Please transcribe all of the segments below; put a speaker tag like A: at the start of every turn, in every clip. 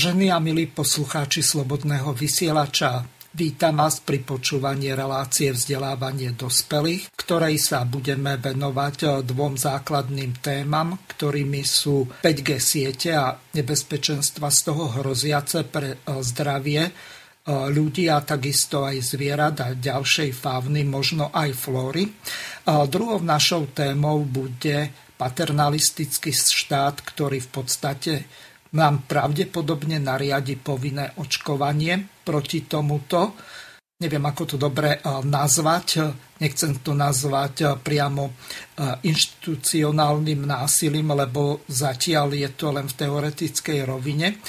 A: Vážení a milí poslucháči Slobodného vysielača, vítam vás pri počúvaní relácie vzdelávanie dospelých, ktorej sa budeme venovať dvom základným témam, ktorými sú 5G siete a nebezpečenstva z toho hroziace pre e, zdravie e, ľudí a takisto aj zvierat a ďalšej fávny, možno aj flóry. Druhou našou témou bude paternalistický štát, ktorý v podstate nám pravdepodobne nariadi povinné očkovanie proti tomuto. Neviem, ako to dobre eh, nazvať. Nechcem to nazvať eh, priamo eh, inštitucionálnym násilím, lebo zatiaľ je to len v teoretickej rovine.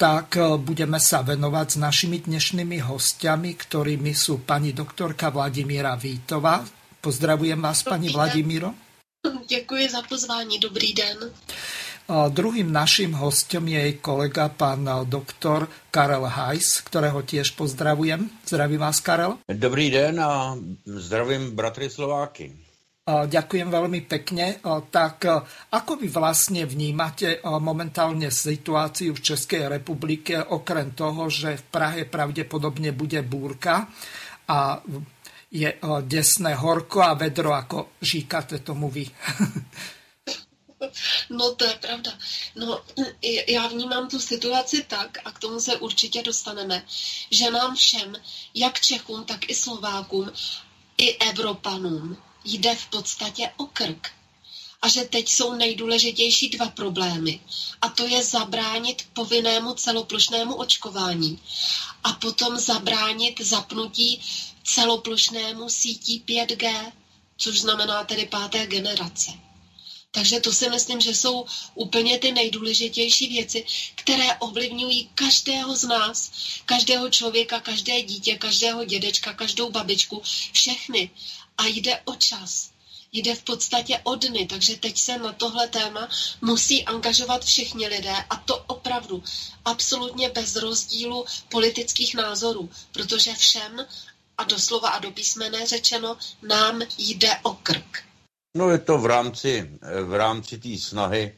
A: Tak budeme sa venovať s našimi dnešnými hostiami, ktorými sú pani doktorka Vladimíra Vítová. Pozdravujem vás, pani Vladimíro.
B: Děkuji za pozvání, dobrý den.
A: Druhým naším hostom je kolega pán doktor Karel Hajs, ktorého tiež pozdravujem. Zdravím vás, Karel.
C: Dobrý den a zdravím bratry Slováky.
A: Ďakujem veľmi pekne. Tak ako vy vlastne vnímate momentálne situáciu v Českej republike, okrem toho, že v Prahe pravdepodobne bude búrka a je desné horko a vedro, ako říkáte tomu vy.
B: No to je pravda. No, já vnímám tu situaci tak, a k tomu se určitě dostaneme, že nám všem, jak Čechům, tak i Slovákům, i Evropanům, jde v podstatě o krk. A že teď jsou nejdůležitější dva problémy. A to je zabránit povinnému celoplošnému očkování a potom zabránit zapnutí celoplošnému sítí 5G, což znamená tedy páté generace. Takže to si myslím, že jsou úplně ty nejdůležitější věci, které ovlivňují každého z nás, každého člověka, každé dítě, každého dědečka, každou babičku, všechny. A jde o čas. Jde v podstatě o dny, takže teď se na tohle téma musí angažovat všichni lidé a to opravdu absolutně bez rozdílu politických názorů, protože všem a doslova a do písmene řečeno nám jde o krk.
C: No je to v rámci, v rámci té snahy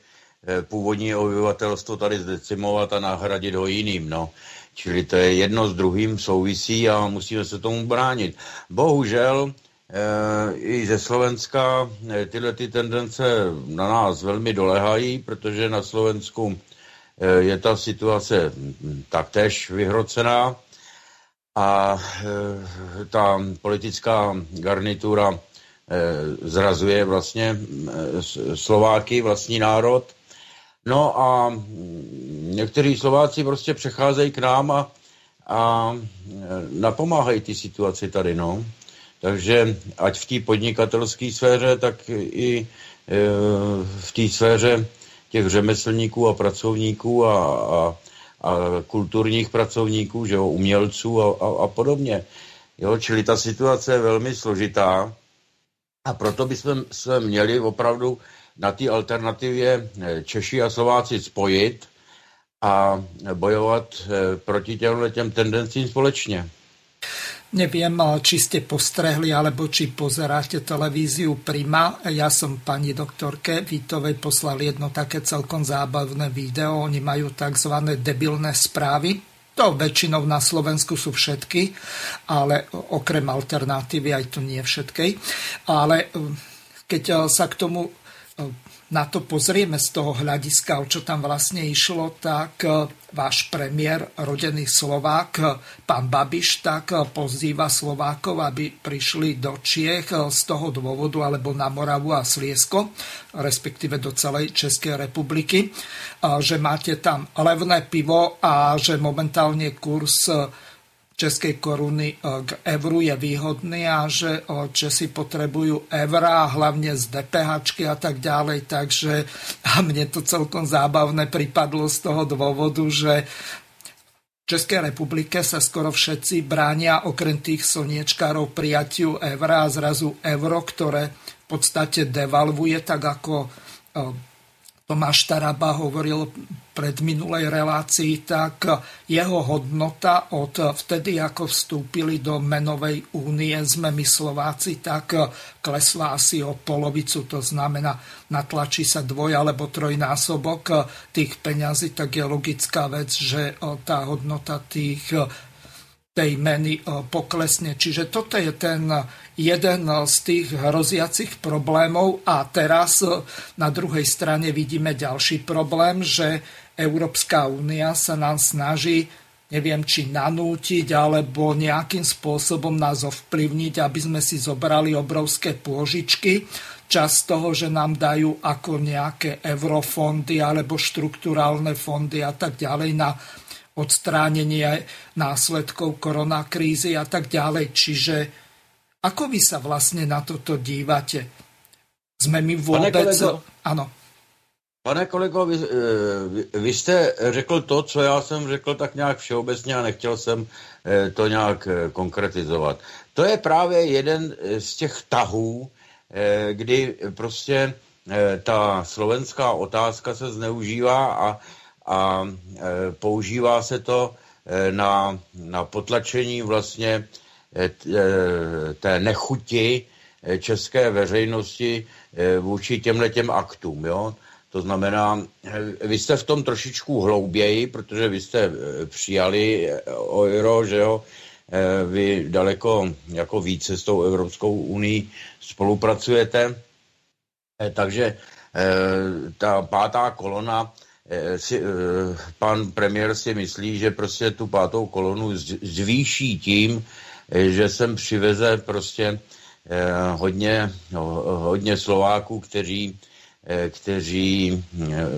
C: eh, původní obyvatelstvo tady zdecimovat a nahradit ho jiným, no. Čili to je jedno s druhým souvisí a musíme se tomu bránit. Bohužel e, i ze Slovenska e, tyhle ty tendence na nás velmi dolehají, protože na Slovensku je ta situace taktéž vyhrocená a ta politická garnitura Eh, zrazuje vlastně eh, Slováky, vlastní národ. No a někteří Slováci prostě přecházejí k nám a, a eh, napomáhají ty situaci tady, no. Takže ať v té podnikatelské sféře, tak i v té sféře těch řemeslníků a pracovníků a, a, a kulturních pracovníků, že jo, umělců a, a, a podobně. Jo, čili ta situace je velmi složitá a proto bychom se měli opravdu na té alternativě eh, Češi a Slováci spojit a bojovat eh, proti těmhle těm tendencím společně.
A: Neviem, eh, či ste postrehli, alebo či pozeráte televíziu Prima. Ja som pani doktorke Vítovej poslal jedno také celkom zábavné video. Oni majú tzv. debilné správy to väčšinou na Slovensku sú všetky, ale okrem alternatívy aj to nie všetkej. Ale eh, keď eh, sa k tomu eh, na to pozrieme z toho hľadiska, o čo tam vlastne išlo, tak e, váš premiér, rodený Slovák, e, pán Babiš, tak e, pozýva Slovákov, aby prišli do Čiech z toho dôvodu, alebo na Moravu a Sliesko, respektíve do celej Českej republiky, že máte tam levné pivo a že momentálne kurz českej koruny k euru je výhodný a že Česi potrebujú eura a hlavne z DPH a tak ďalej. Takže a mne to celkom zábavné pripadlo z toho dôvodu, že v Českej republike sa skoro všetci bránia okrem tých slniečkárov prijatiu eura a zrazu euro, ktoré v podstate devalvuje, tak ako Tomáš Taraba hovoril pred minulej relácii, tak jeho hodnota od vtedy, ako vstúpili do menovej únie sme my Slováci, tak klesla asi o polovicu. To znamená, natlačí sa dvoj alebo trojnásobok tých peňazí, tak je logická vec, že tá hodnota tých tej meny poklesne. Čiže toto je ten jeden z tých hroziacich problémov a teraz na druhej strane vidíme ďalší problém, že Európska únia sa nám snaží neviem, či nanútiť alebo nejakým spôsobom nás ovplyvniť, aby sme si zobrali obrovské pôžičky. Čas toho, že nám dajú ako nejaké eurofondy alebo štruktúrálne fondy a tak ďalej na odstránenie následkov koronakrízy a tak ďalej. Čiže ako vy sa vlastne na toto dívate? Jsme my vůbec... Pane kolego, ano.
C: Pane kolego, vy, eh, vy jste řekl to, co já jsem řekl tak nějak všeobecně a nechtěl jsem eh, to nějak eh, konkretizovat. To je právě jeden z těch tahů, kdy prostě ta slovenská otázka se zneužívá a a e, používá se to e, na, na potlačení vlastně e, té nechuti české veřejnosti vůči těmhle těm aktům. Jo? To znamená, vy jste v tom trošičku hlouběji, protože vy jste přijali euro, že jo, vy daleko jako více s tou Evropskou unii spolupracujete, takže ta pátá kolona Eh, si, eh, pan premiér si myslí, že prostě tu pátou kolonu zvýší tím, eh, že sem přiveze prostě hodně, no, hodně Slováků, kteří, kteří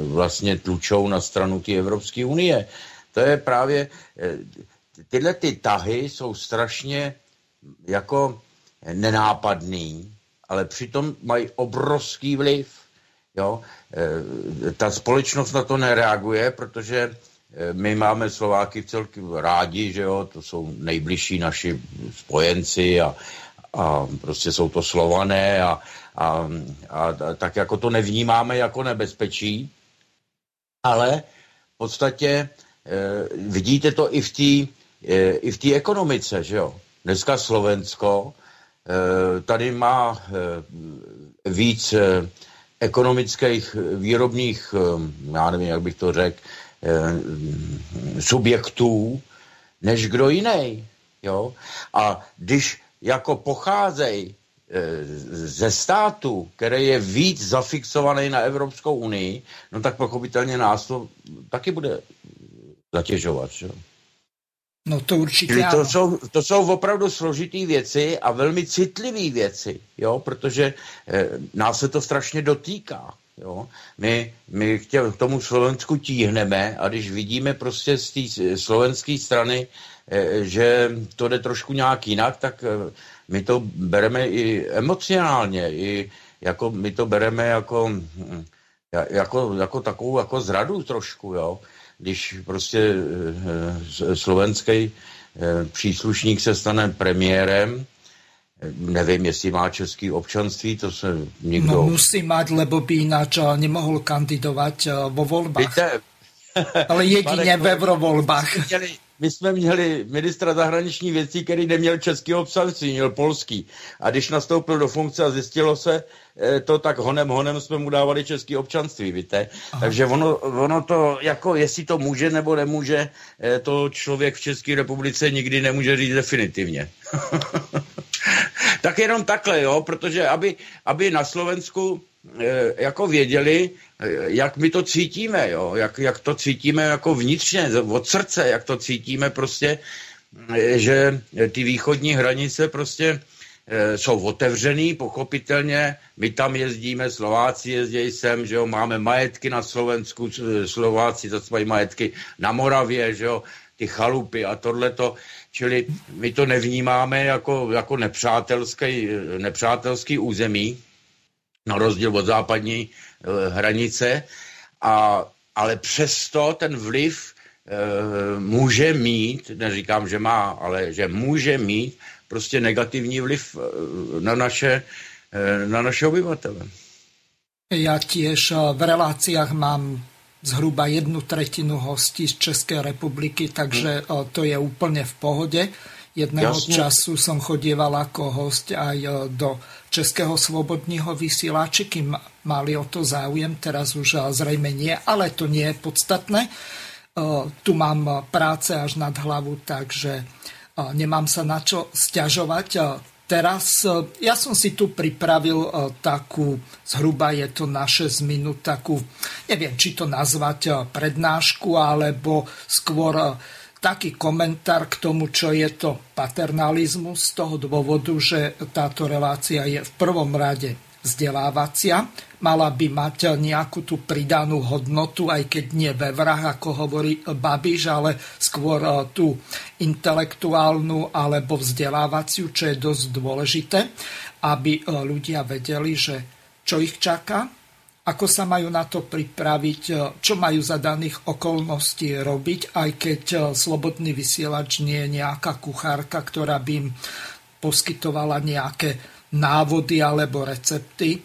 C: vlastně tlučou na stranu té Evropské unie. To je právě, tyhle ty tahy jsou strašně jako nenápadný, ale přitom mají obrovský vliv. Jo? Eh, ta společnost na to nereaguje, protože eh, my máme Slováky v celku rádi, že jo, to jsou nejbližší naši spojenci a, a prostě jsou to slované a, a, a, a tak jako to nevnímáme jako nebezpečí, ale v podstatě e, vidíte to i v té e, ekonomice, že jo. Dneska Slovensko e, tady má e, víc e, ekonomických eh, výrobních, eh, já nevím, jak bych to řekl, eh, subjektů, než kdo jiný. Jo? A když jako pocházejí ze státu, který je víc zafixovaný na Evropskou unii, no tak pochopitelně nás to taky bude zatěžovat. Že?
A: No to určitě
C: to jsou, to jsou opravdu složitý věci a velmi citlivé věci, jo, protože eh, nás se to strašně dotýká. Jo. My, my k, tě, k tomu Slovensku tíhneme a když vidíme prostě z té slovenské strany, eh, že to jde trošku nějak jinak, tak eh, my to bereme i emocionálně, i jako, my to bereme jako, hm, jako, jako takovou jako zradu trošku, jo když prostě e, slovenský e, příslušník se stane premiérem, nevím, jestli má český občanství, to se nikdo...
A: No musí mať, lebo by ináč nemohl kandidovat vo volbách. Víte, ale jedině ve eurovolbách.
C: My jsme měli ministra zahraniční věcí, který neměl český občanství, měl polský. A když nastoupil do funkce a zjistilo se eh, to, tak honem honem jsme mu dávali český občanství, víte. Aha. Takže ono, ono to, jako jestli to může nebo nemůže, eh, to člověk v České republice nikdy nemůže říct definitivně. tak jenom takhle, jo, protože aby, aby na Slovensku eh, jako věděli, jak my to cítíme, jo? Jak, jak to cítíme jako vnitřně, od srdce, jak to cítíme prostě, že ty východní hranice prostě jsou otevřený, pochopitelně, my tam jezdíme, Slováci jezdí sem, že jo, máme majetky na Slovensku, Slováci za svoje majetky na Moravě, že jo, ty chalupy a tohleto, čili my to nevnímáme jako, jako nepřátelský, nepřátelský území, na rozdíl od západní e, hranice, a, ale přesto ten vliv e, může mít, neříkám, že má, ale že může mít prostě negativní vliv e, na naše, na naše obyvatele.
A: Ja tiež v reláciách mám zhruba jednu tretinu hostí z Českej republiky, takže hmm. to je úplne v pohode. Jedného Jasne. času som chodieval ako host aj do Českého svobodního vysielače, kým mali o to záujem, teraz už zrejme nie, ale to nie je podstatné. Tu mám práce až nad hlavu, takže nemám sa na čo stiažovať. Teraz ja som si tu pripravil takú, zhruba je to na 6 minút, takú, neviem, či to nazvať prednášku, alebo skôr taký komentár k tomu, čo je to paternalizmus z toho dôvodu, že táto relácia je v prvom rade vzdelávacia, mala by mať nejakú tú pridanú hodnotu, aj keď nie ve vrah, ako hovorí Babiš, ale skôr e, tú intelektuálnu alebo vzdelávaciu, čo je dosť dôležité, aby e, ľudia vedeli, že čo ich čaká, ako sa majú na to pripraviť, e, čo majú za daných okolností robiť, aj keď slobodný vysielač nie je nejaká kuchárka, ktorá by im poskytovala nejaké návody alebo recepty, e,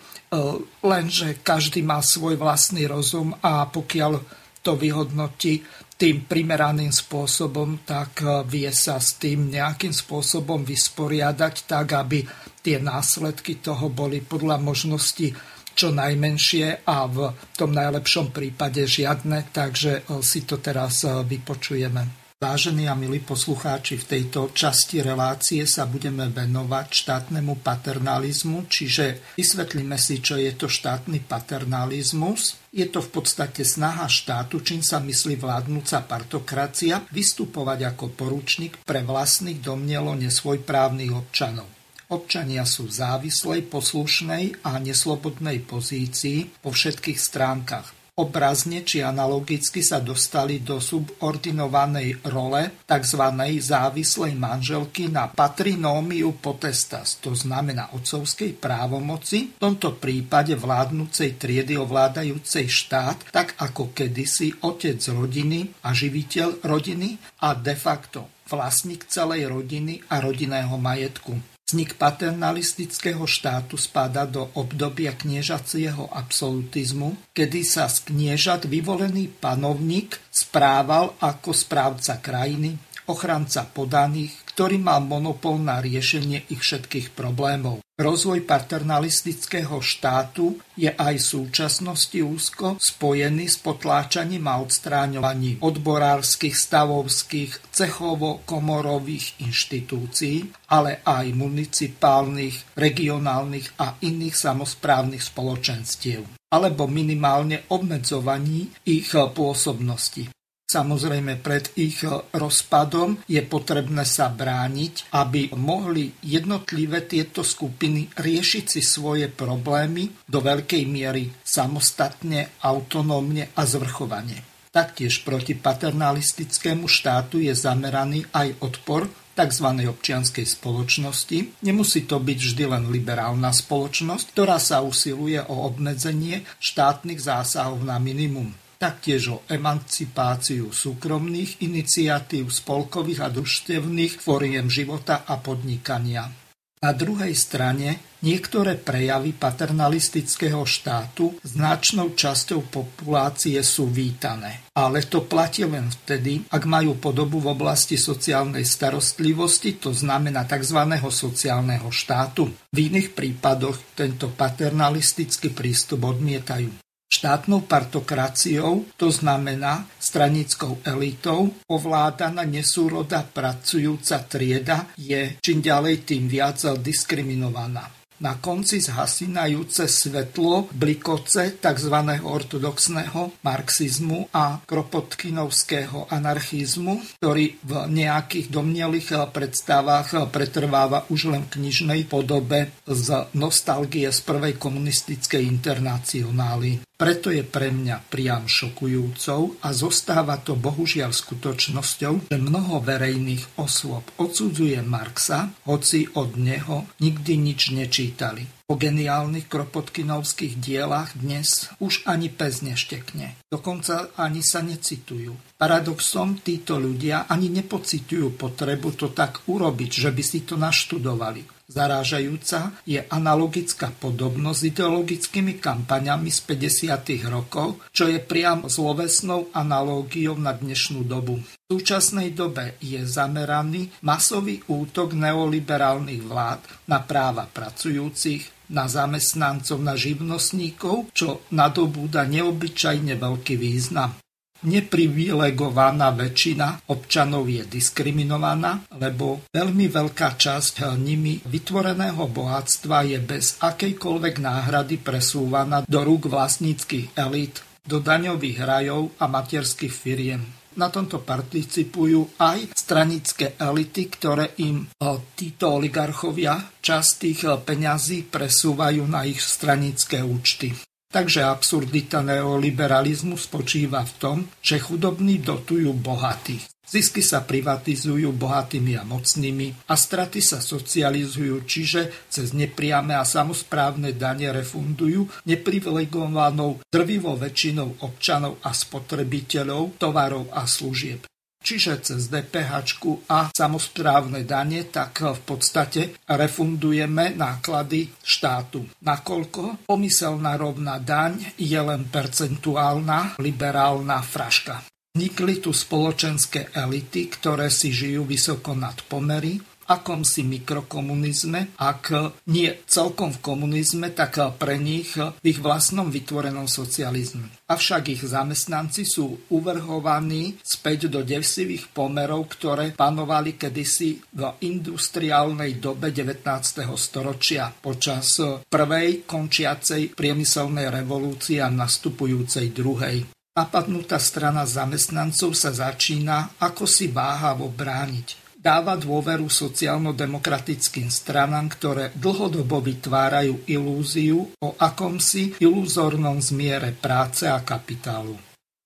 A: lenže každý má svoj vlastný rozum a pokiaľ to vyhodnotí tým primeraným spôsobom, tak vie sa s tým nejakým spôsobom vysporiadať tak, aby tie následky toho boli podľa možnosti čo najmenšie a v tom najlepšom prípade žiadne, takže e, si to teraz e, vypočujeme. Vážení a milí poslucháči, v tejto časti relácie sa budeme venovať štátnemu paternalizmu, čiže vysvetlíme si, čo je to štátny paternalizmus. Je to v podstate snaha štátu, čím sa myslí vládnúca partokracia, vystupovať ako poručník pre vlastných domnelo nesvojprávnych občanov. Občania sú závislej, poslušnej a neslobodnej pozícii po všetkých stránkach. Obrazne či analogicky sa dostali do subordinovanej role tzv. závislej manželky na patrinómiu potestas, to znamená otcovskej právomoci, v tomto prípade vládnúcej triedy ovládajúcej štát, tak ako kedysi otec rodiny a živiteľ rodiny a de facto vlastník celej rodiny a rodinného majetku. Vznik paternalistického štátu spadá do obdobia kniežacieho absolutizmu, kedy sa z kniežat vyvolený panovník správal ako správca krajiny, ochranca podaných, ktorý mal monopol na riešenie ich všetkých problémov. Rozvoj paternalistického štátu je aj v súčasnosti úzko spojený s potláčaním a odstráňovaním odborárskych, stavovských, cechovo-komorových inštitúcií, ale aj municipálnych, regionálnych a iných samozprávnych spoločenstiev alebo minimálne obmedzovaní ich pôsobnosti. Samozrejme, pred ich rozpadom je potrebné sa brániť, aby mohli jednotlivé tieto skupiny riešiť si svoje problémy do veľkej miery samostatne, autonómne a zvrchovane. Taktiež proti paternalistickému štátu je zameraný aj odpor tzv. občianskej spoločnosti. Nemusí to byť vždy len liberálna spoločnosť, ktorá sa usiluje o obmedzenie štátnych zásahov na minimum taktiež o emancipáciu súkromných iniciatív, spolkových a družstevných foriem života a podnikania. Na druhej strane niektoré prejavy paternalistického štátu značnou časťou populácie sú vítané. Ale to platí len vtedy, ak majú podobu v oblasti sociálnej starostlivosti, to znamená tzv. sociálneho štátu. V iných prípadoch tento paternalistický prístup odmietajú. Štátnou partokraciou, to znamená stranickou elitou, ovládaná nesúroda pracujúca trieda je čím ďalej tým viac diskriminovaná. Na konci zhasínajúce svetlo blikoce tzv. ortodoxného marxizmu a kropotkinovského anarchizmu, ktorý v nejakých domnelých predstavách pretrváva už len v knižnej podobe z nostalgie z prvej komunistickej internacionály. Preto je pre mňa priam šokujúcou a zostáva to bohužiaľ skutočnosťou, že mnoho verejných osôb odsudzuje Marxa, hoci od neho nikdy nič nečítali. Po geniálnych kropotkinovských dielach dnes už ani pes neštekne. Dokonca ani sa necitujú. Paradoxom títo ľudia ani nepocitujú potrebu to tak urobiť, že by si to naštudovali. Zarážajúca je analogická podobnosť s ideologickými kampaňami z 50. rokov, čo je priam zlovesnou analógiou na dnešnú dobu. V súčasnej dobe je zameraný masový útok neoliberálnych vlád na práva pracujúcich, na zamestnancov, na živnostníkov, čo nadobúda neobyčajne veľký význam. Neprivilegovaná väčšina občanov je diskriminovaná, lebo veľmi veľká časť nimi vytvoreného bohatstva je bez akejkoľvek náhrady presúvaná do rúk vlastníckých elít, do daňových rajov a materských firiem. Na tomto participujú aj stranické elity, ktoré im títo oligarchovia časť tých peňazí presúvajú na ich stranické účty. Takže absurdita neoliberalizmu spočíva v tom, že chudobní dotujú bohatých. Zisky sa privatizujú bohatými a mocnými a straty sa socializujú, čiže cez nepriame a samozprávne dane refundujú neprivilegovanou drvivou väčšinou občanov a spotrebiteľov tovarov a služieb. Čiže cez DPH a samozprávne dane, tak v podstate refundujeme náklady štátu. Nakoľko pomyselná rovná daň je len percentuálna liberálna fraška. Vnikli tu spoločenské elity, ktoré si žijú vysoko nad pomery, akomsi mikrokomunizme, ak nie celkom v komunizme, tak pre nich v ich vlastnom vytvorenom socializme. Avšak ich zamestnanci sú uvrhovaní späť do devsivých pomerov, ktoré panovali kedysi v industriálnej dobe 19. storočia počas prvej končiacej priemyselnej revolúcie a nastupujúcej druhej. Napadnutá strana zamestnancov sa začína ako si váhavo brániť dáva dôveru sociálno-demokratickým stranám, ktoré dlhodobo vytvárajú ilúziu o akomsi iluzornom zmiere práce a kapitálu.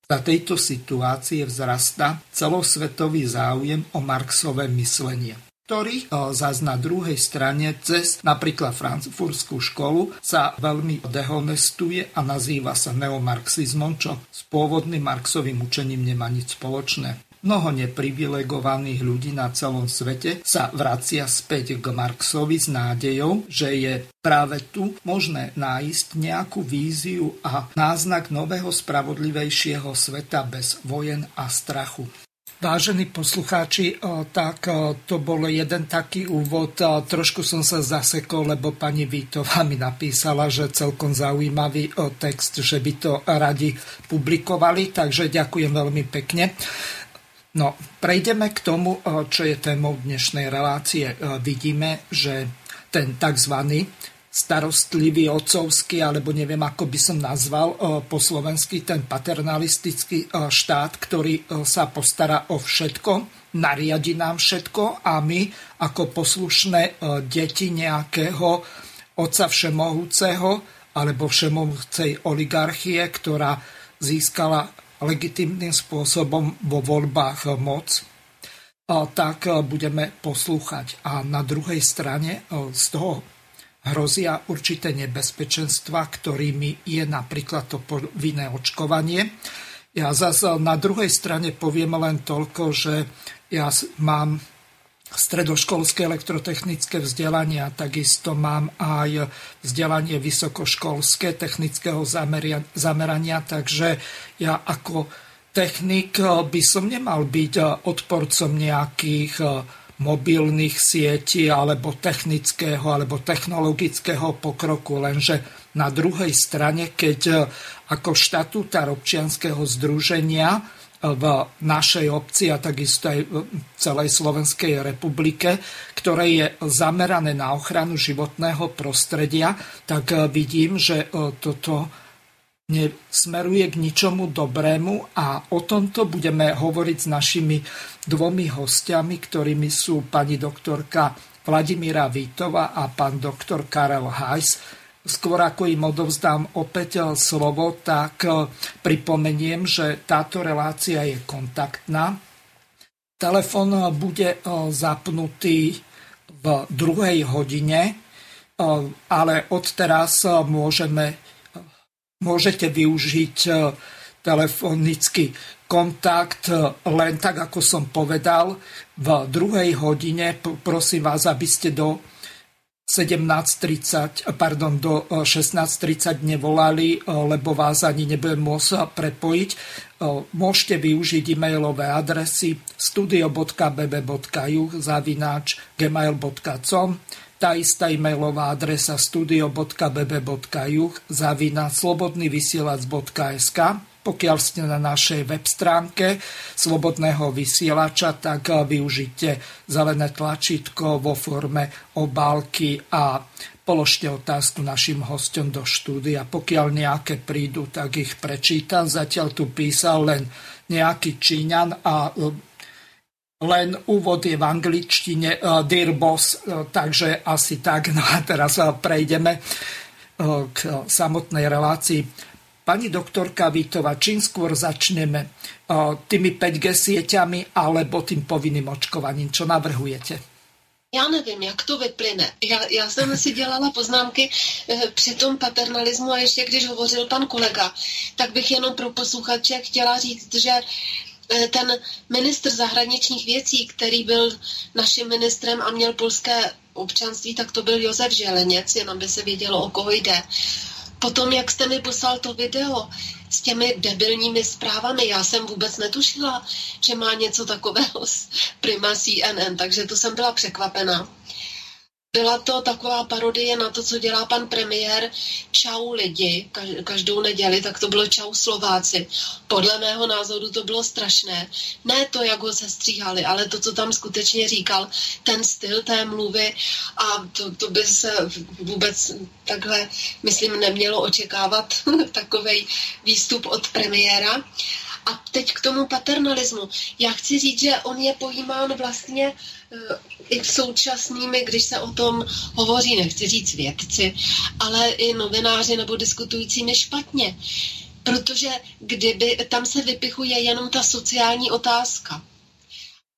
A: Za tejto situácie vzrasta celosvetový záujem o Marxové myslenie ktorý e, zás na druhej strane cez napríklad francúzskú školu sa veľmi dehonestuje a nazýva sa neomarxizmom, čo s pôvodným Marxovým učením nemá nič spoločné. Mnoho neprivilegovaných ľudí na celom svete sa vracia späť k Marxovi s nádejou, že je práve tu možné nájsť nejakú víziu a náznak nového spravodlivejšieho sveta bez vojen a strachu. Vážení poslucháči, tak to bol jeden taký úvod. Trošku som sa zasekol, lebo pani Vítová mi napísala, že celkom zaujímavý text, že by to radi publikovali, takže ďakujem veľmi pekne. No, prejdeme k tomu, eh, čo je témou dnešnej relácie. Eh, vidíme, že ten tzv. starostlivý otcovský, alebo neviem, ako by som nazval eh, po slovensky, ten paternalistický štát, ktorý sa postará o všetko, nariadi nám všetko a my ako poslušné deti nejakého otca všemohúceho alebo všemohúcej oligarchie, ktorá získala legitimným spôsobom vo voľbách moc, tak budeme poslúchať. A na druhej strane z toho hrozia určité nebezpečenstva, ktorými je napríklad to povinné očkovanie. Ja zase na druhej strane poviem len toľko, že ja mám stredoškolské elektrotechnické vzdelanie a takisto mám aj vzdelanie vysokoškolské technického zamerania, takže ja ako technik by som nemal byť odporcom nejakých mobilných sietí alebo technického alebo technologického pokroku, lenže na druhej strane, keď ako štatútar občianského združenia v našej obci a takisto aj v celej Slovenskej republike, ktoré je zamerané na ochranu životného prostredia, tak e, vidím, že e, toto nesmeruje k ničomu dobrému a o tomto budeme hovoriť s našimi dvomi hostiami, ktorými sú pani doktorka Vladimíra Vítova a pán doktor Karel Hajs, skôr ako im odovzdám opäť slovo, tak pripomeniem, že táto relácia je kontaktná. Telefón bude zapnutý v druhej hodine, ale odteraz môžeme, môžete využiť telefonický kontakt len tak, ako som povedal, v druhej hodine. Prosím vás, aby ste do 17.30, pardon, do 16.30 nevolali, lebo vás ani nebudem môcť prepojiť. Môžete využiť e-mailové adresy studio.bb.juh zavináč gmail.com tá istá e-mailová adresa studio.bb.juh zavináč slobodnyvysielac.sk pokiaľ ste na našej web stránke Slobodného vysielača, tak využite zelené tlačítko vo forme obálky a položte otázku našim hostom do štúdia. Pokiaľ nejaké prídu, tak ich prečítam. Zatiaľ tu písal len nejaký Číňan a e, len úvod je v angličtine uh, Dear Boss, uh, takže asi tak. No a teraz uh, prejdeme uh, k samotnej relácii. Pani doktorka Vítova, čím skôr začneme tými 5G sieťami alebo tým povinným očkovaním? Čo navrhujete?
B: Já nevím, jak to vyplyne. Já, já jsem si dělala poznámky e, při tom paternalismu a ještě když hovořil pan kolega, tak bych jenom pro posluchače chtěla říct, že e, ten ministr zahraničních věcí, který byl naším ministrem a měl polské občanství, tak to byl Josef Želeněc, jenom by se vědělo, o koho jde. Potom, jak jste mi poslal to video s těmi debilními zprávami, já jsem vůbec netušila, že má něco takového s Prima CNN, takže to jsem byla překvapená. Byla to taková parodie na to, co dělá pan premiér Čau lidi každou neděli, tak to bylo Čau Slováci. Podle mého názoru to bylo strašné. Ne to, jak ho sestříhali, ale to, co tam skutečně říkal, ten styl té mluvy a to, to by se vůbec takhle, myslím, nemělo očekávat takový výstup od premiéra. A teď k tomu paternalismu. Já chci říct, že on je pojímán vlastně i současnými, když se o tom hovoří, nechci říct vědci, ale i novináři nebo diskutujícími špatně. Protože kdyby, tam se vypichuje jenom ta sociální otázka.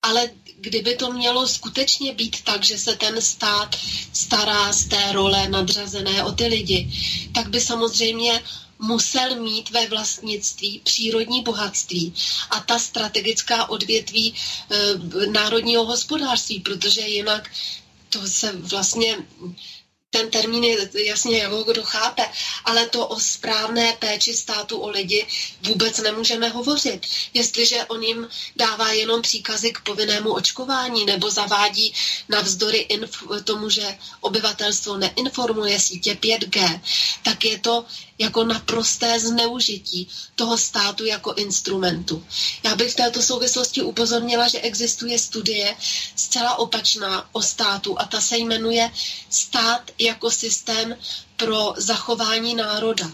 B: Ale kdyby to mělo skutečně být tak, že se ten stát stará z té role nadřazené o ty lidi, tak by samozřejmě musel mít ve vlastnictví přírodní bohatství a ta strategická odvětví e, národního hospodářství, protože jinak to se vlastně ten termín je jasně, jak ho kdo chápe, ale to o správné péči státu o lidi vůbec nemůžeme hovořit. Jestliže on jim dává jenom příkazy k povinnému očkování nebo zavádí navzdory inf- tomu, že obyvatelstvo neinformuje sítě 5G, tak je to jako naprosté zneužití toho státu jako instrumentu. Já bych v této souvislosti upozornila, že existuje studie zcela opačná o státu a ta se jmenuje Stát jako systém pro zachování národa.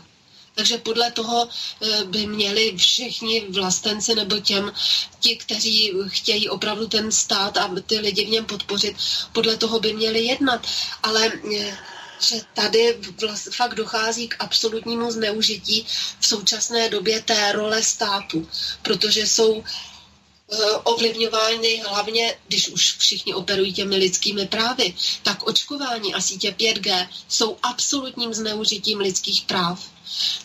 B: Takže podle toho eh, by měli všichni vlastenci nebo těm, ti, kteří chtějí opravdu ten stát a ty lidi v něm podpořit, podle toho by měli jednat. Ale eh, že tady vlast, fakt dochází k absolutnímu zneužití v současné době té role státu, protože jsou eh, ovlivňovány hlavně, když už všichni operují těmi lidskými právy, tak očkování a sítě 5G jsou absolutním zneužitím lidských práv.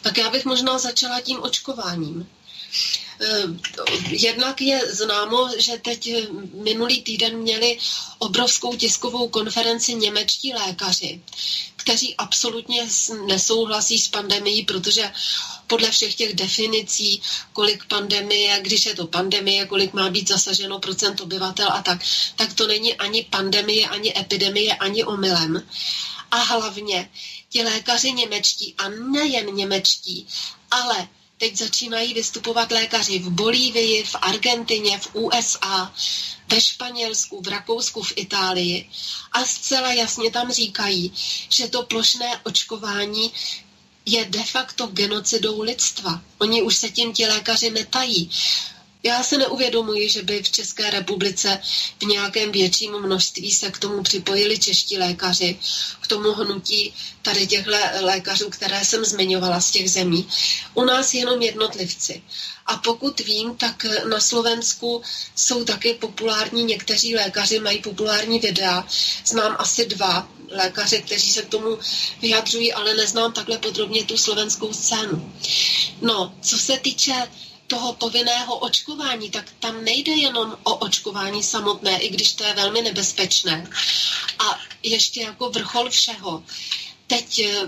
B: Tak já bych možná začala tím očkováním. Eh, jednak je známo, že teď minulý týden měli obrovskou tiskovou konferenci němečtí lékaři, kteří absolutně nesouhlasí s pandemií, protože podle všech těch definicí, kolik pandemie, když je to pandemie, kolik má být zasaženo procent obyvatel a tak, tak to není ani pandemie, ani epidemie, ani omylem. A hlavně ti lékaři němečtí, a nejen němečtí, ale Teď začínají vystupovat lékaři v Bolívii, v Argentině, v USA, ve Španělsku, v Rakousku, v Itálii a zcela jasně tam říkají, že to plošné očkování je de facto genocidou lidstva. Oni už se tím ti lékaři netají. Já se neuvědomuji, že by v České republice v nějakém větším množství se k tomu připojili čeští lékaři, k tomu hnutí tady těch lékařů, které jsem zmiňovala z těch zemí. U nás jenom jednotlivci. A pokud vím, tak na Slovensku jsou taky populární, někteří lékaři mají populární videa. Znám asi dva lékaře, kteří se k tomu vyjadřují, ale neznám takhle podrobně tu slovenskou scénu. No, co se týče toho povinného očkování, tak tam nejde jenom o očkování samotné, i když to je velmi nebezpečné. A ještě jako vrchol všeho. Teď eh,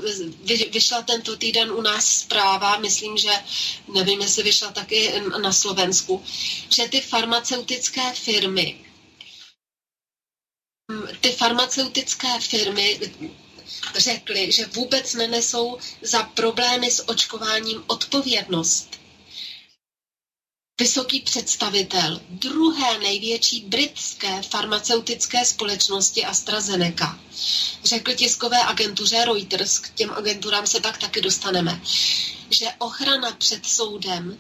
B: vyšla tento týden u nás zpráva, myslím, že nevím, jestli vyšla taky na Slovensku, že ty farmaceutické firmy, hm, ty farmaceutické firmy řekly, že vůbec nenesou za problémy s očkováním odpovědnost vysoký představitel druhé největší britské farmaceutické společnosti AstraZeneca. Řekl tiskové agentuře Reuters, k těm agenturám se pak taky dostaneme, že ochrana před soudem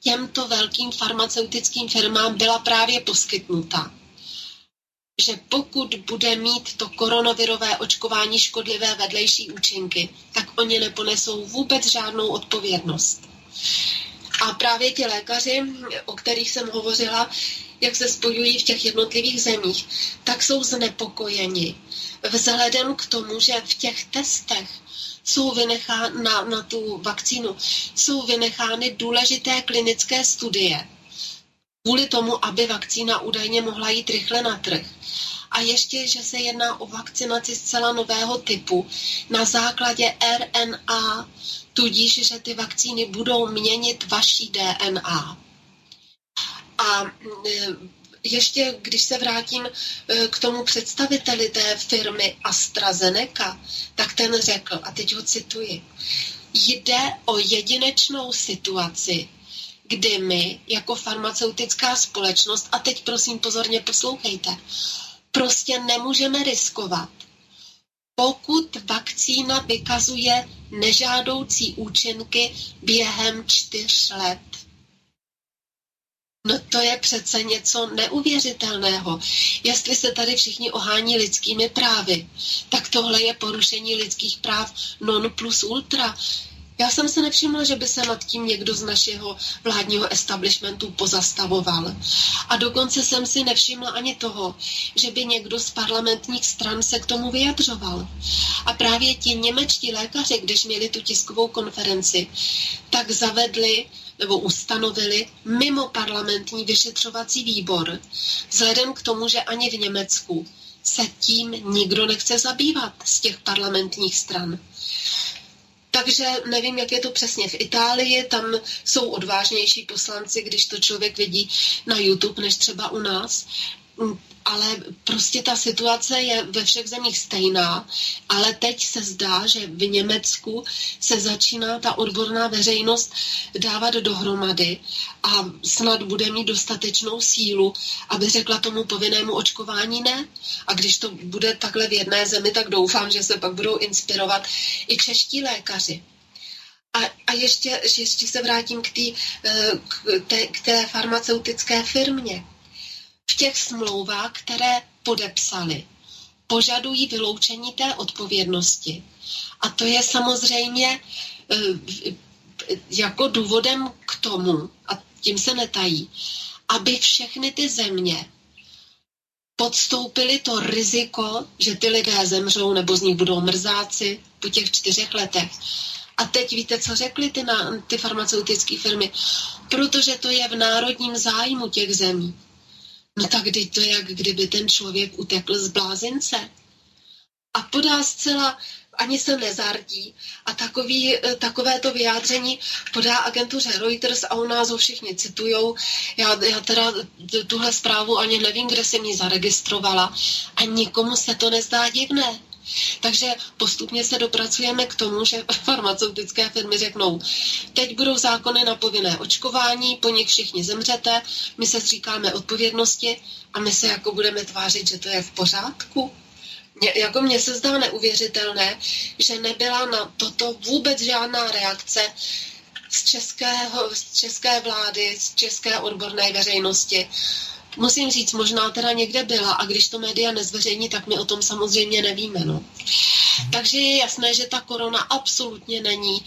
B: těmto velkým farmaceutickým firmám byla právě poskytnuta. Že pokud bude mít to koronavirové očkování škodlivé vedlejší účinky, tak oni neponesou vůbec žádnou odpovědnost. A právě ti lékaři, o kterých jsem hovořila, jak se spojují v těch jednotlivých zemích, tak jsou znepokojeni vzhledem k tomu, že v těch testech jsou vynechány na, na tu vakcínu, jsou vynechány důležité klinické studie kvůli tomu, aby vakcína údajně mohla jít rychle na trh. A ještě, že se jedná o vakcinaci zcela nového typu na základě RNA tudíž, že ty vakcíny budou měnit vaší DNA. A e, ještě, když se vrátím e, k tomu představiteli té firmy AstraZeneca, tak ten řekl, a teď ho cituji, jde o jedinečnou situaci, kdy my jako farmaceutická společnost, a teď prosím pozorně poslouchejte, prostě nemůžeme riskovat, pokud vakcína vykazuje nežádoucí účinky během čtyř let. No to je přece něco neuvěřitelného. Jestli se tady všichni ohání lidskými právy, tak tohle je porušení lidských práv non plus ultra. Já jsem se nevšimla, že by se nad tím někdo z našeho vládního establishmentu pozastavoval. A dokonce jsem si nevšimla ani toho, že by někdo z parlamentních stran se k tomu vyjadřoval. A právě ti němečtí lékaři, když měli tu tiskovou konferenci, tak zavedli nebo ustanovili mimo parlamentní vyšetřovací výbor, vzhledem k tomu, že ani v Německu se tím nikdo nechce zabývat z těch parlamentních stran. Takže nevím, jak je to přesně v Itálii, tam jsou odvážnější poslanci, když to člověk vidí na YouTube, než třeba u nás ale prostě ta situace je ve všech zemích stejná, ale teď se zdá, že v Německu se začíná ta odborná veřejnost dávat dohromady a snad bude mít dostatečnou sílu, aby řekla tomu povinnému očkování ne. A když to bude takhle v jedné zemi, tak doufám, že se pak budou inspirovat i čeští lékaři. A, a ještě, ještě se vrátím k, tý, eh, k, té, k té farmaceutické firmě v těch smlouvách, které podepsali, požadují vyloučení té odpovědnosti. A to je samozřejmě eh, jako důvodem k tomu, a tím se netají, aby všechny ty země podstoupili to riziko, že ty lidé zemřou nebo z nich budou mrzáci po těch čtyřech letech. A teď víte, co řekli ty, na, ty farmaceutické firmy? Protože to je v národním zájmu těch zemí. No tak teď to je, jak kdyby ten člověk utekl z blázince. A podá zcela, ani se nezardí. A takový, eh, to vyjádření podá agentuře Reuters a u nás ho všichni citujou. Já, já teda tuhle zprávu ani nevím, kde jsem ji zaregistrovala. A nikomu se to nezdá divné. Takže postupně se dopracujeme k tomu, že farmaceutické firmy řeknou, teď budou zákony na povinné očkování, po nich všichni zemřete, my se zříkáme odpovědnosti a my se jako budeme tvářit, že to je v pořádku. Mě, jako mně se zdá neuvěřitelné, že nebyla na toto vůbec žádná reakce z, českého, z české vlády, z české odborné veřejnosti. Musím říct, možná teda někde byla a když to média nezveřejní, tak my o tom samozřejmě nevíme. No. Takže je jasné, že ta korona absolutně není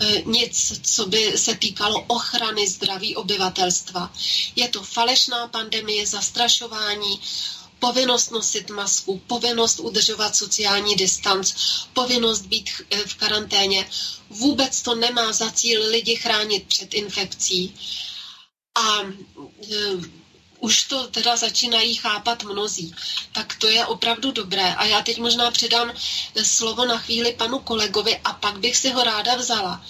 B: e, nic, co by se týkalo ochrany zdraví obyvatelstva. Je to falešná pandemie, zastrašování, povinnost nosit masku, povinnost udržovat sociální distanc, povinnost být eh, v karanténě. Vůbec to nemá za cíl lidi chránit před infekcí. A e, už to teda začínají chápat mnozí. Tak to je opravdu dobré. A já teď možná předám slovo na chvíli panu kolegovi a pak bych si ho ráda vzala,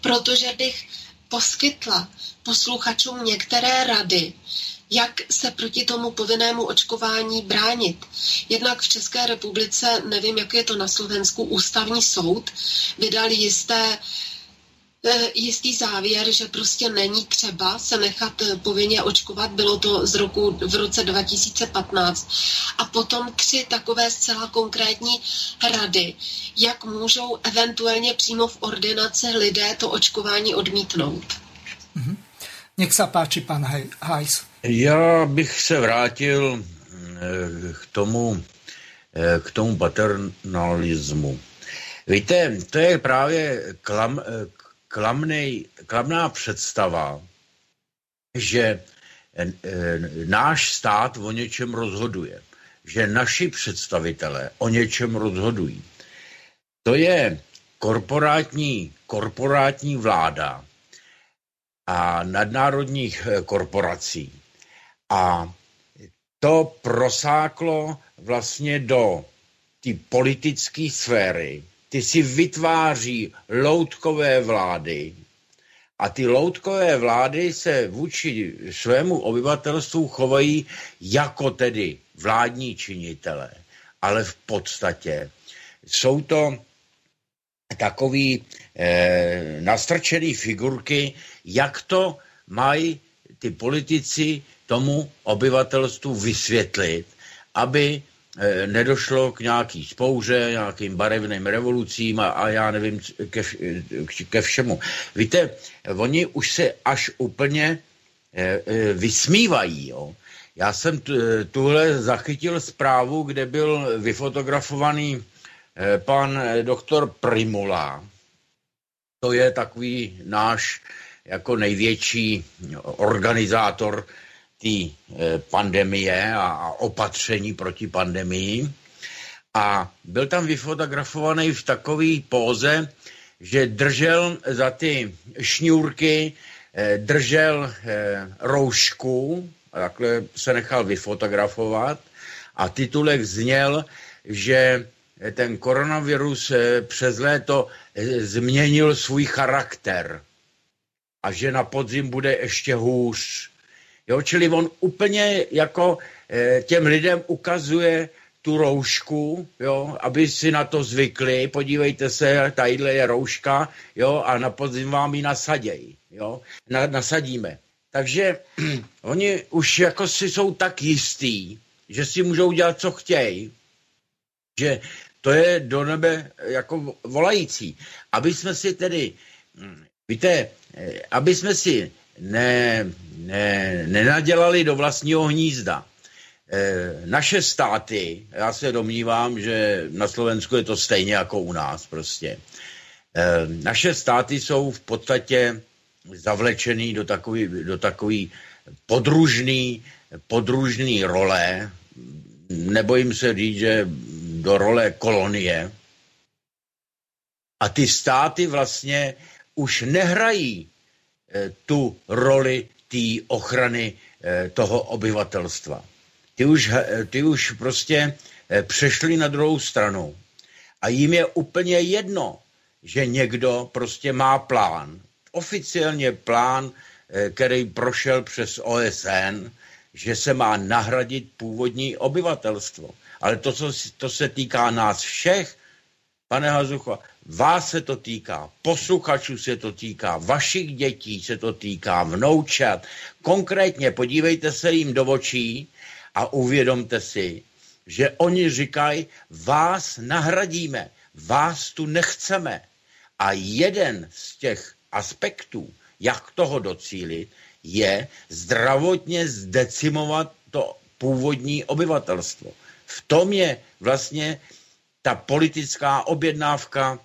B: protože bych poskytla posluchačům některé rady, jak se proti tomu povinnému očkování bránit. Jednak v České republice, nevím, jak je to na Slovensku, ústavní soud vydal jisté jistý závěr, že prostě není třeba se nechat e, povinně očkovat. Bylo to z roku, v roce 2015. A potom tři takové zcela konkrétní rady, jak můžou eventuálně přímo v ordinaci lidé to očkování odmítnout.
A: Mm-hmm. Nech se páči, pan Hajs.
C: Já bych se vrátil e, k tomu, k tomu paternalismu. Víte, to je právě klam, klamnej, klamná představa, že eh, náš stát o něčem rozhoduje, že naši představitelé o něčem rozhodují. To je korporátní, korporátní vláda a nadnárodních eh, korporací. A to prosáklo vlastně do té politické sféry, ty si vytváří loutkové vlády a ty loutkové vlády se vůči svému obyvatelstvu chovají jako tedy vládní činitelé, ale v podstatě jsou to takový eh, nastrčený figurky, jak to mají ty politici tomu obyvatelstvu vysvětlit, aby nedošlo k nějaký spouře, nějakým barevným revolucím a, a já nevím ke, ke všemu. Víte, oni už se až úplně eh, eh, vysmívají. Jo. Já jsem tuhle zachytil zprávu, kde byl vyfotografovaný pan doktor Primula. To je takový náš jako největší organizátor té e, pandemie a opatření proti pandemii. A byl tam vyfotografovaný v takové póze, že držel za ty šňůrky, e, držel e, roušku, takhle se nechal vyfotografovat a titulek zněl, že ten koronavirus přes léto změnil svůj charakter a že na podzim bude ještě hůř. Jo, čili on úplně jako e, těm lidem ukazuje tu roušku, jo, aby si na to zvykli. Podívejte se, tadyhle je rouška, jo, a na podzim vám ji nasaděj, jo, na, nasadíme. Takže oni už jako si jsou tak jistý, že si můžou dělat, co chtějí, že to je do nebe jako volající. Aby jsme si tedy, hm, víte, eh, aby jsme si ne, ne, nenadělali do vlastního hnízda. E, naše státy, já se domnívám, že na Slovensku je to stejně jako u nás prostě. E, naše státy jsou v podstatě zavlečený do takový, do takový podružný, podružný role, nebojím se říct, že do role kolonie. A ty státy vlastně už nehrají Eh, tu roli té ochrany eh, toho obyvatelstva. Ty už, eh, ty už prostě přešli na druhou stranu a jim je úplně jedno, že někdo prostě má plán, oficiálně plán, který prošel přes OSN, že se má nahradit původní obyvatelstvo. Ale to, co, to se týká nás všech, pane Hazucho, Vás se to týká, posluchačů se to týká, vašich dětí se to týká, vnoučat. Konkrétně podívejte se jim do očí a uvědomte si, že oni říkají, vás nahradíme, vás tu nechceme. A jeden z těch aspektů, jak toho docílit, je zdravotně zdecimovat to původní obyvatelstvo. V tom je vlastně ta politická objednávka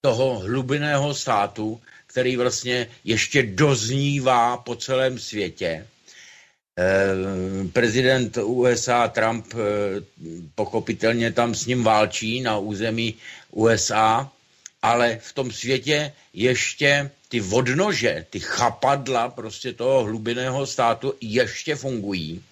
C: toho hlubinného státu, který vlastně ještě doznívá po celém světě. Eh, prezident USA Trump eh, pochopitelně tam s ním válčí na území USA, ale v tom světě ještě ty vodnože, ty chapadla prostě toho hlubinného státu ještě fungují.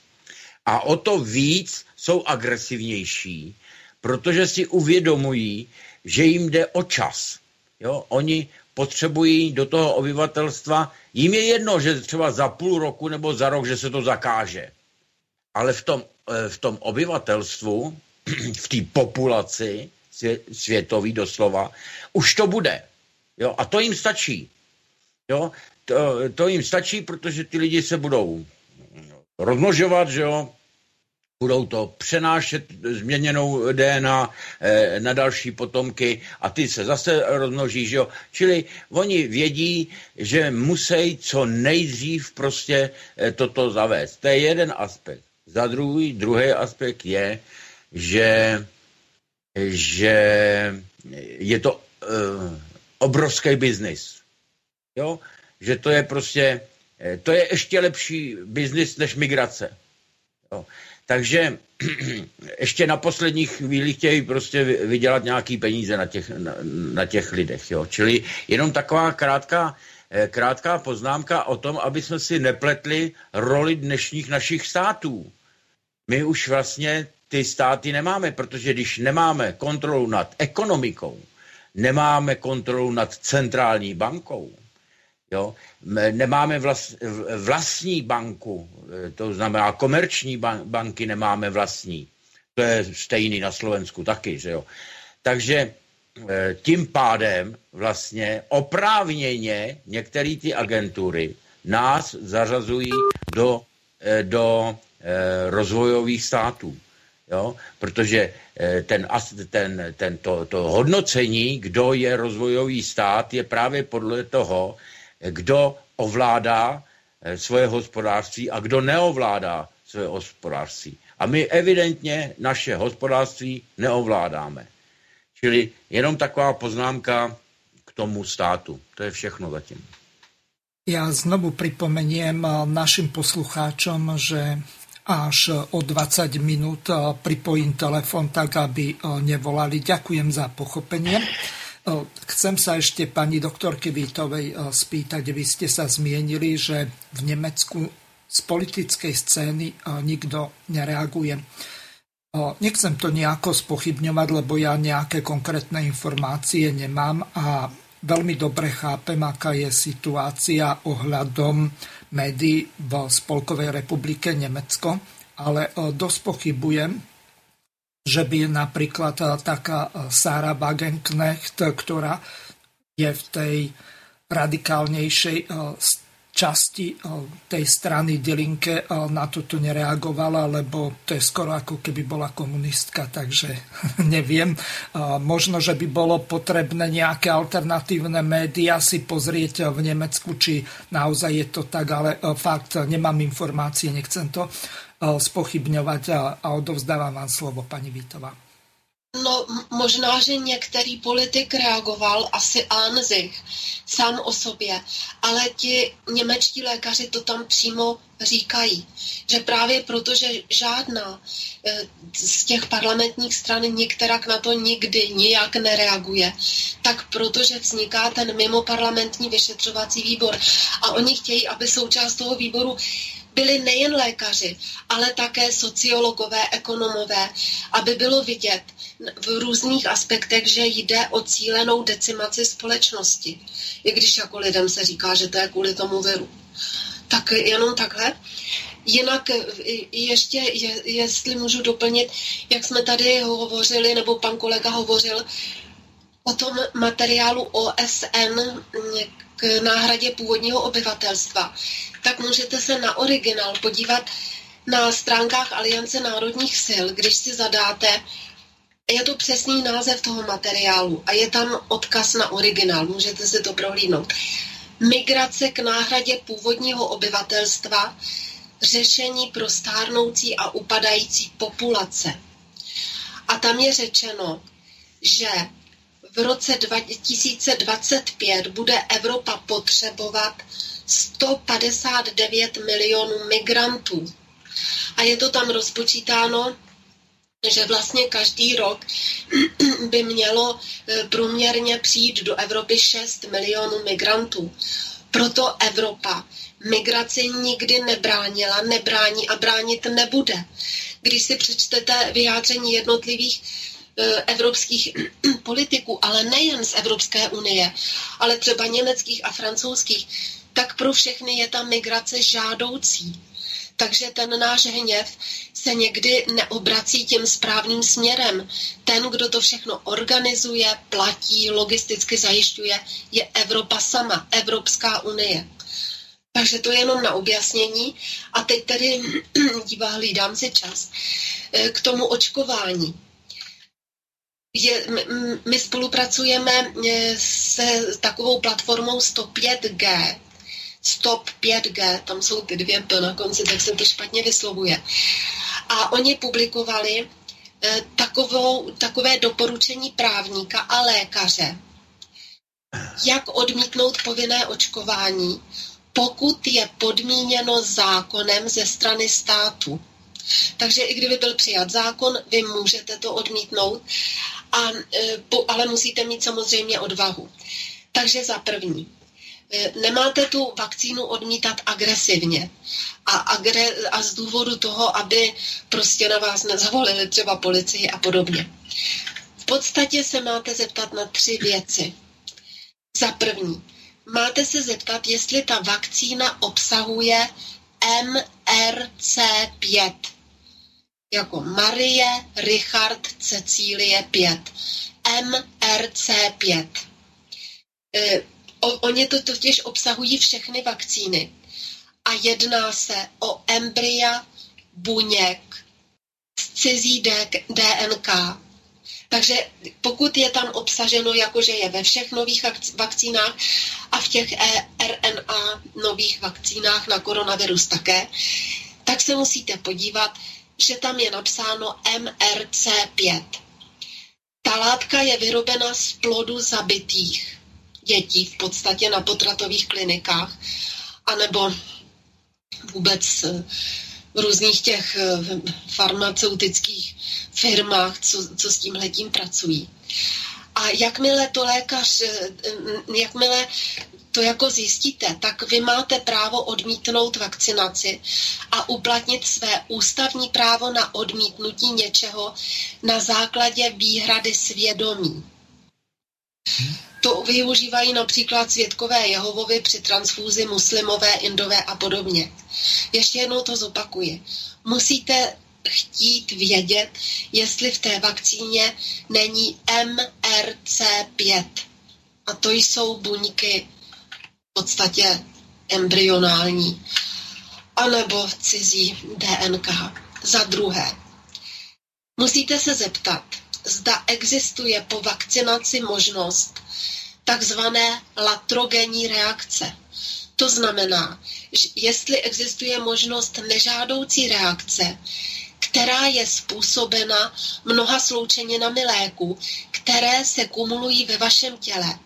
C: A o to víc jsou agresivnější, protože si uvědomují, že jim jde o čas. Jo? Oni potřebují do toho obyvatelstva, jim je jedno, že třeba za půl roku nebo za rok, že se to zakáže. Ale v tom, eh, v tom obyvatelstvu, v té populaci světový doslova, už to bude. Jo? A to jim stačí. Jo? To, to jim stačí, protože ty lidi se budou rozmnožovat, že jo? Budou to přenášet změněnou DNA eh, na další potomky a ty se zase rozmnoží, že jo. Čili oni vědí, že musí co nejdřív prostě eh, toto zavést. To je jeden aspekt. Za druhý, druhý aspekt je, že, že je to uh, obrovský biznis. Jo? Že to je prostě, to je ještě lepší biznis než migrace. Jo? Takže ještě na posledních chvíli chtějí prostě vydělat nějaký peníze na těch, na, na těch lidech. Jo. Čili jenom taková krátká, eh, krátká poznámka o tom, aby jsme si nepletli roli dnešních našich států. My už vlastně ty státy nemáme, protože když nemáme kontrolu nad ekonomikou, nemáme kontrolu nad centrální bankou, Jo? Nemáme vlast, vlastní banku, e, to znamená komerční banky nemáme vlastní. To je stejný na Slovensku taky, že jo. Takže e, tím pádem vlastně oprávněně některé ty agentury nás zařazují do, e, do rozvojových států. Jo? Protože ten, ten, ten to, to hodnocení, kdo je rozvojový stát, je právě podle toho, kdo ovládá eh, svoje hospodářství a kdo neovládá svoje hospodářství. A my evidentně naše hospodářství neovládáme. Čili jenom taková poznámka k tomu státu. To je všechno zatím.
A: Já znovu připomeniem eh, našim poslucháčom, že až o 20 minut eh, pripojím telefon tak, aby nevolali. Ďakujem za pochopenie. Chcem sa ešte pani doktorky Vítovej spýtať. Vy ste sa zmienili, že v Nemecku z politickej scény nikto nereaguje. Nechcem to nejako spochybňovať, lebo ja nejaké konkrétne informácie nemám a veľmi dobre chápem, aká je situácia ohľadom médií v Spolkovej republike Nemecko, ale dosť pochybujem, že by napríklad eh, taká eh, Sara Wagenknecht, ktorá je v tej radikálnejšej eh, časti tej strany Dilinke na toto nereagovala, lebo to je skoro ako keby bola komunistka, takže neviem. Možno, že by bolo potrebné nejaké alternatívne médiá si pozrieť v Nemecku, či naozaj je to tak, ale fakt nemám informácie, nechcem to spochybňovat a odovzdávám vám slovo, paní Vítová.
B: No, možná, že některý politik reagoval, asi Anzich, sám o sobě, ale ti němečtí lékaři to tam přímo říkají, že právě proto, že žádná eh, z těch parlamentních stran některak na to nikdy nijak nereaguje, tak protože vzniká ten mimo parlamentní vyšetřovací výbor a oni chtějí, aby součást toho výboru byli nejen lékaři, ale také sociologové, ekonomové, aby bylo vidět v různých aspektech, že jde o cílenou decimaci společnosti. I když jako lidem se říká, že to je kvůli tomu viru. Tak jenom takhle. Jinak ještě, je, jestli můžu doplnit, jak jsme tady hovořili, nebo pan kolega hovořil, o tom materiálu OSN k náhradě původního obyvatelstva, tak můžete se na originál podívat na stránkách Aliance národních sil, když si zadáte Je to přesný název toho materiálu a je tam odkaz na originál, můžete si to prohlídnout. Migrace k náhradě původního obyvatelstva, řešení pro stárnoucí a upadající populace. A tam je řečeno, že v roce 2025 bude Evropa potřebovat 159 milionů migrantů. A je to tam rozpočítáno, že vlastně každý rok by mělo e, průměrně přijít do Evropy 6 milionů migrantů. Proto Evropa migraci nikdy nebránila, nebrání a bránit nebude. Když si přečtete vyjádření jednotlivých e, evropských politiků, ale nejen z Evropské unie, ale třeba německých a francouzských, tak pro všechny je ta migrace žádoucí. Takže ten náš hněv se někdy neobrací tím správným směrem. Ten, kdo to všechno organizuje, platí, logisticky zajišťuje, je Evropa sama, Evropská unie. Takže to je jenom na objasnění. A teď tedy dívá, hlídám si čas eh, k tomu očkování. Je, my spolupracujeme eh, se takovou platformou 105G, Stop 5G, tam jsou ty dvě P na konci, tak se to špatně vyslovuje. A oni publikovali eh, takovou, takové doporučení právníka a lékaře, jak odmítnout povinné očkování, pokud je podmíněno zákonem ze strany státu. Takže i kdyby byl přijat zákon, vy můžete to odmítnout, a, eh, ale musíte mít samozřejmě odvahu. Takže za první, nemáte tu vakcínu odmítat agresivně. A, agre, a z důvodu toho, aby prostě na vás nezavolili třeba policii a podobně. V podstatě se máte zeptat na tři věci. Za první, máte se zeptat, jestli ta vakcína obsahuje MRC5, jako Marie, Richard, Cecílie 5. MRC5. O, oni to totiž obsahují všechny vakcíny. A jedná se o embrya buněk z cizí DNK. Takže pokud je tam obsaženo, jakože je ve všech nových vakcínách a v těch e RNA nových vakcínách na koronavirus také, tak se musíte podívat, že tam je napsáno MRC5. Ta látka je vyrobena z plodu zabitých dětí v podstatě na potratových klinikách, anebo vůbec eh, v různých těch eh, farmaceutických firmách, co, co s tím letím pracují. A jakmile to lékař, eh, jakmile to jako zjistíte, tak vy máte právo odmítnout vakcinaci a uplatnit své ústavní právo na odmítnutí něčeho na základě výhrady svědomí. To využívají například světkové Jehovovi při transfúzi muslimové, indové a podobně. Ještě jednou to zopakuji. Musíte chtít vědět, jestli v té vakcíně není MRC5. A to jsou buňky v podstatě embryonální, anebo cizí DNK. Za druhé, musíte se zeptat, zda existuje po vakcinaci možnost takzvané latrogenní reakce. To znamená, že jestli existuje možnost nežádoucí reakce, která je způsobena mnoha sloučeninami léku, které se kumulují ve vašem těle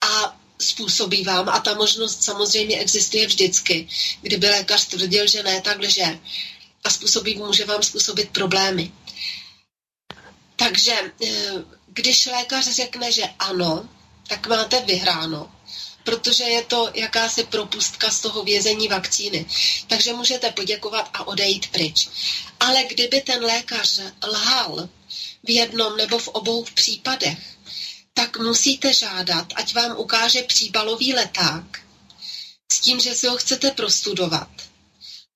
B: a způsobí vám, a ta možnost samozřejmě existuje vždycky, kdyby lékař tvrdil, že ne, tak lže a způsobí, může vám způsobit problémy. Takže eh, když lékař řekne, že ano, tak máte vyhráno, protože je to jakási propustka z toho vězení vakcíny. Takže můžete poděkovat a odejít pryč. Ale kdyby ten lékař lhal v jednom nebo v obou případech, tak musíte žádat, ať vám ukáže příbalový leták s tím, že si ho chcete prostudovat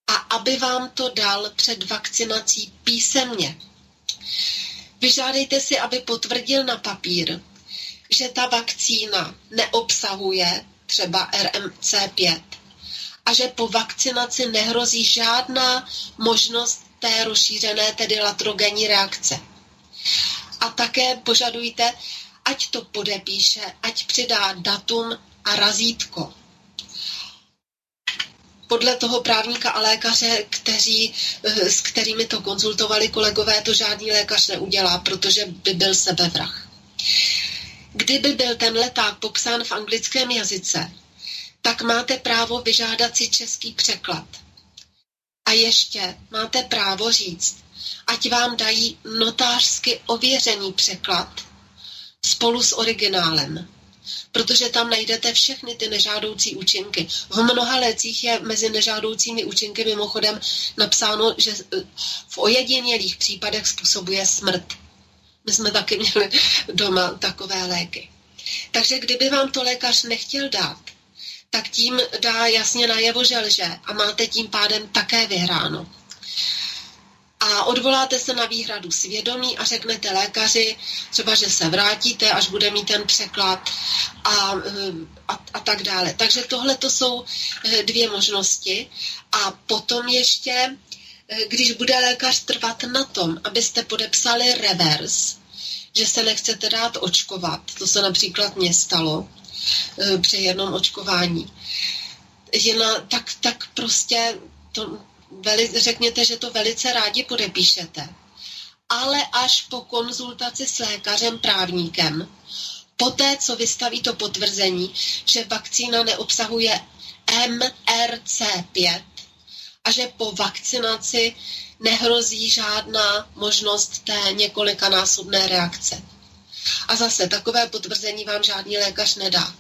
B: a aby vám to dal před vakcinací písemně. Vyžádejte si, aby potvrdil na papír, že ta vakcína neobsahuje třeba RMC5 a že po vakcinaci nehrozí žádná možnost té rozšířené, tedy latrogenní reakce. A také požadujte, ať to podepíše, ať přidá datum a razítko podle toho právníka a lékaře, kteří, eh, s kterými to konzultovali kolegové, to žádný lékař neudělá, protože by byl sebevrah. Kdyby byl ten leták popsán v anglickém jazyce, tak máte právo vyžádat si český překlad. A ještě máte právo říct, ať vám dají notářsky ověřený překlad spolu s originálem protože tam najdete všechny ty nežádoucí účinky. V mnoha lécích je mezi nežádoucími účinky mimochodem napsáno, že v ojedinělých případech způsobuje smrt. My jsme taky měli doma takové léky. Takže kdyby vám to lékař nechtěl dát, tak tím dá jasně najevo, že lže a máte tím pádem také vyhráno a odvoláte se na výhradu svědomí a řeknete lékaři, třeba, že se vrátíte, až bude mít ten překlad a, eh, a, a tak dále. Takže tohle to jsou eh, dvě možnosti. A potom ještě, eh, když bude lékař trvat na tom, abyste podepsali revers, že se nechcete dát očkovat, to se například mně stalo při jednom očkování, že na, tak, tak prostě to, veli, řekněte, že to velice rádi podepíšete, ale až po konzultaci s lékařem právníkem, poté, co vystaví to potvrzení, že vakcína neobsahuje MRC5 a že po vakcinaci nehrozí žádná možnost té několikanásobné reakce. A zase takové potvrzení vám žádný lékař nedá.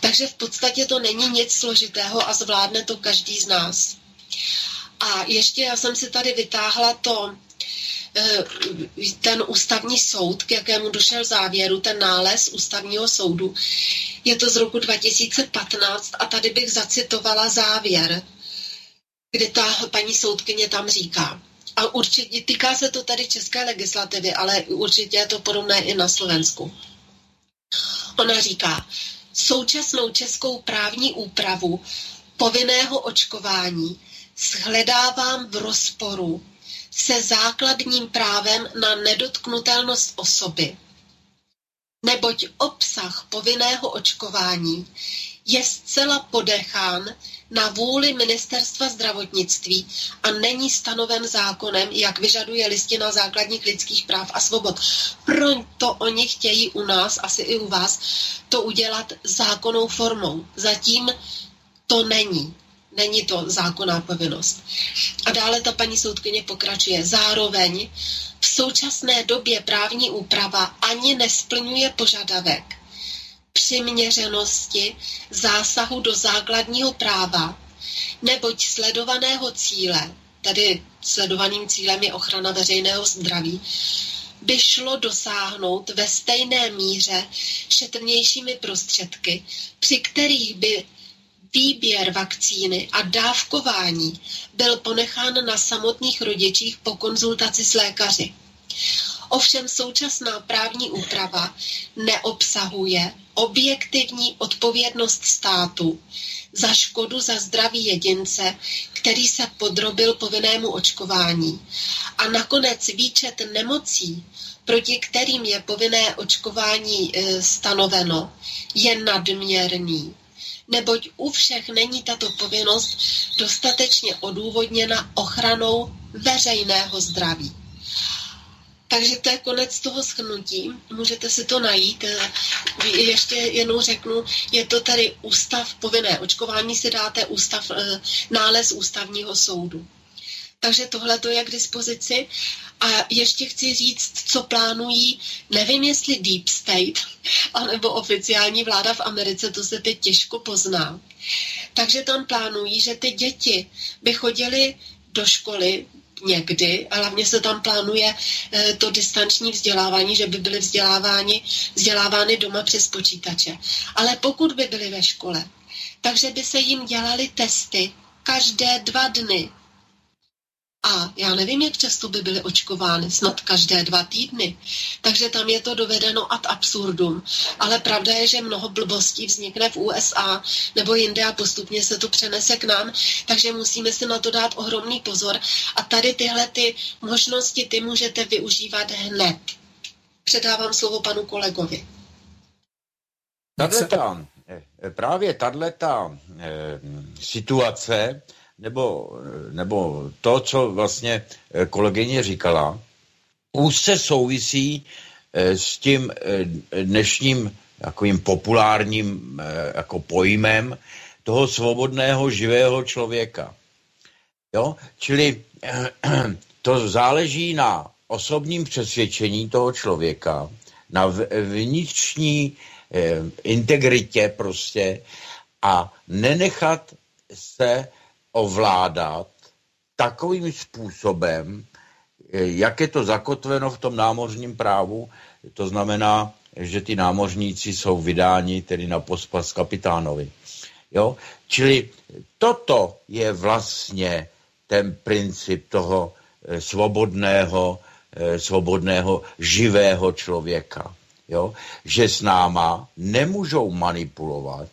B: Takže v podstatě to není nic složitého a zvládne to každý z nás. A ještě já jsem si tady vytáhla to, eh, ten ústavní soud, k jakému došel závěru, ten nález ústavního soudu. Je to z roku 2015 a tady bych zacitovala závěr, kdy ta paní soudkyně tam říká. A určitě týká se to tady české legislativy, ale určitě je to podobné i na Slovensku. Ona říká, současnou českou právní úpravu povinného očkování shledávám v rozporu se základním právem na nedotknutelnost osoby, neboť obsah povinného očkování je zcela podechán na vůli ministerstva zdravotnictví a není stanoven zákonem, jak vyžaduje listina základních lidských práv a svobod. Proto oni chtějí u nás, asi i u vás, to udělat zákonnou formou. Zatím to není. Není to zákonná povinnost. A dále ta paní soudkyně pokračuje. Zároveň v současné době právní úprava ani nesplňuje požadavek přiměřenosti zásahu do základního práva, neboť sledovaného cíle, tedy sledovaným cílem je ochrana veřejného zdraví, by šlo dosáhnout ve stejné míře šetrnějšími prostředky, při kterých by Výběr vakcíny a dávkování byl ponechán na samotných rodičích po konzultaci s lékaři. Ovšem současná právní úprava neobsahuje objektivní odpovědnost státu za škodu za zdraví jedince, který se podrobil povinnému očkování. A nakonec výčet nemocí, proti kterým je povinné očkování e, stanoveno, je nadměrný neboť u všech není tato povinnost dostatečně odůvodněna ochranou veřejného zdraví. Takže to je konec toho schnutí. Můžete si to najít. Ještě jednou řeknu, je to tady ústav povinné očkování, si dáte ústav, eh, nález ústavního soudu. Takže tohle to je k dispozici. A ještě chci říct, co plánují, nevím jestli Deep State, anebo oficiální vláda v Americe, to se teď těžko pozná. Takže tam plánují, že ty děti by chodily do školy někdy, a hlavně se tam plánuje eh, to distanční vzdělávání, že by byly vzdělávány, vzdělávány doma přes počítače. Ale pokud by byly ve škole, takže by se jim dělaly testy každé dva dny a já nevím, jak často by byly očkovány, snad každé dva týdny. Takže tam je to dovedeno ad absurdum. Ale pravda je, že mnoho blbostí vznikne v USA nebo jinde a postupně se to přenese k nám, takže musíme si na to dát ohromný pozor. A tady tyhle ty možnosti ty můžete využívat hned. předávám slovo panu kolegovi.
C: Tato, eh, právě tato eh, situace, nebo, nebo to, co vlastně eh, kolegyně říkala, úzce souvisí eh, s tím eh, dnešním takovým populárním jako pojmem toho svobodného živého člověka. Jo? Čili to záleží na osobním přesvědčení toho člověka, na vnitřní integritě prostě a nenechat se ovládat takovým způsobem, jak je to zakotveno v tom námořním právu, to znamená, že ty námořníci jsou vydáni tedy na pospas kapitánovi. Jo? Čili toto je vlastně ten princip toho eh, svobodného, eh, svobodného živého člověka. Jo? Že s náma nemůžou manipulovat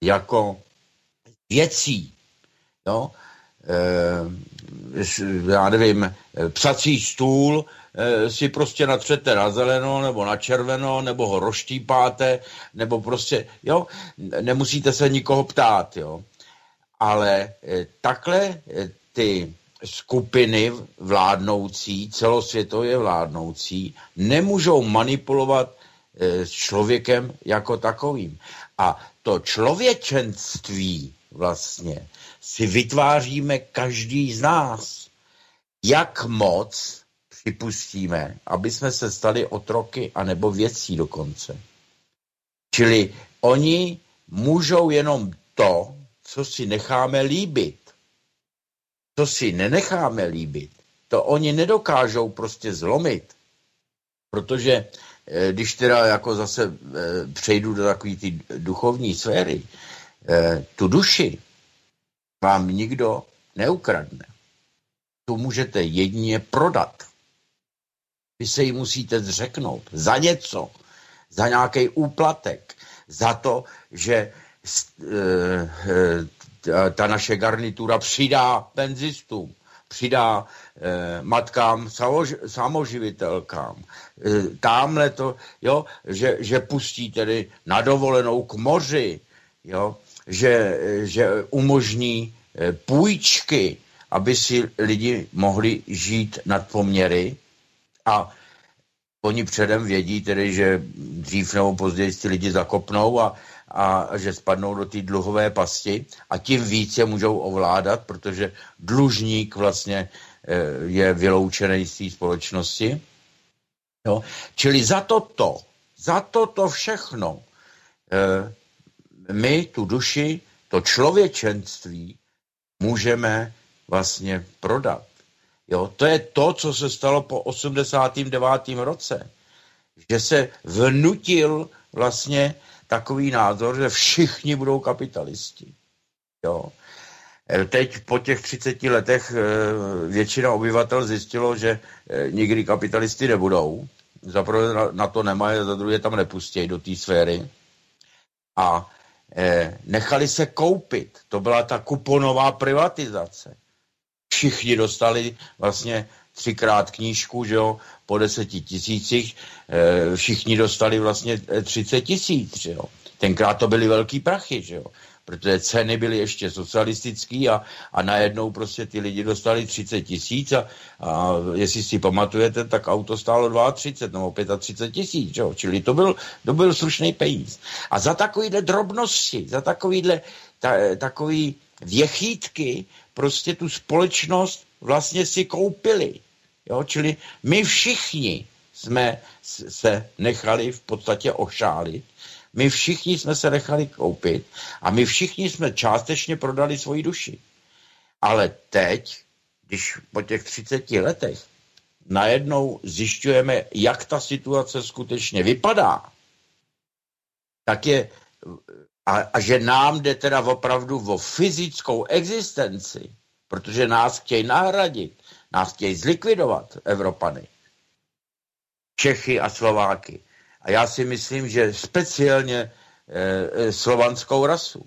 C: jako věcí. Jo? E, já nevím, psací stůl Eh, si prostě natřete na zeleno nebo na červeno, nebo ho roštípáte, nebo prostě, jo, nemusíte se nikoho ptát, jo. Ale eh, takhle eh, ty skupiny vládnoucí, celosvětově vládnoucí, nemůžou manipulovat s člověkem jako takovým. A to člověčenství vlastně si vytváříme každý z nás. Jak moc připustíme, aby jsme se stali otroky anebo věcí dokonce. Čili oni můžou jenom to, co si necháme líbit. Co si nenecháme líbit, to oni nedokážou prostě zlomit. Protože eh, když teda jako zase eh, přejdu do takové ty duchovní sféry, eh, tu duši vám nikdo neukradne. Tu můžete jedině prodat. Vy se jí musíte zřeknout za něco, za nějaký úplatek, za to, že e, e, ta naše garnitura přidá penzistům, přidá e, matkám samoživitelkám. Tamhle to, jo, že, že pustí tedy na dovolenou k moři, jo, že, že umožní půjčky, aby si lidi mohli žít nad poměry a oni předem vědí tedy, že dřív nebo později ty lidi zakopnou a, a že spadnou do té dluhové pasti a tím víc je můžou ovládat, protože dlužník vlastně eh, je vyloučený z té společnosti. Jo? Čili za toto, za toto všechno eh, my tu duši, to člověčenství můžeme vlastně prodat. Jo, to je to, co se stalo po 89. roce. Že se vnutil vlastně takový názor, že všichni budou kapitalisti. Jo. E, teď po těch 30 letech e, většina obyvatel zjistilo, že e, nikdy kapitalisty nebudou. Za prvé na to nemají, za druhé tam nepustí do té sféry. A nechali se koupit. To byla ta kuponová privatizace všichni dostali vlastně třikrát knížku, že jo, po deseti tisících, e, všichni dostali vlastně 30 tisíc, že jo. Tenkrát to byly velký prachy, že jo, protože ceny byly ještě socialistický a, a najednou prostě ty lidi dostali 30 tisíc a, a jestli si pamatujete, tak auto stálo 32 nebo 35 tisíc, jo, čili to byl, to byl slušný peníz. A za takovýhle drobnosti, za takovýhle ta, takový věchýtky prostě tu společnost vlastně si koupili. Jo? Čili my všichni jsme se nechali v podstatě ošálit, my všichni jsme se nechali koupit a my všichni jsme částečně prodali svoji duši. Ale teď, když po těch 30 letech najednou zjišťujeme, jak ta situace skutečně vypadá, tak je a, a že nám jde teda opravdu o fyzickou existenci, protože nás chtějí nahradit, nás chtějí zlikvidovat Evropany, Čechy a Slováky. A já si myslím, že speciálně e, e, slovanskou rasu,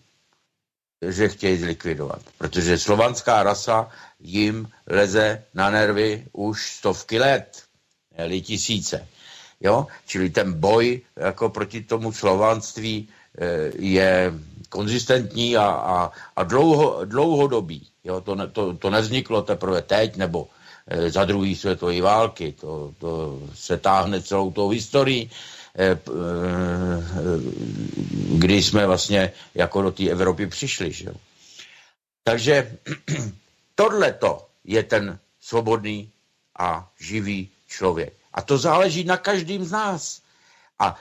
C: že chtějí zlikvidovat, protože slovanská rasa jim leze na nervy už stovky let, ne tisíce. Jo? Čili ten boj jako proti tomu slovanství je konzistentní a, a, a dlouho, dlouhodobý. Jo? To, ne, to, to nevzniklo teprve teď nebo za druhé světové války. To, to se táhne celou tou historií kdy jsme vlastně jako do té Evropy přišli. Že? Takže tohleto je ten svobodný a živý člověk. A to záleží na každém z nás. A,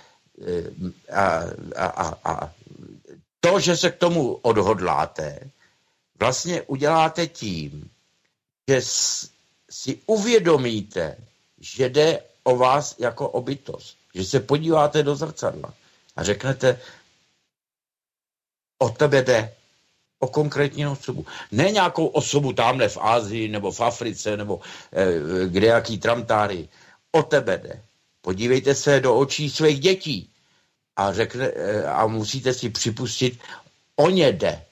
C: a, a, a, a to, že se k tomu odhodláte, vlastně uděláte tím, že si uvědomíte, že jde o vás jako o bytost. Že se podíváte do zrcadla a řeknete, o tebe jde, o konkrétní osobu. Ne nějakou osobu tamhle v Ázii nebo v Africe nebo eh, kde jaký tramtáry. O tebe jde. Podívejte se do očí svých dětí a, řekne, eh, a musíte si připustit, o ně jde.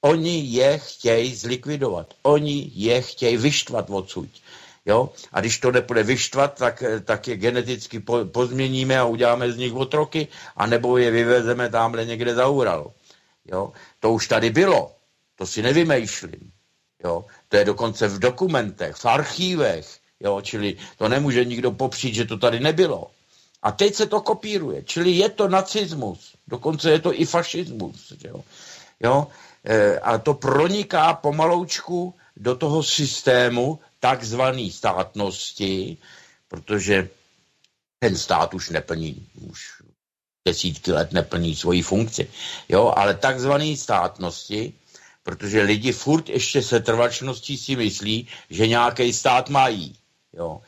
C: Oni je chtějí zlikvidovat. Oni je chtějí vyštvat odsud. Jo? A když to nepůjde vyštvat, tak, eh, tak je geneticky po, pozměníme a uděláme z nich otroky, anebo je vyvezeme tamhle někde za Ural. Jo? To už tady bylo. To si nevymýšlím. Jo? To je dokonce v dokumentech, v archívech. Jo? Čili to nemůže nikdo popřít, že to tady nebylo. A teď se to kopíruje. Čili je to nacismus. Dokonce je to i fašismus. Jo? Jo? E, a to proniká pomaloučku do toho systému takzvané státnosti, protože ten stát už neplní, už desítky let neplní svoji funkci. Jo, ale takzvané státnosti, protože lidi furt ještě se trvačností si myslí, že nějaký stát mají. Jo.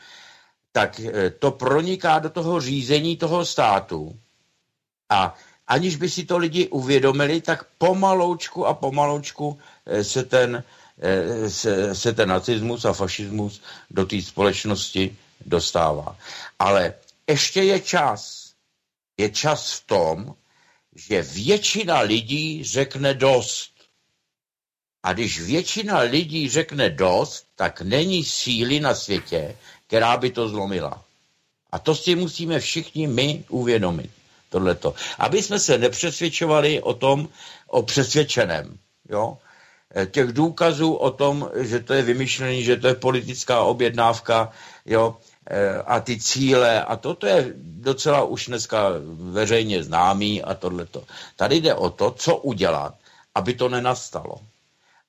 C: Tak e, to proniká do toho řízení toho státu a aniž by si to lidi uvědomili, tak pomaloučku a pomaloučku e, se ten, se, se ten nacismus a fašismus do té společnosti dostává. Ale ještě je čas, je čas v tom, že většina lidí řekne dost. A když většina lidí řekne dost, tak není síly na světě, která by to zlomila. A to si musíme všichni my uvědomit. Tohleto. Aby jsme se nepřesvědčovali o tom, o přesvědčeném. Jo? Eh, těch důkazů o tom, že to je vymyšlený, že to je politická objednávka, jo, Eh, a ty cíle a to, to je docela už dneska veřejně známý a tohleto. Tady jde o to, co udělat, aby to nenastalo.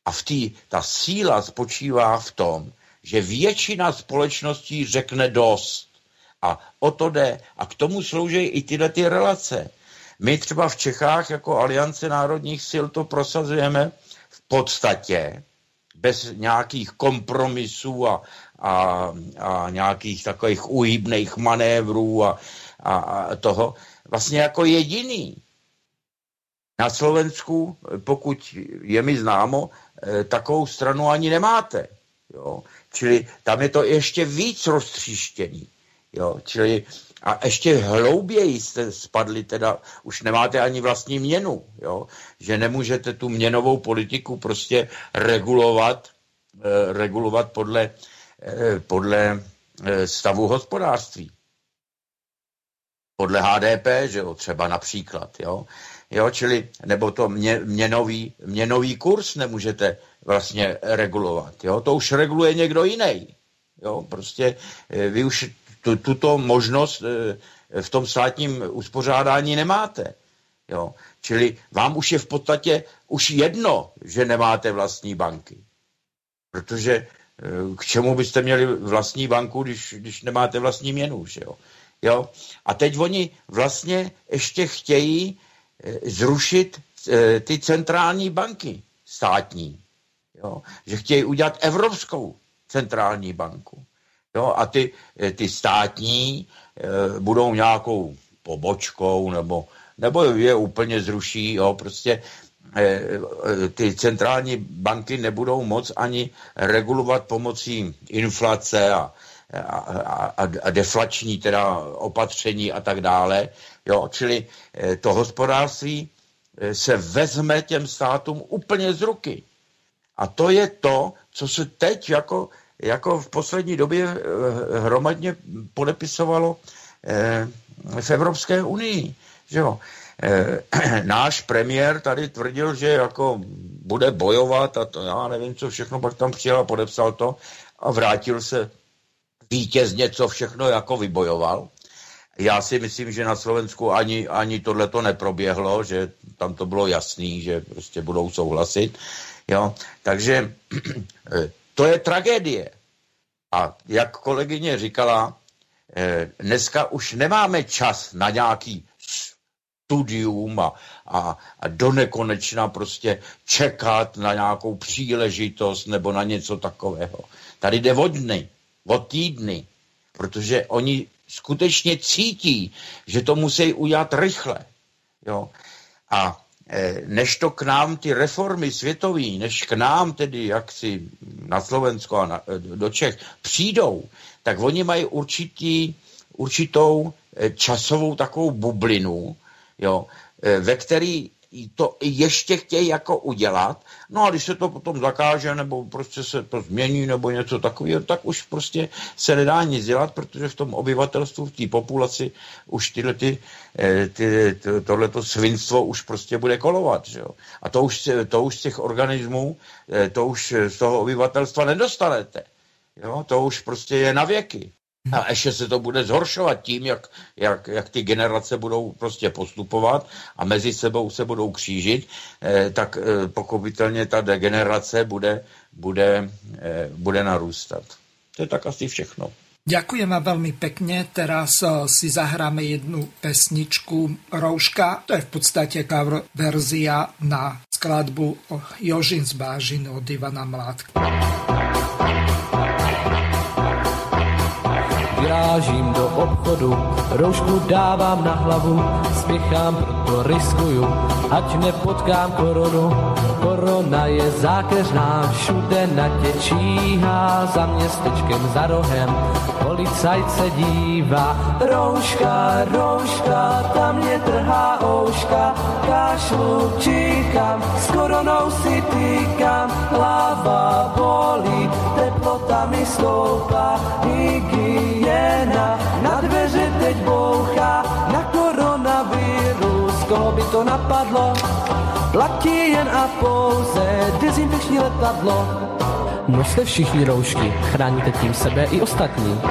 C: A v tý, ta síla spočívá v tom, že většina společností řekne dost. A o to jde. A k tomu slouží i tyhle ty relace. My třeba v Čechách jako Aliance národních sil to prosazujeme podstatě bez nějakých kompromisů a, a, a nějakých takových uhybných manévrů a, a, a toho vlastně jako jediný. Na Slovensku, pokud je mi známo, eh, takovou stranu ani nemáte. Jo? Čili tam je to ještě víc roztříštěný. Jo? Čili a ještě hlouběji jste spadli, teda už nemáte ani vlastní měnu, jo? že nemůžete tu měnovou politiku prostě regulovat, eh, regulovat podle Eh, podle eh, stavu hospodářství. Podle HDP, že jo, třeba například, jo. Jo, čili, nebo to mě, měnový, měnový kurz nemůžete vlastně regulovat, jo. To už reguluje někdo jiný. Jo, prostě eh, vy už tu, tuto možnost v tom státním uspořádání nemáte. Jo. Čili vám už je v podstatě už jedno, že nemáte vlastní banky. Protože k čemu byste měli vlastní banku, když, když nemáte vlastní měnu, že jo? jo? A teď oni vlastně ještě chtějí eh, zrušit eh, ty centrální banky státní. Jo? Že chtějí udělat evropskou centrální banku. Jo? A ty, eh, ty státní budou nějakou pobočkou nebo, nebo je úplně zruší. Jo? Prostě Eh, ty centrální banky nebudou moc ani regulovat pomocí inflace a, a, a, a deflační teda opatření a tak dále. Jo, čili to hospodářství se vezme těm státům úplně z ruky. A to je to, co se teď jako, jako v poslední době hromadně podepisovalo v Evropské unii. Že jo? náš premiér tady tvrdil, že jako bude bojovat a to, já nevím, co všechno, pak tam přijel a podepsal to a vrátil se vítězně, co všechno jako vybojoval. Já si myslím, že na Slovensku ani, ani tohle to neproběhlo, že tam to bylo jasný, že prostě budou souhlasit. Jo? Takže to je tragédie. A jak kolegyně říkala, eh, dneska už nemáme čas na nějaký studium a, a, a do nekonečna prostě čekat na nějakou příležitost nebo na něco takového. Tady jde o dny, o týdny, protože oni skutečně cítí, že to musí udělat rychle. Jo? A než to k nám ty reformy světové, než k nám tedy jaksi na Slovensko a na, e, do Čech přijdou, tak oni mají určitý, určitou e, časovou takovou bublinu, jo, ve který to ještě chtějí jako udělat, no a když se to potom zakáže, nebo prostě se to změní, nebo něco takového, tak už prostě se nedá nic dělat, protože v tom obyvatelstvu, v té populaci už tyhle ty, eh, ty, tohleto svinstvo už prostě bude kolovat, že jo. A to už, to už z těch organismů, eh, to už z toho obyvatelstva nedostanete. Jo, to už prostě je na věky. A ještě se to bude zhoršovat tím, jak, jak, jak ty generace budou prostě postupovat a mezi sebou se budou křížit, eh, tak eh, pochopitelně ta degenerace bude, bude, eh, bude narůstat. To je tak asi všechno.
A: Ďakujem vám veľmi pekne. Teraz eh, si zahráme jednu pesničku Rouška. To je v podstate cover verzia na skladbu Jožin z Bážin od Ivana Mládka.
D: Vyrážím do obchodu, roušku dávám na hlavu, spěchám, proto riskuju, ať nepotkám koronu. Korona je zákeřná, všude na tě číhá, za městečkem, za rohem, policajt se dívá. Rouška, rouška, tam mě trhá ouška, kašlu, číkám, s koronou si týkám, hlava bolí, teplota mi stoupá, hygiena, na dveře teď bouchá, na koronavirus, koho by to napadlo, platí jen a pouze dezinfekční letadlo. Noste všichni roušky, chráníte tím sebe i ostatní.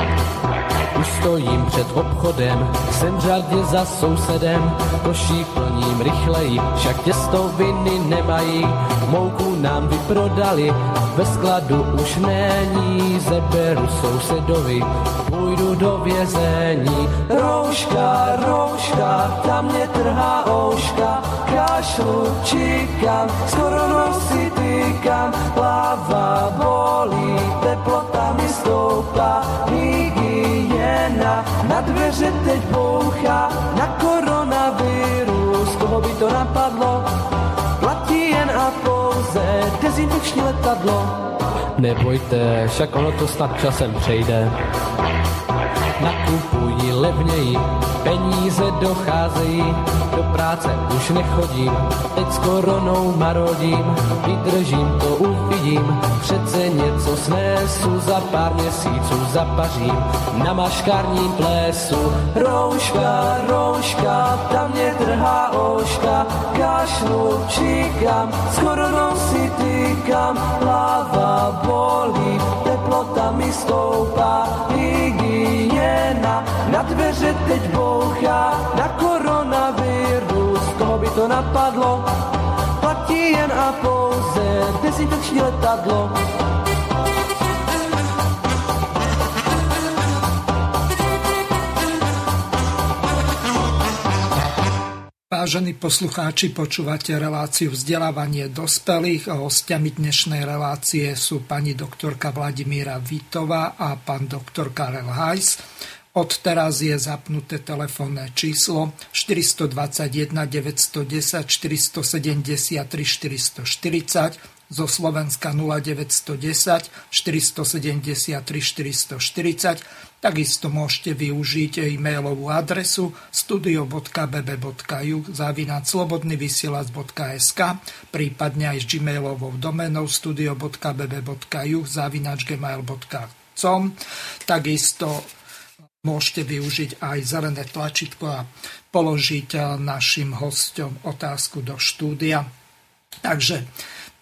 D: Už stojím před obchodem, jsem řadě za sousedem, košík plním rychleji, však těstoviny nemají, mouku nám vyprodali, ve skladu už není, zeberu sousedovi, půjdu do vězení. Rouška, rouška, tam mě trhá ouška, kašlu, číkám, skoro si týkám, hlava bolí, teplota mi stoupá, hygiena, na dveře teď bouchá, na koronavirus, koho by to napadlo, platí jen a pouze dezinfekční letadlo. Nebojte, však ono to snad časem přejde. Nakupují levněji, peníze docházejí, do práce už nechodím, teď s koronou marodím, vydržím to, uvidím, přece něco snesu, za pár měsíců zapařím, na maškarním plésu. Rouška, rouška, tam mě trhá oška, kašlu, číkám, s koronou si týkám, hlava bolí, teplota mi stoupá, hygiena, na dveře teď bouchá, na koronavirus, koho by to napadlo, platí jen a pouze dezinfekční letadlo.
A: Vážení poslucháči, počúvate reláciu vzdelávanie dospelých hostiami dnešnej relácie sú pani doktorka Vladimíra Vitová a pán doktor Karel Hajs. Od teraz je zapnuté telefónne číslo 421 910 473 440 zo Slovenska 0910 473 440 Takisto môžete využiť e-mailovú adresu studio.bb.ju zavinať slobodnyvysielac.sk prípadne aj s gmailovou domenou studio.bb.ju zavinač gmail.com Takisto môžete využiť aj zelené tlačítko a položiť našim hostom otázku do štúdia. Takže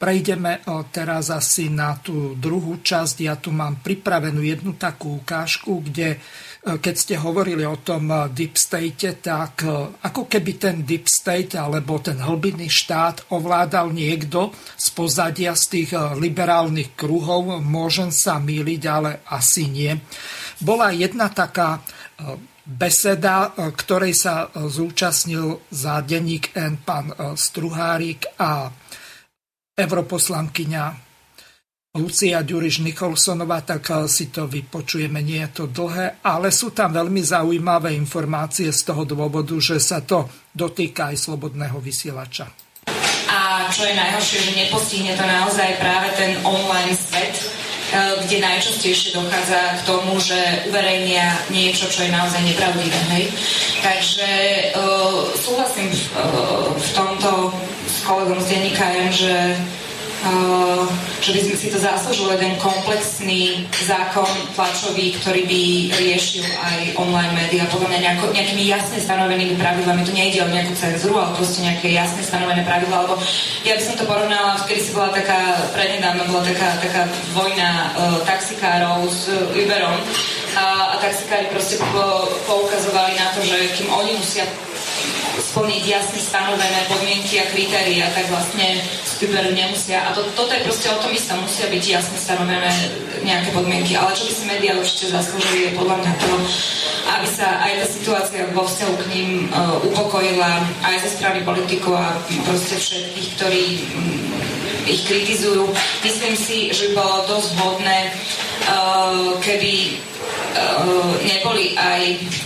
A: Prejdeme teraz asi na tú druhú časť. Ja tu mám pripravenú jednu takú ukážku, kde keď ste hovorili o tom deep state, tak ako keby ten deep state alebo ten hlbinný štát ovládal niekto z pozadia z tých liberálnych kruhov. Môžem sa míliť, ale asi nie. Bola jedna taká beseda, ktorej sa zúčastnil za denník N pán Struhárik a europoslankyňa Lucia Ďuriš Nikolsonová, tak eh, si to vypočujeme, nie je to dlhé, ale sú tam veľmi zaujímavé informácie z toho dôvodu, že sa to dotýka aj slobodného vysielača.
E: A čo je najhoršie, že nepostihne to naozaj práve ten online svet, eh, kde najčastejšie dochádza k tomu, že uverejnia niečo, čo je naozaj nepravdivé. Takže uh, súhlasím v, uh, v tomto s kolegom z denníka že Uh, že by sme si to zaslúžili jeden komplexný zákon tlačový, ktorý by riešil aj online médiá, podľa mňa nejako, nejakými jasne stanovenými pravidlami. Tu nejde o nejakú cenzuru, ale proste nejaké jasne stanovené pravidla, lebo ja by som to porovnala, vtedy si bola taká, prednedávno bola taká, taká vojna uh, taxikárov s uh, Uberom. A, a taxikári proste poukazovali na to, že kým oni musia splniť jasne stanovené podmienky a kritéria, tak vlastne Uberu nemusia. A to, toto je proste o tom istom, musia byť jasne stanovené nejaké podmienky. Ale čo by si médiá určite zaslúžili je podľa mňa to, aby sa aj tá situácia vo vzťahu k ním uh, upokojila aj ze strany politikov a proste všetkých, ktorí um, ich kritizujú. Myslím si, že by bolo dosť vhodné, uh, keby neboli aj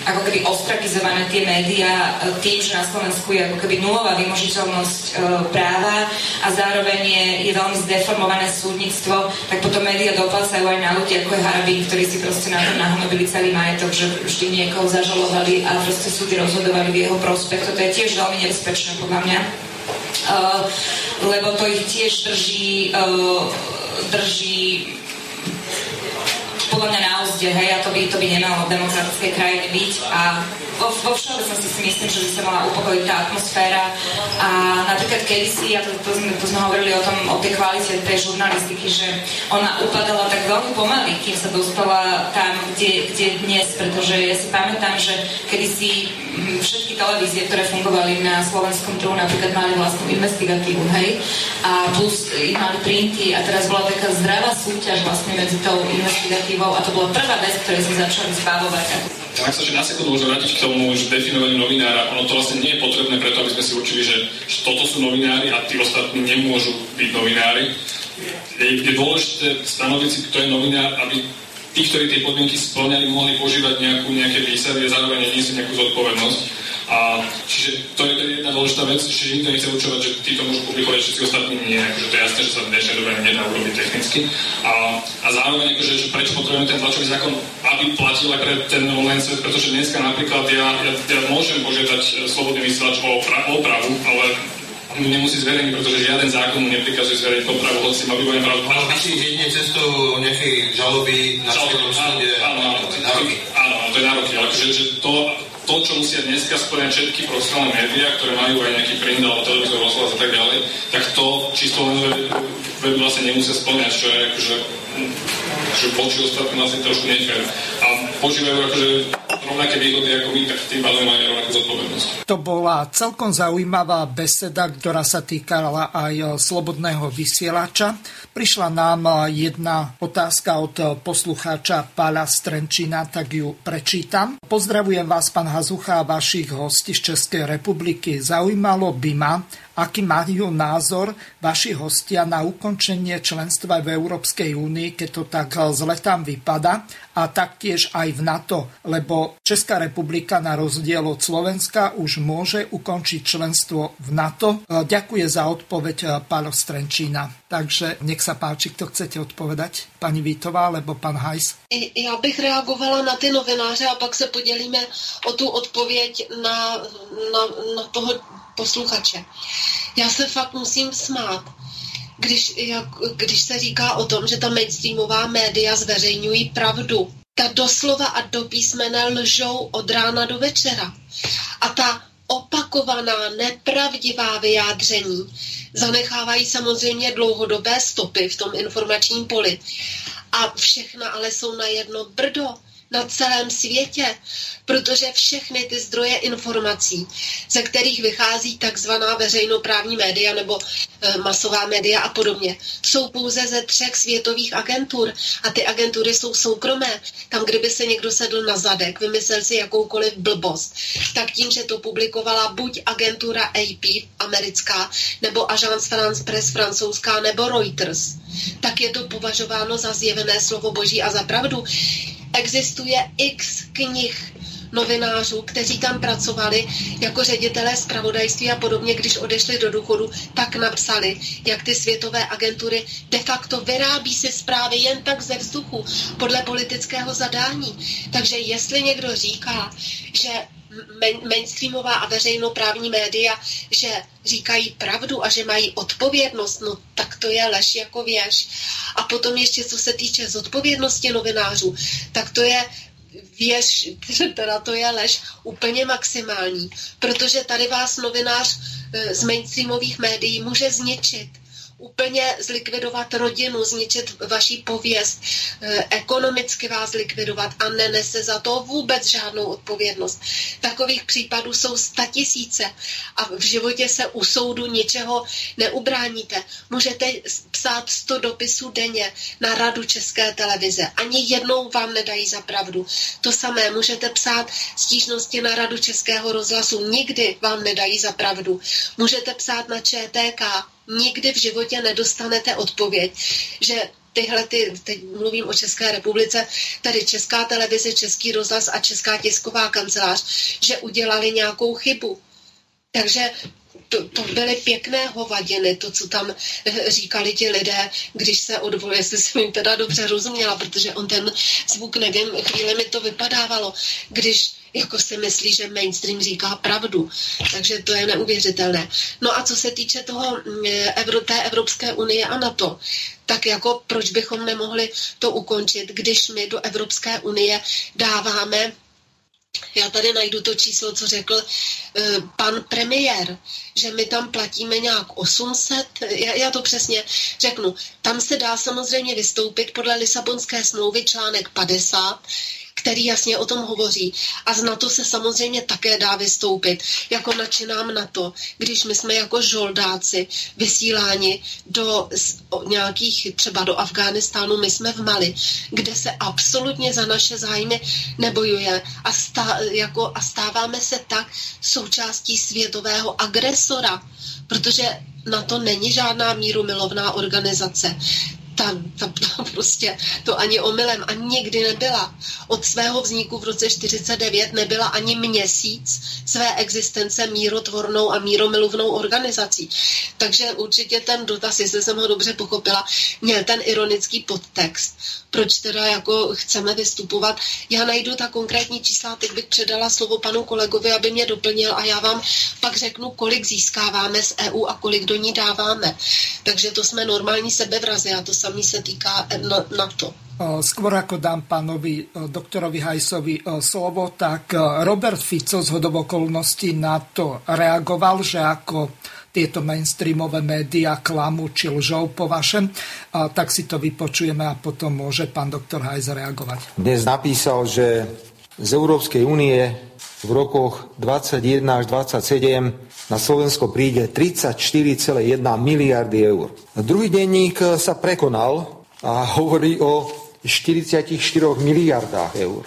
E: ako keby ostrakizované tie médiá uh, tým, že na Slovensku je ako keby nulová vymožiteľnosť uh, práva a zároveň je, je veľmi zdeformované súdnictvo, tak potom médiá doplácajú aj na ľudí ako je Harabín, ktorí si proste na to nahnobili celý majetok, že vždy niekoho zažalovali a proste súdy rozhodovali v jeho prospech. Toto je tiež veľmi nebezpečné podľa mňa. Uh, lebo to ich tiež drží, uh, drží podľa mňa na úzde, hej, a to by, to by nemalo v demokratickej krajine byť. A vo, vo všeobecnosti si myslím, že by sa mala upokojiť tá atmosféra. A napríklad kedysi, a to, to, sme, to sme hovorili o tom, o tej kvalite tej žurnalistiky, že ona upadala tak veľmi pomaly, kým sa dostala tam, kde, kde dnes, pretože ja si pamätám, že kedysi hm, všetky televízie, ktoré fungovali na slovenskom trhu, napríklad mali vlastnú investigatívu, hej, a plus mali printy. A teraz bola taká zdravá súťaž vlastne medzi tou investigatívou a to bola prvá vec, ktorej sme začali zbavovať.
F: Ak sa na sekundu môžem vrátiť k tomu, že definovanie novinára, ono to vlastne nie je potrebné preto, aby sme si určili, že, že toto sú novinári a tí ostatní nemôžu byť novinári. Je, je dôležité stanoviť si, kto je novinár, aby tí, ktorí tie podmienky splňali, mohli požívať nejakú, nejaké výsady a zároveň nie nejakú zodpovednosť. A čiže to je, je jedna dôležitá vec, že nikto nechce určovať, že títo môžu publikovať, všetci ostatní nie. Akože to je jasné, že sa v dnešnej dobe nedá urobiť technicky. A, a zároveň, akože, že prečo potrebujeme ten tlačový zákon, aby platil aj pre ten online svet, pretože dneska napríklad ja, ja, ja môžem požiadať e, slobodný vysielač o opravu, ale mu nemusí zverejniť, pretože žiaden zákon mu neprikazuje zverejniť opravu, hoci má vyvojen pravdu.
G: Ale vy si jedine cestou nejakej žaloby na
F: Žaloby,
G: súde
F: áno, áno,
G: nároky.
F: Áno, to je nároky, ale že, že to, to, čo musia dneska splňať všetky profesionálne médiá, ktoré majú aj nejaký print alebo televízor, rozhlas a tak ďalej, tak to čisto len web vlastne nemusia splňať, čo je akože že voči ostatným vlastne trošku nefér. A požívajú akože rovnaké výhody ako my, tak tým pádom majú rovnakú zodpovednosť.
A: To bola celkom zaujímavá beseda, ktorá sa týkala aj slobodného vysielača. Prišla nám jedna otázka od poslucháča Pála Strenčina, tak ju prečítam. Pozdravujem vás, pán Hazucha, a vašich hostí z Českej republiky. Zaujímalo by ma, aký majú názor vaši hostia na ukončenie členstva v Európskej únii, keď to tak zle tam vypada a taktiež aj v NATO, lebo Česká republika na rozdiel od Slovenska už môže ukončiť členstvo v NATO. Ďakujem za odpoveď Pálo Strenčína. Takže nech sa páči, kto chcete odpovedať, pani Vítová alebo pan Hajs?
B: Já bych reagovala na ty novináře a pak se podělíme o tu odpověď na, na, na toho posluchače. Já se fakt musím smát, když, jak, když se říká o tom, že ta mainstreamová média zveřejňují pravdu. ta doslova a do písmene lžou od rána do večera. A ta opakovaná, nepravdivá vyjádření zanechávají samozřejmě dlouhodobé stopy v tom informačním poli. A všechna ale jsou na jedno brdo na celém světě, protože všechny ty zdroje informací, ze kterých vychází takzvaná veřejnoprávní média nebo e, masová média a podobně, jsou pouze ze třech světových agentur a ty agentury jsou soukromé. Tam, kdyby se někdo sedl na zadek, vymyslel si jakoukoliv blbost, tak tím, že to publikovala buď agentura AP americká, nebo Agence France Press francouzská, nebo Reuters, tak je to považováno za zjevené slovo boží a za pravdu. Existuje x knih novinářů, kteří tam pracovali jako ředitelé zpravodajství a podobně, když odešli do důchodu, tak napsali, jak ty světové agentury de facto vyrábí si zprávy jen tak ze vzduchu podle politického zadání. Takže jestli někdo říká, že mainstreamová a veřejnoprávní média, že říkají pravdu a že mají odpovědnost, no tak to je lež jako věž. A potom ještě, co se týče zodpovědnosti novinářů, tak to je věž, teda to je lež úplně maximální, protože tady vás novinář eh, z mainstreamových médií může zničit úplně zlikvidovat rodinu, zničit vaší pověst, eh, ekonomicky vás zlikvidovat a nenese za to vůbec žádnou odpovědnost. Takových případů jsou statisíce a v životě se u soudu ničeho neubráníte. Můžete psát 100 dopisů denně na radu České televize. Ani jednou vám nedají za pravdu. To samé můžete psát stížnosti na radu Českého rozhlasu. Nikdy vám nedají za pravdu. Můžete psát na ČTK nikdy v životě nedostanete odpověď, že tyhle, ty, teď mluvím o České republice, tady Česká televize, Český rozhlas a Česká tisková kancelář, že udělali nějakou chybu. Takže to, to byly pěkné hovadiny, to, co tam eh, říkali ti lidé, když se odvolili, jestli jsem jim teda dobře rozuměla, protože on ten zvuk, nevím, chvíli mi to vypadávalo, když jako si myslí, že mainstream říká pravdu. Takže to je neuvěřitelné. No a co se týče toho mm, Evro, té Evropské unie a NATO, tak jako proč bychom nemohli to ukončit, když my do Evropské unie dáváme já tady najdu to číslo, co řekl uh, pan premiér, že my tam platíme nějak 800, já, já to přesně řeknu. Tam se dá samozřejmě vystoupit podle Lisabonské smlouvy článek 50, který jasně o tom hovoří. A z NATO se samozřejmě také dá vystoupit, jako načinám NATO, když my jsme jako žoldáci vysíláni do nějakých, třeba do Afghánistánu, my jsme v Mali, kde se absolutně za naše zájmy nebojuje a, stá, jako, a stáváme se tak součástí světového agresora, protože na to není žádná míru milovná organizace ta, ta, ta prostě to ani omylem a nikdy nebyla. Od svého vzniku v roce 49 nebyla ani měsíc své existence mírotvornou a míromilovnou organizací. Takže určitě ten dotaz, jestli jsem ho dobře pochopila, měl ten ironický podtext. Proč teda jako chceme vystupovat? Já najdu ta konkrétní čísla, teď bych předala slovo panu kolegovi, aby mě doplnil a já vám pak řeknu, kolik získáváme z EU a kolik do ní dáváme. Takže to jsme normální sebevrazy a to samý se týká na to.
A: Skôr ako dám pánovi doktorovi Hajsovi slovo, tak Robert Fico z hodovokolností na to reagoval, že ako tieto mainstreamové médiá klamu či lžou po vašem, tak si to vypočujeme a potom môže pán doktor Hajs reagovať.
H: Dnes napísal, že z Európskej únie v rokoch 21 až 27 na Slovensko príde 34,1 miliardy eur. Druhý denník sa prekonal a hovorí o 44 miliardách eur.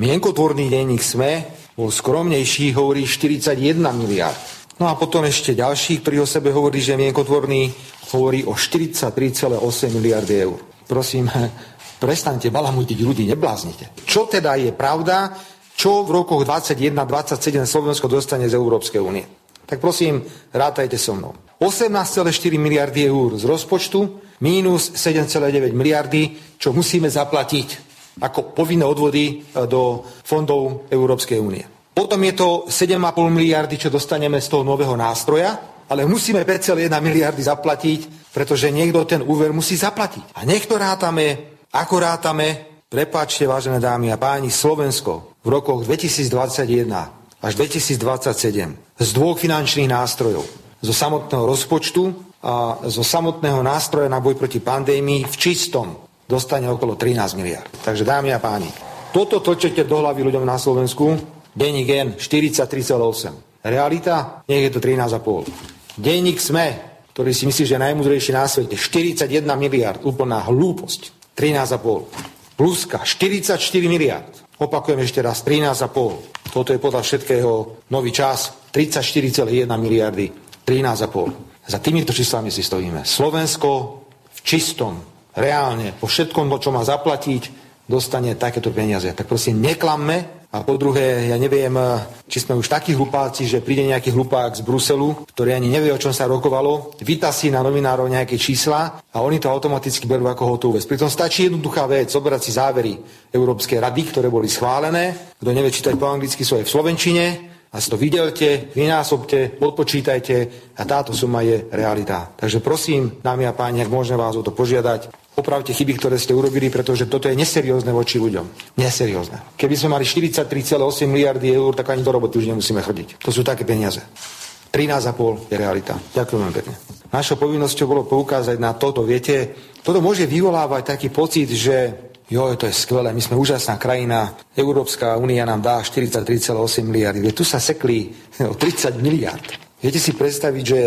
H: Mienkotvorný denník SME bol skromnejší, hovorí 41 miliard. No a potom ešte ďalší, ktorý o sebe hovorí, že mienkotvorný hovorí o 43,8 miliardy eur. Prosím, prestaňte balamutiť ľudí, nebláznite. Čo teda je pravda, čo v rokoch 21-27 Slovensko dostane z Európskej únie? Tak prosím, rátajte so mnou. 18,4 miliardy eur z rozpočtu, mínus 7,9 miliardy, čo musíme zaplatiť ako povinné odvody e, do fondov Európskej únie. Potom je to 7,5 miliardy, čo dostaneme z toho nového nástroja, ale musíme 5,1 miliardy zaplatiť, pretože niekto ten úver musí zaplatiť. A nech to rátame, ako rátame, Prepáčte, vážené dámy a páni, Slovensko v rokoch 2021 až 2027 z dvoch finančných nástrojov, zo samotného rozpočtu a zo samotného nástroja na boj proti pandémii v čistom dostane okolo 13 miliard. Takže dámy a páni, toto točete do hlavy ľuďom na Slovensku, denník N 43,8. Realita, nech je to 13,5. Denník SME, ktorý si myslí, že je najmudrejší na svete, 41 miliard, úplná hlúposť, 13,5. Pluska, 44 miliard. Opakujem ešte raz, 13,5. Toto je podľa všetkého nový čas, 34,1 miliardy, 13,5. Za týmito číslami si stojíme. Slovensko v čistom, reálne, po všetkom, čo má zaplatiť, dostane takéto peniaze. Tak prosím, neklamme. A po druhé, ja neviem, či sme už takí hlupáci, že príde nejaký hlupák z Bruselu, ktorý ani nevie, o čom sa rokovalo, vytasí na novinárov nejaké čísla a oni to automaticky berú ako hotovú vec. Pritom stačí jednoduchá vec, zobrať si závery Európskej rady, ktoré boli schválené. Kto nevie čítať po anglicky, sú aj v Slovenčine a si to vydelte, vynásobte, odpočítajte a táto suma je realita. Takže prosím, dámy a páni, ak môžeme vás o to požiadať, opravte chyby, ktoré ste urobili, pretože toto je neseriózne voči ľuďom. Neseriózne. Keby sme mali 43,8 miliardy eur, tak ani do roboty už nemusíme chodiť. To sú také peniaze. 13,5 je realita. Ďakujem veľmi pekne. Našou povinnosťou bolo poukázať na toto. Viete, toto môže vyvolávať taký pocit, že jo, to je skvelé, my sme úžasná krajina, Európska únia nám dá 43,8 miliardy. Tu sa sekli o 30 miliard. Viete si predstaviť, že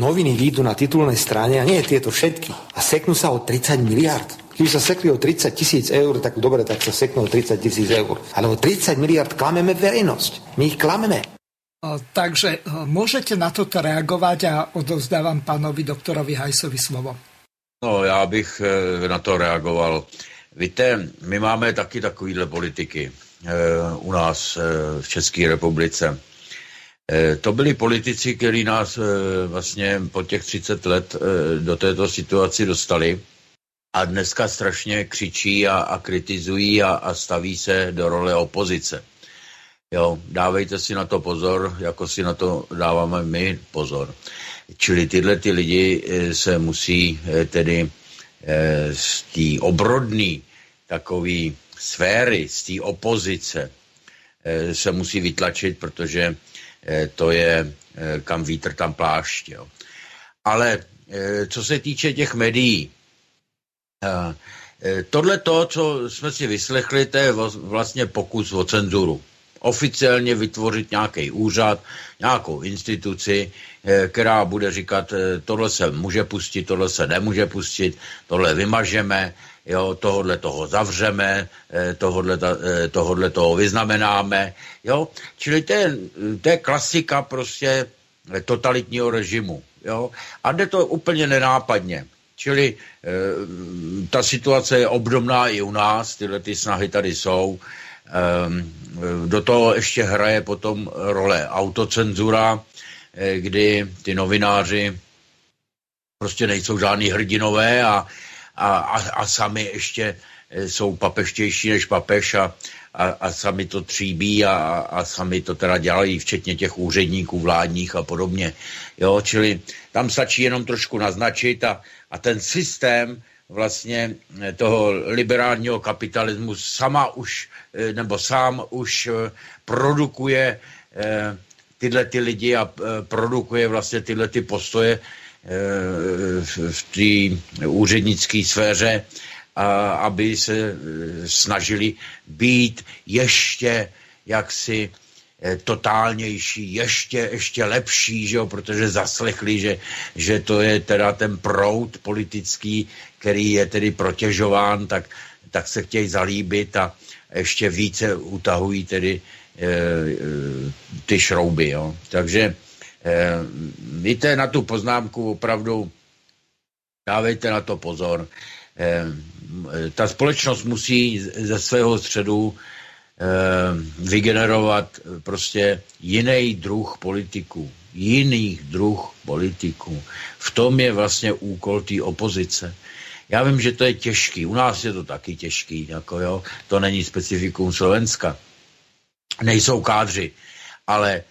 H: noviny výjdu na titulnej strane, a nie tieto všetky, a seknú sa o 30 miliard. Keby sa sekli o 30 tisíc eur, tak dobre, tak sa seknú o 30 tisíc eur. Ale o 30 miliard klameme verejnosť. My ich klameme.
A: Takže môžete na toto reagovať a odovzdávam pánovi doktorovi Hajsovi slovo.
C: No, já bych e, na to reagoval. Víte, my máme taky takovýhle politiky eh, u nás eh, v České republice. Eh, to byli politici, kteří nás vlastně po těch 30 let do této situaci dostali a dneska strašně křičí a, a kritizují a, a staví se do role opozice. Jo, dávejte si na to pozor, jako si na to dáváme my pozor. Čili tyhle ty lidi se musí tedy z té obrodné takový sféry, z té opozice eh, se musí vytlačit, protože eh, to je eh, kam vítr, tam plášť. Jo. Ale co se týče těch médií, tohle to, co jsme si vyslechli, to je vlastně pokus o cenzuru oficiálně vytvořit nějaký úřad, nějakou instituci, eh, která bude říkat, eh, tohle se může pustit, tohle se nemůže pustit, tohle vymažeme, jo, tohle toho zavřeme, eh, tohle, tohle toho vyznamenáme, jo. Čili to je, to je klasika prostě totalitního režimu, jo. A jde to úplně nenápadně. Čili e, ta situace je obdobná i u nás, tyhle ty snahy tady jsou. Ehm, do toho ještě hraje potom role autocenzura, eh, kdy ty novináři prostě nejsou žádný hrdinové a, a, a, a sami ještě eh, jsou papeštější než papež a, a, a sami to tříbí a, a sami to teda dělají, včetně těch úředníků vládních a podobně. Jo, čili tam stačí jenom trošku naznačit a, a ten systém vlastně eh, toho liberálního kapitalismu sama už, eh, nebo sám už eh, produkuje tyhle ty lidi a produkuje vlastně tyhle ty postoje v té úřednické sféře, a aby se snažili být ještě jaksi totálnější, ještě, ještě lepší, že jo, protože zaslechli, že, že to je teda ten proud politický, který je tedy protěžován, tak, tak se chtějí zalíbit a ještě více utahují tedy e, e, ty šrouby. Jo. Takže e, víte na tu poznámku opravdu, dávejte na to pozor. Ta společnost musí ze svého středu Eh, vygenerovat prostě jiný druh politiků, jiný druh politiků. V tom je vlastně úkol té opozice. Já vím, že to je těžký, u nás je to taky těžký, jako jo, to není specifikum Slovenska. Nejsou kádři, ale e,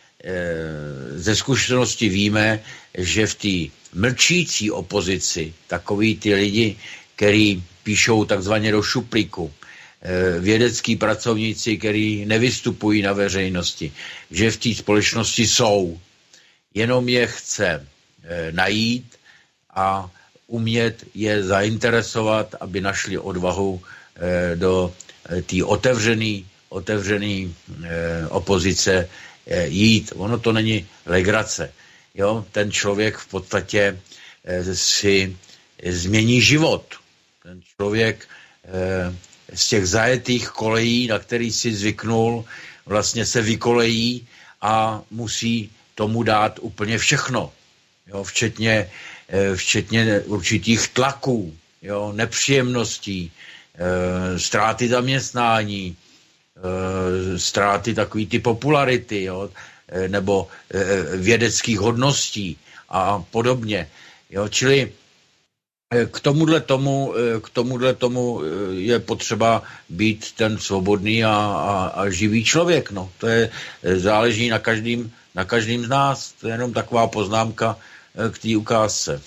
C: ze zkušenosti víme, že v té mlčící opozici takový ty lidi, který píšou takzvaně do šuplíku, vědecký pracovníci, kteří nevystupují na veřejnosti, že v té společnosti jsou, jenom je chce najít a umět je zainteresovat, aby našli odvahu do té otevřené otevřený opozice jít. Ono to není legrace. Jo? Ten člověk v podstatě si změní život. Ten člověk eh, z těch zajetých kolejí, na který si zvyknul, vlastně se vykolejí a musí tomu dát úplně všechno. Jo, včetně, eh, včetně určitých tlaků, jo, nepříjemností, ztráty zaměstnání, ztráty takové ty popularity, jo, e, nebo e, vědeckých hodností a podobně. Jo, čili Eh, k tomuhle tomu, eh, k tomuhle tomu eh, je potřeba být ten svobodný a, a, a živý člověk. No. To je, záleží na každým, na každým z nás. To je jenom taková poznámka k té ukázce.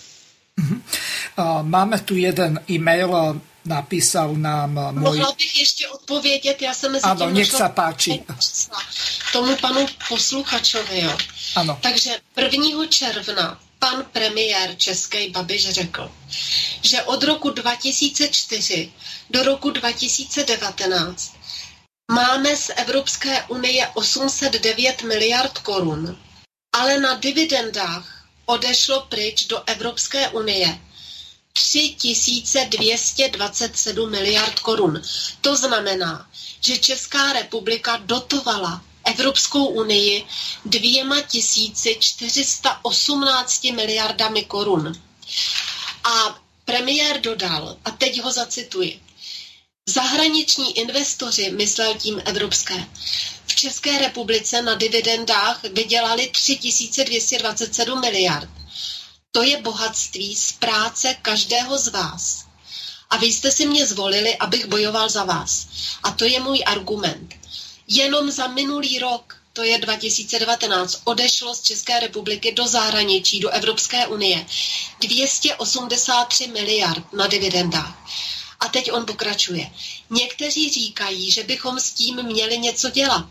A: Mhm. Máme tu jeden e-mail, napísal nám můj...
B: Mohla bych ještě odpovědět, já jsem mezi
A: ano, nech se páči.
B: Tomu panu posluchačovi, jo.
A: Ano.
B: Takže 1. června pan premiér Český Babiš řekl, že od roku 2004 do roku 2019 máme z Evropské unie 809 miliard korun, ale na dividendách odešlo pryč do Evropské unie 3227 miliard korun. To znamená, že Česká republika dotovala Evropskou unii dvěma tisíci 418 miliardami korun. A premiér dodal, a teď ho zacituji, zahraniční investoři, myslel tím evropské, v České republice na dividendách vydělali 3227 miliard. To je bohatství z práce každého z vás. A vy jste si mě zvolili, abych bojoval za vás. A to je můj argument. Jenom za minulý rok, to je 2019, odešlo z České republiky do zahraničí, do Evropské unie 283 miliard na dividendách. A teď on pokračuje. Někteří říkají, že bychom s tím měli něco dělat,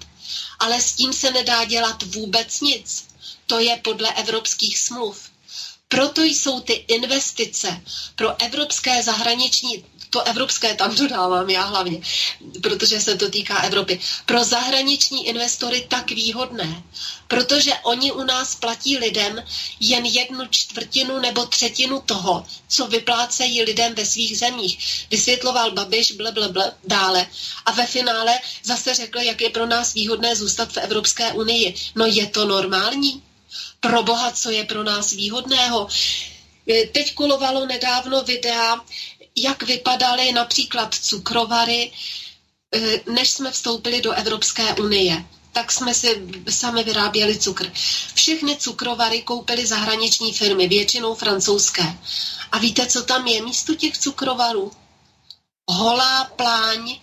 B: ale s tím se nedá dělat vůbec nic. To je podle evropských smluv. Proto jsou ty investice pro evropské zahraniční to evropské tam dodávám já hlavně, protože se to týká Evropy, pro zahraniční investory tak výhodné, protože oni u nás platí lidem jen jednu čtvrtinu nebo třetinu toho, co vyplácejí lidem ve svých zemích. Vysvětloval Babiš ble, ble, ble, dále a ve finále zase řekl, jak je pro nás výhodné zůstat v Evropské unii. No je to normální? Pro boha, co je pro nás výhodného? Teď kulovalo nedávno videa, jak vypadaly například cukrovary, eh, než jsme vstoupili do Evropské unie tak jsme si sami vyráběli cukr. Všechny cukrovary koupily zahraniční firmy, většinou francouzské. A víte, co tam je místo těch cukrovarů? Holá pláň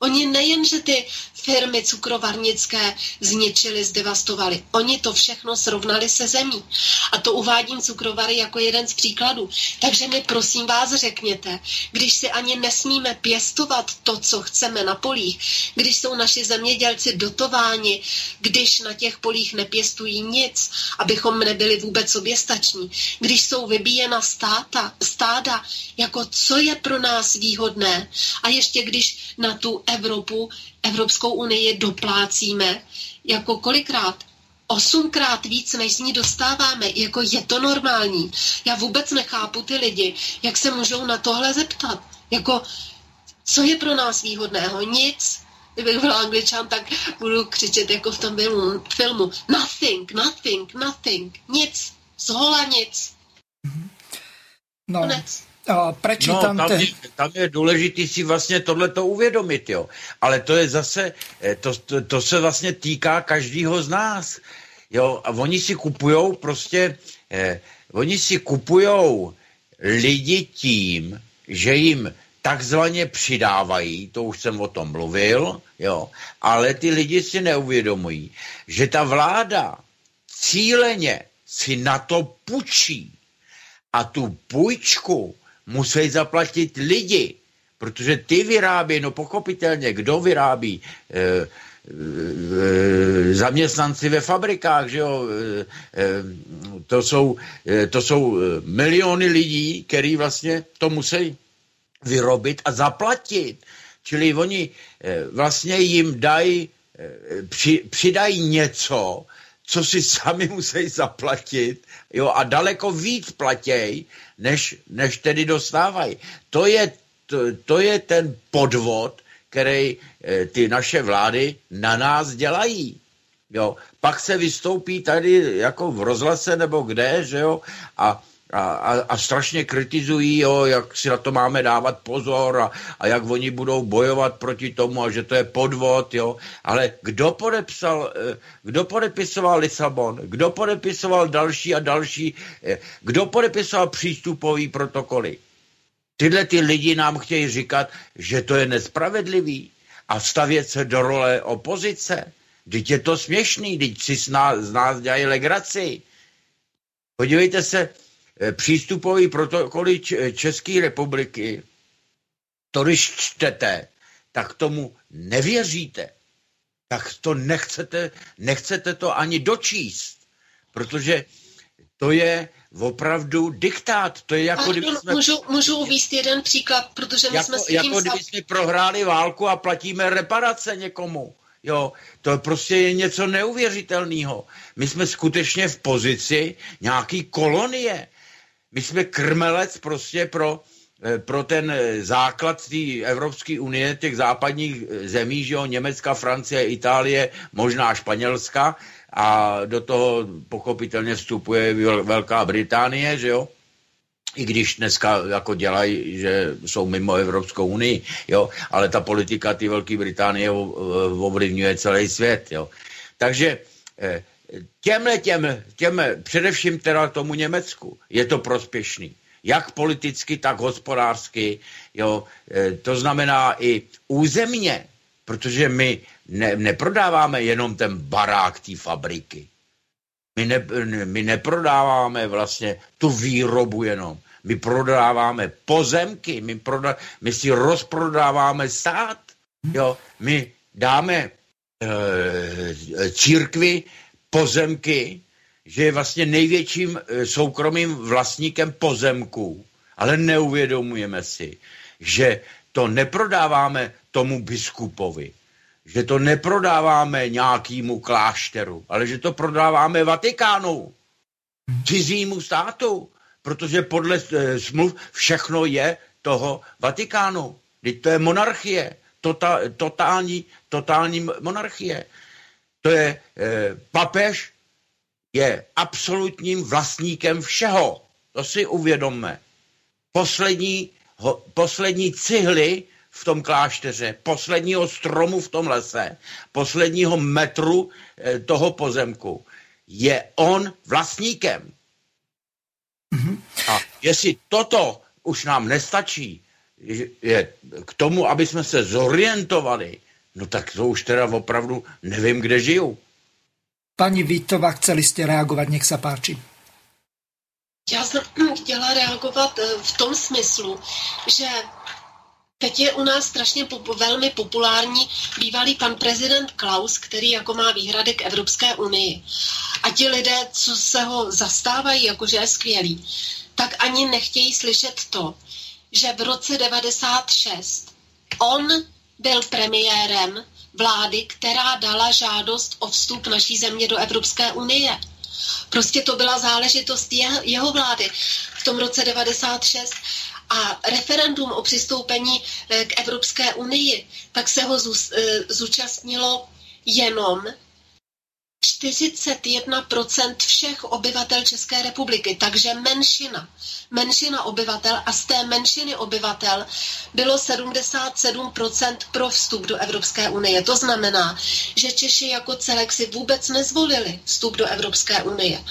B: Oni nejen, že ty firmy cukrovarnické zničili, zdevastovali, oni to všechno srovnali se zemí. A to uvádím cukrovary jako jeden z příkladů. Takže mi prosím vás řekněte, když si ani nesmíme pěstovat to, co chceme na polích, když jsou naši zemědělci dotováni, když na těch polích nepěstují nic, abychom nebyli vůbec soběstační, když jsou vybíjena státa, stáda, jako co je pro nás výhodné a ještě když na tu Evropu, Evropskou unii doplácíme, jako kolikrát? Osmkrát víc, než z ní dostáváme. Jako je to normální. Já vůbec nechápu ty lidi, jak se můžou na tohle zeptat. Jako, co je pro nás výhodného? Nic. Kdybych byl angličan, tak budu křičet jako v tom filmu. filmu. Nothing, nothing, nothing. Nic. Zhola nic.
A: No. Konec prečítam...
C: No, tam, je, tam je důležité si vlastně tohleto uvědomit, jo. Ale to je zase, eh, to, to, to se vlastně týká každého z nás. Jo, a oni si kupujou prostě, eh, oni si kupujou lidi tím, že jim takzvaně přidávají, to už jsem o tom mluvil, jo, ale ty lidi si neuvědomují, že ta vláda cíleně si na to půjčí a tu půjčku musí zaplatit lidi. protože ty vyrábí, no pochopitelně, kdo vyrábí? E, zaměstnanci ve fabrikách, že jo, to jsou, to jsou miliony lidí, který vlastně to musí vyrobit a zaplatit. Čili oni vlastně jim dají, při, přidají něco, co si sami musí zaplatit jo, a daleko víc platěj, než, než tedy dostávají. To je, to, to je ten podvod, který e, ty naše vlády na nás dělají. Jo. Pak se vystoupí tady jako v rozhlase nebo kde, že jo, a a, a, a strašně kritizují, jo, jak si na to máme dávat pozor a, a jak oni budou bojovat proti tomu a že to je podvod, jo. Ale kdo podepsal, eh, kdo podepisoval Lisabon, kdo podepisoval další a další, eh, kdo podepisoval přístupový protokoly? Tyhle ty lidi nám chtějí říkat, že to je nespravedlivý a stavět se do role opozice. Teď je to směšný, teď si z nás, z nás dělají legraci. Podívejte se, přístupový protokoly České republiky, to když čtete, tak tomu nevěříte. Tak to nechcete, nechcete to ani dočíst, protože to je opravdu diktát. To je jako,
B: kdyby jsme... Můžu, můžu uvíct jeden příklad, protože my
C: jako,
B: jsme
C: s tím... Jako kdyby jsme prohráli válku a platíme reparace někomu. Jo, to prostě je něco neuvěřitelného. My jsme skutečně v pozici nějaký kolonie. My jsme krmelec prostě pro, eh, pro ten eh, základ té Evropské unie, těch západních eh, zemí, že jo, Německa, Francie, Itálie, možná Španělska. A do toho pochopitelně vstupuje Velká Británie, že jo, i když dneska jako dělají, že jsou mimo Evropskou unii, jo, ale ta politika ty Velké Británie ovlivňuje celý svět, jo. Takže těmhle těm, těm, především teda tomu Německu, je to prospěšný. Jak politicky, tak hospodářsky. Jo. E, to znamená i územně, protože my ne, neprodáváme jenom ten barák té fabriky. My, ne, my neprodáváme vlastně tu výrobu jenom. My prodáváme pozemky, my, proda, my si rozprodáváme stát. Jo. My dáme e, církvi pozemky, že je vlastně největším eh, soukromým vlastníkem pozemků, ale neuvědomujeme si, že to neprodáváme tomu biskupovi, že to neprodáváme nějakému klášteru, ale že to prodáváme Vatikánu, cizímu státu, protože podle e, smluv všechno je toho Vatikánu. Teď to je monarchie, tota, totální, totální monarchie to je e, papež, je absolutním vlastníkem všeho. To si uvědomme. Poslední, ho, poslední cihly v tom klášteře, posledního stromu v tom lese, posledního metru e, toho pozemku. Je on vlastníkem. Mm-hmm. A jestli toto už nám nestačí, je k tomu, aby jsme se zorientovali, no tak to už teda opravdu nevím, kde žiju.
A: Pani Vítová, chceli jste reagovat, nech se páči.
B: Já jsem chtěla reagovat eh, v tom smyslu, že teď je u nás strašně pop- velmi populární bývalý pan prezident Klaus, který jako má výhrady k Evropské unii. A ti lidé, co se ho zastávají, jakože je skvělý, tak ani nechtějí slyšet to, že v roce 96 on byl premiérem vlády, která dala žádost o vstup naší země do Evropské unie. Prostě to byla záležitost jeho, jeho vlády v tom roce 96 a referendum o přistoupení eh, k Evropské unii, tak se ho eh, zúčastnilo jenom 41% všech obyvatel České republiky, takže menšina. Menšina obyvatel a z té menšiny obyvatel bylo 77% pro vstup do Evropské unie. To znamená, že Češi jako celek si vůbec nezvolili vstup do Evropské unie.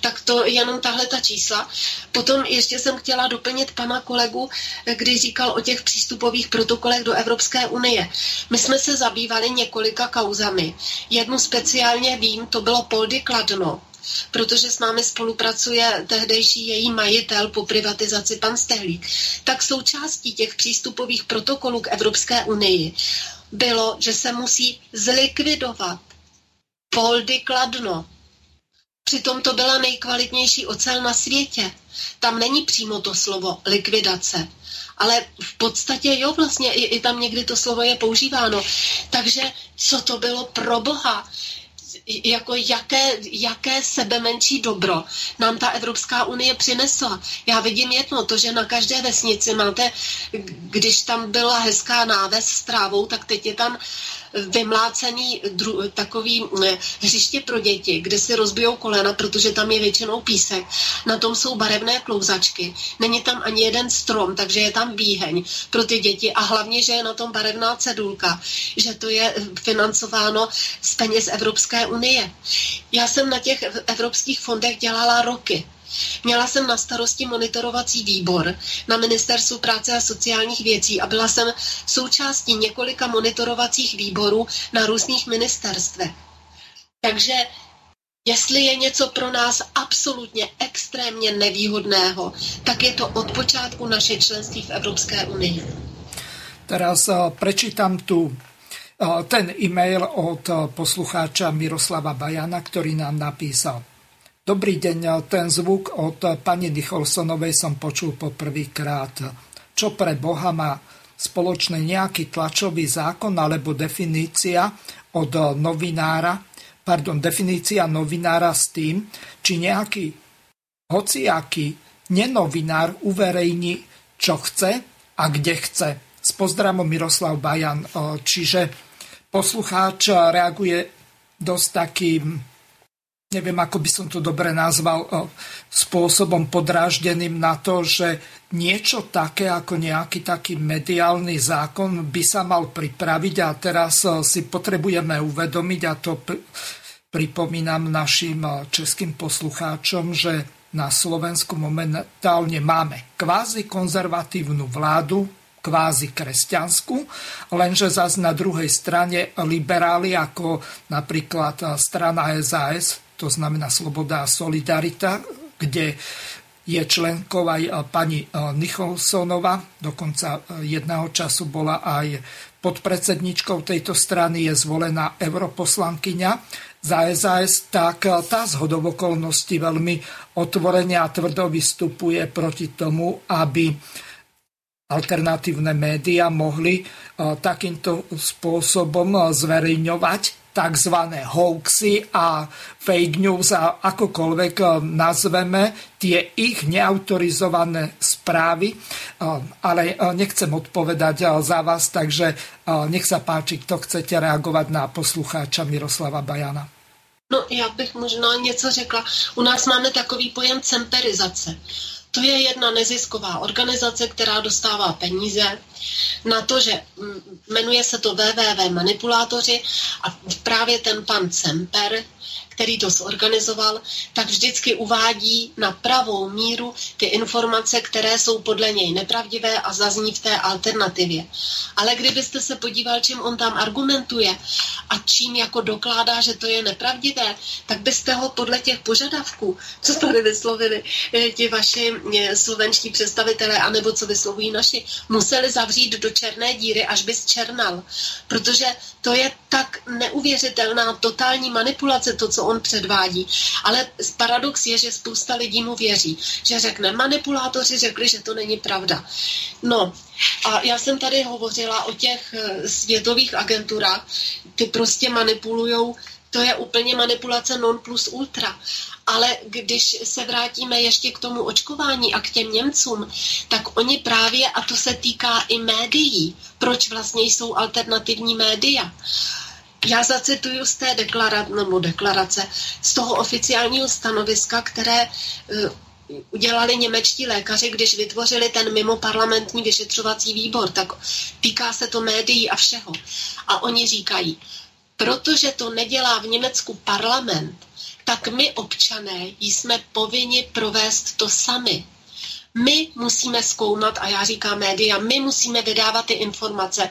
B: Tak to jenom tahle ta čísla. Potom ještě jsem chtěla doplnit pana kolegu, když říkal o těch přístupových protokolech do Evropské unie. My jsme se zabývali několika kauzami. Jednu speciálně vím, to bylo Poldy Kladno, protože s námi spolupracuje tehdejší její majitel po privatizaci pan Stehlík, tak součástí těch přístupových protokolů k Evropské unii bylo, že se musí zlikvidovat Poldy Kladno. Přitom to byla nejkvalitnější ocel na světě. Tam není přímo to slovo likvidace, ale v podstatě jo, vlastně i, i tam někdy to slovo je používáno. Takže co to bylo pro boha? Jako jaké, jaké sebe menší dobro nám ta Evropská unie přinesla. Já vidím jedno, to, že na každé vesnici máte, když tam byla hezká náves s trávou, tak teď je tam vymlácený dru, takový hřiště pro děti, kde si rozbijou kolena, protože tam je většinou písek. Na tom jsou barevné klouzačky. Není tam ani jeden strom, takže je tam výheň pro ty děti a hlavně, že je na tom barevná cedulka, že to je financováno z peněz Evropské unie. Já jsem na těch evropských fondech dělala roky. Měla jsem na starosti monitorovací výbor na Ministerstvu práce a sociálních věcí a byla jsem součástí několika monitorovacích výborů na různých ministerstvech. Takže Jestli je něco pro nás absolutně extrémně nevýhodného, tak je to od počátku naše členství v Evropské unii.
A: Teraz eh, prečítam tu eh, ten e-mail od eh, poslucháča Miroslava Bajana, ktorý nám napísal. Dobrý deň, ten zvuk od pani Nicholsonovej som počul poprvýkrát. Čo pre Boha má spoločný nejaký tlačový zákon alebo definícia od novinára, pardon, definícia novinára s tým, či nejaký hociaký nenovinár uverejní, čo chce a kde chce. S pozdravom Miroslav Bajan. Čiže poslucháč reaguje dosť takým neviem, ako by som to dobre nazval, spôsobom podráždeným na to, že niečo také ako nejaký taký mediálny zákon by sa mal pripraviť a teraz si potrebujeme uvedomiť, a to pripomínam našim českým poslucháčom, že na Slovensku momentálne máme kvázi konzervatívnu vládu, kvázi kresťanskú, lenže zase na druhej strane liberáli ako napríklad strana SAS to znamená Sloboda a Solidarita, kde je členkou aj pani Nicholsonová, dokonca jedného času bola aj podpredsedničkou tejto strany, je zvolená europoslankyňa. Za SAS, tak tá z hodovokolností veľmi otvorene a tvrdo vystupuje proti tomu, aby alternatívne médiá mohli takýmto spôsobom zverejňovať tzv. hoaxy a fake news a akokoľvek eh, nazveme tie ich neautorizované správy, eh, ale eh, nechcem odpovedať za vás, takže nech sa páči, kto chcete reagovat na poslucháča Miroslava Bajana.
B: No, já bych možná něco řekla. U nás máme takový pojem cemperizace. To je jedna nezisková organizace, která dostává peníze na to, že mm, jmenuje se to WWW manipulátoři a právě ten pan Semper který to zorganizoval, tak vždycky uvádí na pravou míru ty informace, které jsou podle něj nepravdivé a zazní v té alternativě. Ale kdybyste se podíval, čím on tam argumentuje a čím jako dokládá, že to je nepravdivé, tak byste ho podle těch požadavků, co tady vyslovili eh, ti vaši eh, slovenští představitelé, anebo co vyslovují naši, museli zavřít do černé díry, až by zčernal. Protože to je tak neuvěřitelná totální manipulace, to, co on předvádí. Ale paradox je, že spousta lidí mu věří, že řekne, manipulátoři řekli, že to není pravda. No, a já jsem tady hovořila o těch eh, světových agenturách, ty prostě manipulujou. To je úplně manipulace non plus ultra. Ale když se vrátíme ještě k tomu očkování a k těm Němcům, tak oni právě, a to se týká i médií, proč vlastně jsou alternativní média, já zacituju z té deklarace, nebo deklarace, z toho oficiálního stanoviska, které uh, udělali němečtí lékaři, když vytvořili ten mimo parlamentní vyšetřovací výbor, tak týká se to médií a všeho. A oni říkají, protože to nedělá v Německu parlament, tak my občané jsme povinni provést to sami. My musíme zkoumat, a já říkám média, my musíme vydávat ty informace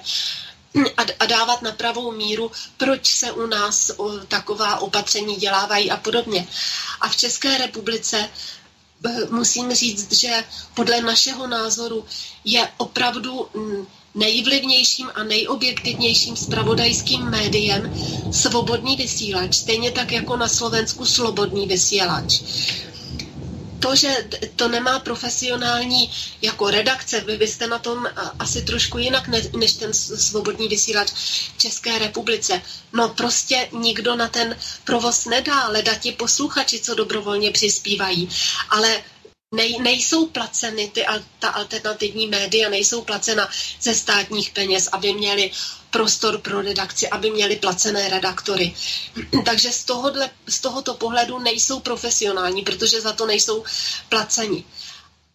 B: a, a dávat na pravou míru, proč se u nás o, taková opatření dělávají a podobně. A v České republice musím říct, že podle našeho názoru je opravdu nejvlivnějším a nejobjektivnějším spravodajským médiem svobodný vysílač, stejně tak jako na Slovensku slobodný vysílač to, že to nemá profesionální jako redakce, vy byste na tom asi trošku jinak ne, než ten svobodný vysílač České republice. No prostě nikdo na ten provoz nedá, leda ti posluchači, co dobrovolně přispívají. Ale nej, nejsou placeny ty, ta alternativní média, nejsou placena ze státních peněz, aby měli prostor pro redakci, aby měli placené redaktory. Takže z, tohohle, z tohoto pohledu nejsou profesionální, protože za to nejsou placeni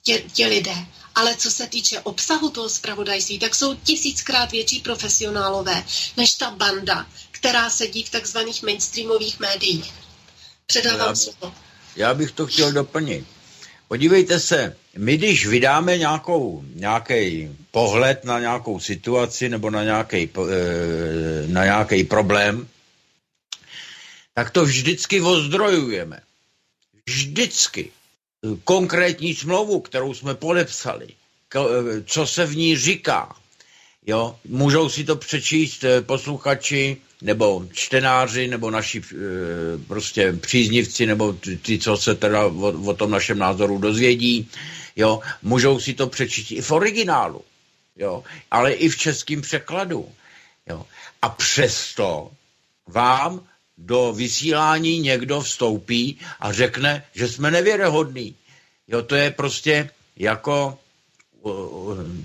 B: tě, tě lidé. Ale co se týče obsahu toho zpravodajství, tak jsou tisíckrát větší profesionálové než ta banda, která sedí v takzvaných mainstreamových médiích. Předávám slovo.
C: Já bych to chtěl doplnit. Podívejte se, my když vydáme nějakou, nějaký pohled na nějakou situaci nebo na nějaký, eh, na nějaký problém, tak to vždycky ozdrojujeme. Vždycky. Konkrétní smlouvu, kterou jsme podepsali, eh, co se v ní říká. Jo? Můžou si to přečíst eh, posluchači nebo čtenáři, nebo naši e, prostě příznivci, nebo ty, co se teda o, o tom našem názoru dozvědí, jo, můžou si to přečíst i v originálu, jo, ale i v českém překladu, jo. A přesto vám do vysílání někdo vstoupí a řekne, že jsme nevěrohodní. Jo, to je prostě jako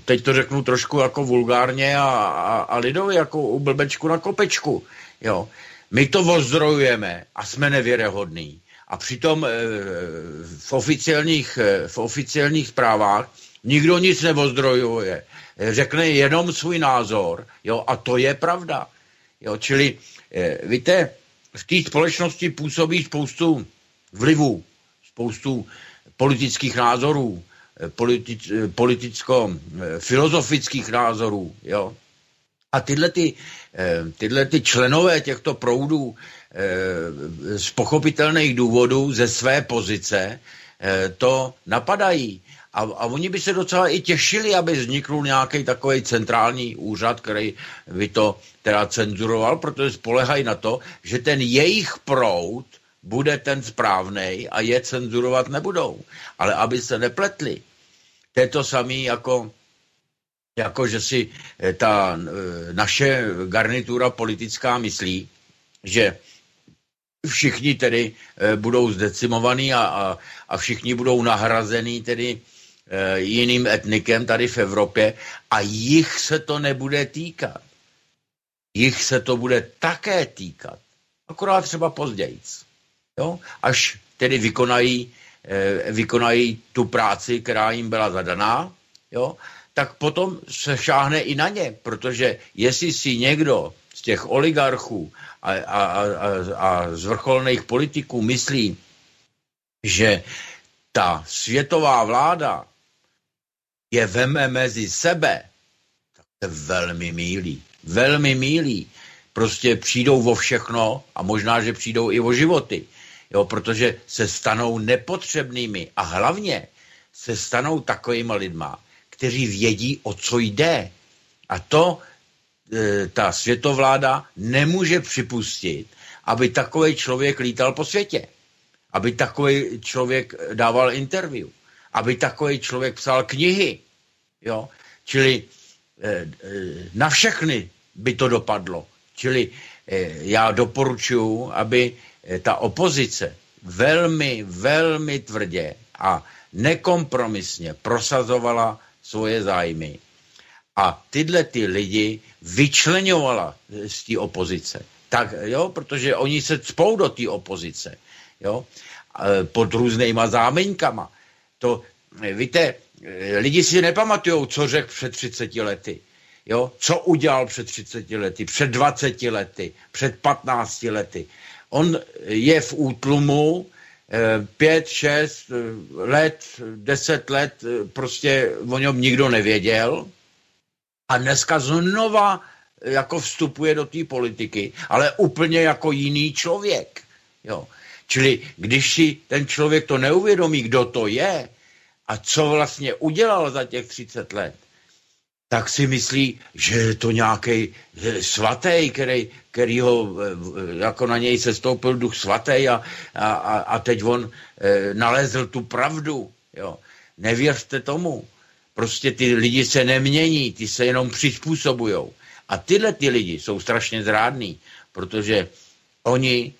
C: teď to řeknu trošku jako vulgárně a, a, a lidově, jako u blbečku na kopečku. Jo. My to ozdrojujeme a jsme nevěrohodní. A přitom e, v, oficiálních, e, v oficiálních zprávách nikdo nic neozdrojuje. Řekne jenom svůj názor. Jo, a to je pravda. Jo, čili víte, v té společnosti působí spoustu vlivů, spoustu politických názorů, politic, politicko-filozofických názorů. Jo? A tyhle, ty, eh, tyhle ty členové těchto proudů eh, z pochopitelných důvodů ze své pozice eh, to napadají. A, a oni by se docela i těšili, aby vznikl nějaký takový centrální úřad, který by to teda cenzuroval, protože spolehají na to, že ten jejich proud bude ten správný a je cenzurovat nebudou. Ale aby se nepletli, to je to samé jako, jako, že si eh, ta eh, naše garnitura politická myslí, že všichni tedy eh, budou zdecimovaní a, a, a všichni budou nahrazení tedy jiným etnikem tady v Evropě a jich se to nebude týkat. Jich se to bude také týkat. Akorát třeba později. Jo? Až tedy vykonají vykonají tu práci, která jim byla zadaná, jo, tak potom se šáhne i na ně, protože jestli si někdo z těch oligarchů a, a, a, a z vrcholných politiků myslí, že ta světová vláda je veme mezi sebe, tak to velmi mílí. Velmi mílí. Prostě přijdou vo všechno a možná, že přijdou i o životy jo, protože se stanou nepotřebnými a hlavně se stanou takovými lidma, kteří vědí, o co jde. A to e, ta světovláda nemůže připustit, aby takový člověk lítal po světě, aby takový člověk dával interview, aby takový člověk psal knihy. Jo? Čili e, e, na všechny by to dopadlo. Čili e, já doporučuji, aby ta opozice velmi, velmi tvrdě a nekompromisně prosazovala svoje zájmy. A tyhle ty lidi vyčlenovala z té opozice. Tak, jo, protože oni se cpou do té opozice, jo, pod různýma zámeňkama. To, eh, víte, eh, lidi si nepamatují, co řekl před 30 lety. Jo? Co udělal před 30 lety, před 20 lety, před 15 lety. On je v útlumu eh, pět, šest eh, let, deset let, eh, prostě o něm nikdo nevěděl. A dneska znova jako vstupuje do té politiky, ale úplně jako jiný člověk. Jo. Čili když si ten člověk to neuvědomí, kdo to je a co vlastně udělal za těch 30 let, tak si myslí, že je to nějaký svatý, který, který ho, jako na něj se stoupil duch svatý a, a, a teď on nalezl tu pravdu. Jo. Nevěřte tomu. Prostě ty lidi se nemění, ty se jenom přizpůsobují. A tyhle ty lidi jsou strašně zrádní, protože oni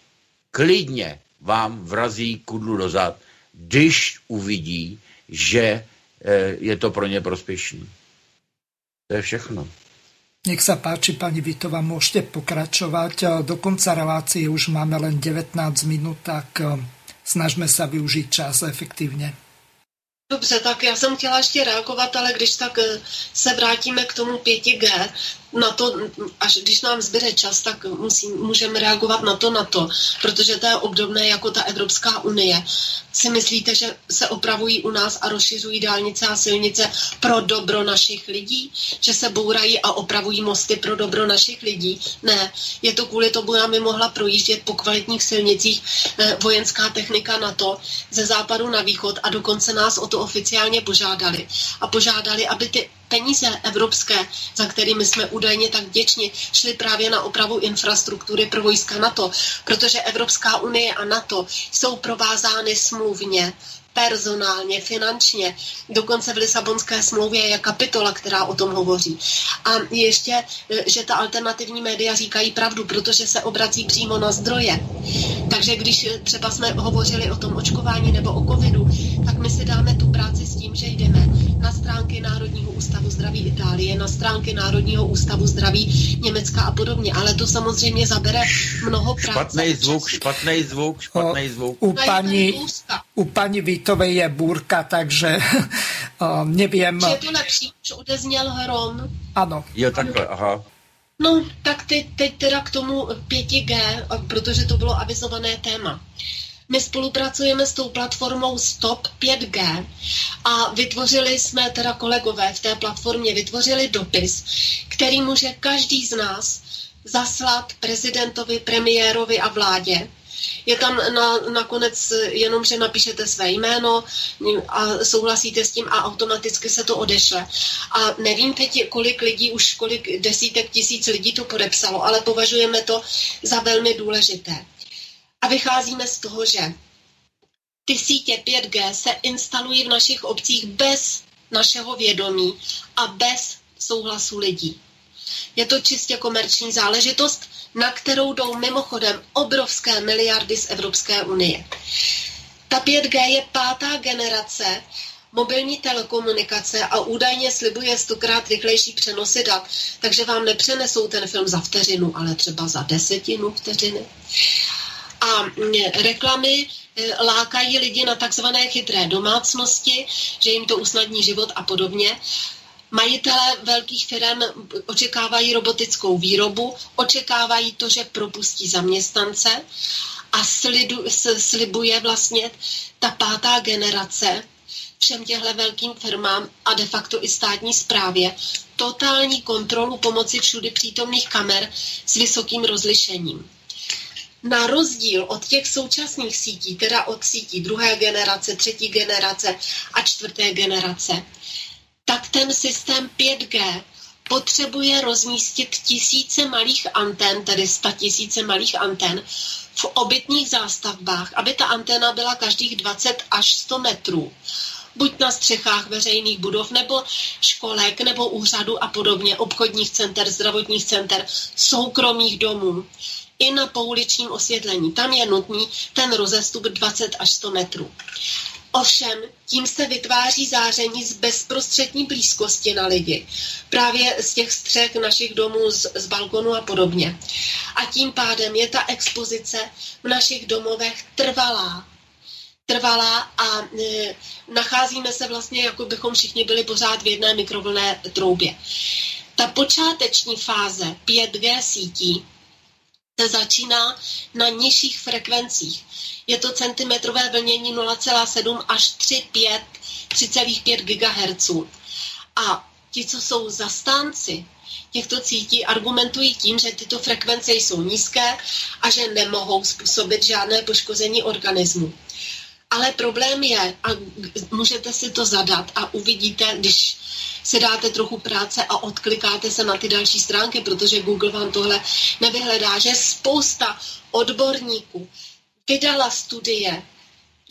C: klidně vám vrazí kudlu dozad, když uvidí, že je to pro ně prospěšný. To je všechno.
A: Nech sa páči, pani Vitová, môžete pokračovať. Do konca relácie už máme len 19 minút, tak e, snažme sa využiť čas efektívne.
B: Dobře, tak já jsem chtěla ještě reagovat, ale když tak e, se vrátíme k tomu 5G, na to, až když nám zbyde čas, tak musím, můžeme reagovat na to, na to, protože to je obdobné jako ta Evropská unie. Si myslíte, že se opravují u nás a rozšiřují dálnice a silnice pro dobro našich lidí? Že se bourají a opravují mosty pro dobro našich lidí? Ne, je to kvůli tomu, aby mohla projíždět po kvalitních silnicích eh, vojenská technika na to ze západu na východ a dokonce nás o to oficiálně požádali. A požádali, aby ty peníze evropské, za kterými jsme údajně tak vděční, šly právě na opravu infrastruktury pro vojska NATO, protože Evropská unie a NATO jsou provázány smluvně personálně, finančně. Dokonce v Lisabonské smlouvě je kapitola, která o tom hovoří. A ještě, že ta alternativní média říkají pravdu, protože se obrací přímo na zdroje. Takže když třeba jsme hovořili o tom očkování nebo o covidu, tak my si dáme tu práci s tím, že jdeme na stránky Národního ústavu zdraví Itálie, na stránky Národního ústavu zdraví Německa a podobně. Ale to samozřejmě zabere mnoho práce.
C: Špatný zvuk, špatný zvuk, špatný zvuk.
A: U paní, u paní Vítovej je bůrka, takže nevím.
B: Je to lepší, že odezněl hrom.
A: Ano.
C: Jo, takhle, aha.
B: No, tak teď, teď teda k tomu 5G, protože to bylo avizované téma. My spolupracujeme s tou platformou Stop 5G a vytvořili jsme, teda kolegové v té platformě, vytvořili dopis, který může každý z nás zaslat prezidentovi, premiérovi a vládě. Je tam na, nakonec jenom, že napíšete své jméno a souhlasíte s tím a automaticky se to odešle. A nevím teď, kolik lidí, už kolik desítek tisíc lidí to podepsalo, ale považujeme to za velmi důležité. A vycházíme z toho, že ty sítě 5G se instalují v našich obcích bez našeho vědomí a bez souhlasu lidí. Je to čistě komerční záležitost, na kterou jdou mimochodem obrovské miliardy z Evropské unie. Ta 5G je pátá generace mobilní telekomunikace a údajně slibuje stokrát rychlejší přenosy dat, takže vám nepřenesou ten film za vteřinu, ale třeba za desetinu vteřiny. A reklamy e, lákají lidi na takzvané chytré domácnosti, že jim to usnadní život a podobně. Majitelé velkých firm očekávají robotickou výrobu, očekávají to, že propustí zaměstnance a slidu, slibuje vlastně ta pátá generace všem těhle velkým firmám a de facto i státní správě totální kontrolu pomoci všudy přítomných kamer s vysokým rozlišením na rozdíl od těch současných sítí, teda od sítí druhé generace, třetí generace a čtvrté generace, tak ten systém 5G potřebuje rozmístit tisíce malých antén, tedy sta tisíce malých antén, v obytných zástavbách, aby ta anténa byla každých 20 až 100 metrů. Buď na střechách veřejných budov, nebo školek, nebo úřadu a podobně, obchodních center, zdravotních center, soukromých domů i na pouličním osvětlení. Tam je nutný ten rozestup 20 až 100 metrů. Ovšem, tím se vytváří záření z bezprostřední blízkosti na lidi. Právě z těch střech našich domů, z, z balkonu a podobně. A tím pádem je ta expozice v našich domovech trvalá. Trvalá a e, nacházíme se vlastně, jako bychom všichni byli pořád v jedné mikrovlné troubě. Ta počáteční fáze 5G sítí se začíná na nižších frekvencích. Je to centimetrové vlnění 0,7 až 3,5 3,5 GHz. A ti, co jsou zastánci těchto sítí argumentují tím, že tyto frekvence jsou nízké a že nemohou způsobit žádné poškození organismu. Ale problém je, a můžete si to zadat a uvidíte, když si dáte trochu práce a odklikáte se na ty další stránky, protože Google vám tohle nevyhledá, že spousta odborníků vydala studie,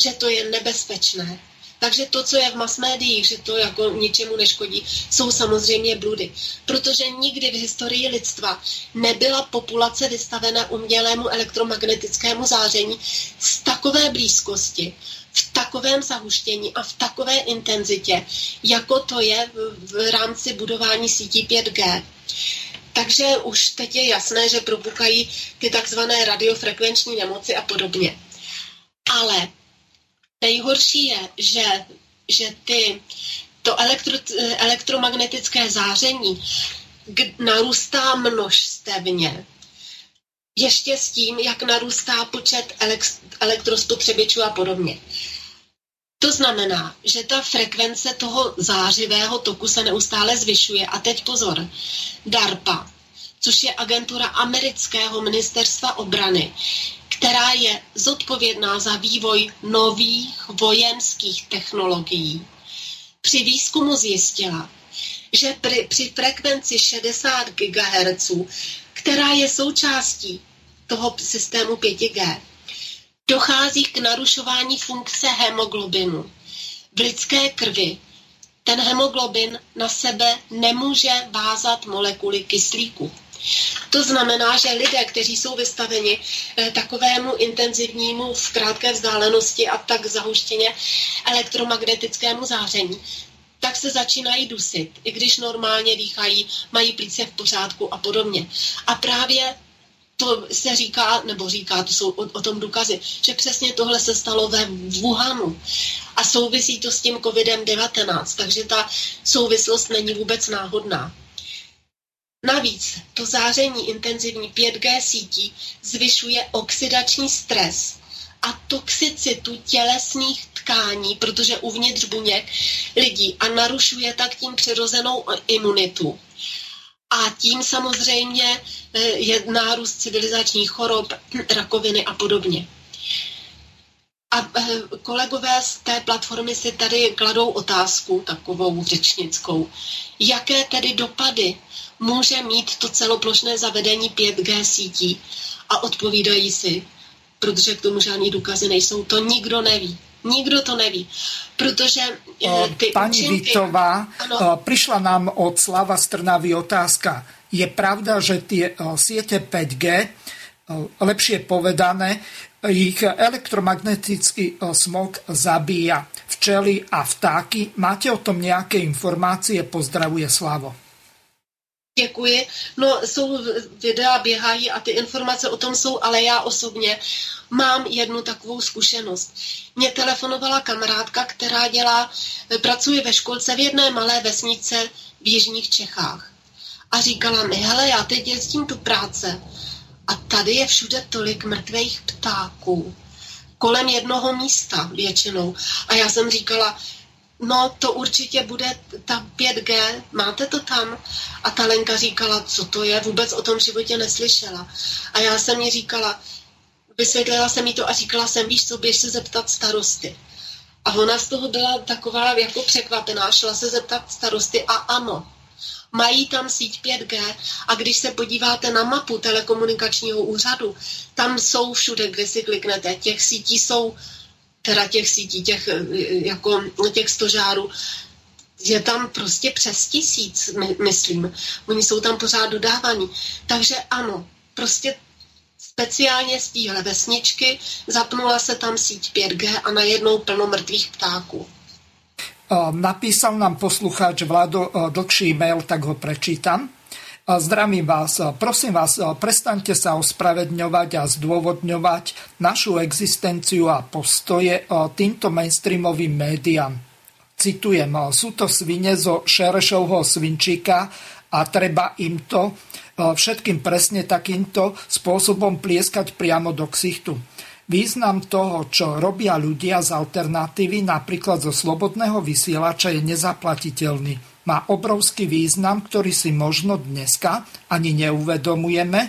B: že to je nebezpečné. Takže to, co je v mass médiích, že to jako ničemu neškodí, jsou samozřejmě bludy. Protože nikdy v historii lidstva nebyla populace vystavena umělému elektromagnetickému záření z takové blízkosti, v takovém zahuštění a v takové intenzitě, jako to je v rámci budování sítí 5G. Takže už teď je jasné, že propukají ty takzvané radiofrekvenční nemoci a podobně. Ale nejhorší je, že, že ty, to elektro, elektromagnetické záření narůstá množstevně ještě s tím, jak narůstá počet elektrospotřebičů a podobně. To znamená, že ta frekvence toho zářivého toku se neustále zvyšuje. A teď pozor, DARPA, což je agentura amerického ministerstva obrany, která je zodpovědná za vývoj nových vojenských technologií, při výzkumu zjistila, že při, při frekvenci 60 GHz která je součástí toho systému 5G, dochází k narušování funkce hemoglobinu. V lidské krvi ten hemoglobin na sebe nemůže vázat molekuly kyslíku. To znamená, že lidé, kteří jsou vystaveni eh, takovému intenzivnímu v krátké vzdálenosti a tak zahuštěně elektromagnetickému záření, tak se začínají dusit, i když normálně dýchají, mají plíce v pořádku a podobně. A právě to se říká, nebo říká, to jsou o, o tom důkazy, že přesně tohle se stalo ve Wuhanu a souvisí to s tím COVID-19, takže ta souvislost není vůbec náhodná. Navíc to záření intenzivní 5G sítí zvyšuje oxidační stres a toxicitu tělesných tkání, protože uvnitř buněk lidí a narušuje tak tím přirozenou imunitu. A tím samozřejmě eh, je nárůst civilizačních chorob, rakoviny a podobně. A eh, kolegové z té platformy si tady kladou otázku, takovou řečnickou, jaké tedy dopady může mít to celoplošné zavedení 5G sítí a odpovídají si, protože k tomu žádný důkazy nejsou. To nikdo neví. Nikdo to neví, protože eh, ty
A: Pani účinky... Vitová, ano. Eh, prišla nám od Slava Strnavy otázka. Je pravda, že tie eh, siete 5G, lepšie povedané, ich elektromagnetický smog zabíja včely a vtáky. Máte o tom nejaké informácie? Pozdravuje Slavo.
B: Děkuji. No, jsou videa, běhají a ty informace o tom jsou, ale já osobně mám jednu takovou zkušenost. Mě telefonovala kamarádka, která dělá, pracuje ve školce v jedné malé vesnice v Jižních Čechách. A říkala mi, hele, já teď jezdím tu práce a tady je všude tolik mrtvých ptáků. Kolem jednoho místa většinou. A já jsem říkala, no to určitě bude ta 5G, máte to tam? A ta Lenka říkala, co to je, vůbec o tom životě neslyšela. A já jsem jí říkala, vysvětlila jsem jí to a říkala jsem, víš co, běž se zeptat starosty. A ona z toho byla taková jako překvapená, šla se zeptat starosty a ano, mají tam síť 5G a když se podíváte na mapu telekomunikačního úřadu, tam jsou všude, kde si kliknete, těch sítí jsou teda těch sítí, těch, jako těch stožárů, je tam prostě přes tisíc, my, myslím. Oni jsou tam pořád dodávaní. Takže ano, prostě speciálně z téhle vesničky zapnula se tam síť 5G a najednou plno mrtvých ptáků.
A: Napísal nám posluchač Vlado dlhší mail, tak ho prečítam. Zdravím vás. Prosím vás, prestaňte sa ospravedňovať a zdôvodňovať našu existenciu a postoje týmto mainstreamovým médiám. Citujem, sú to svine zo Šerešovho svinčíka a treba im to všetkým presne takýmto spôsobom plieskať priamo do ksichtu. Význam toho, čo robia ľudia z alternatívy, napríklad zo slobodného vysielača, je nezaplatiteľný má obrovský význam, ktorý si možno dneska ani neuvedomujeme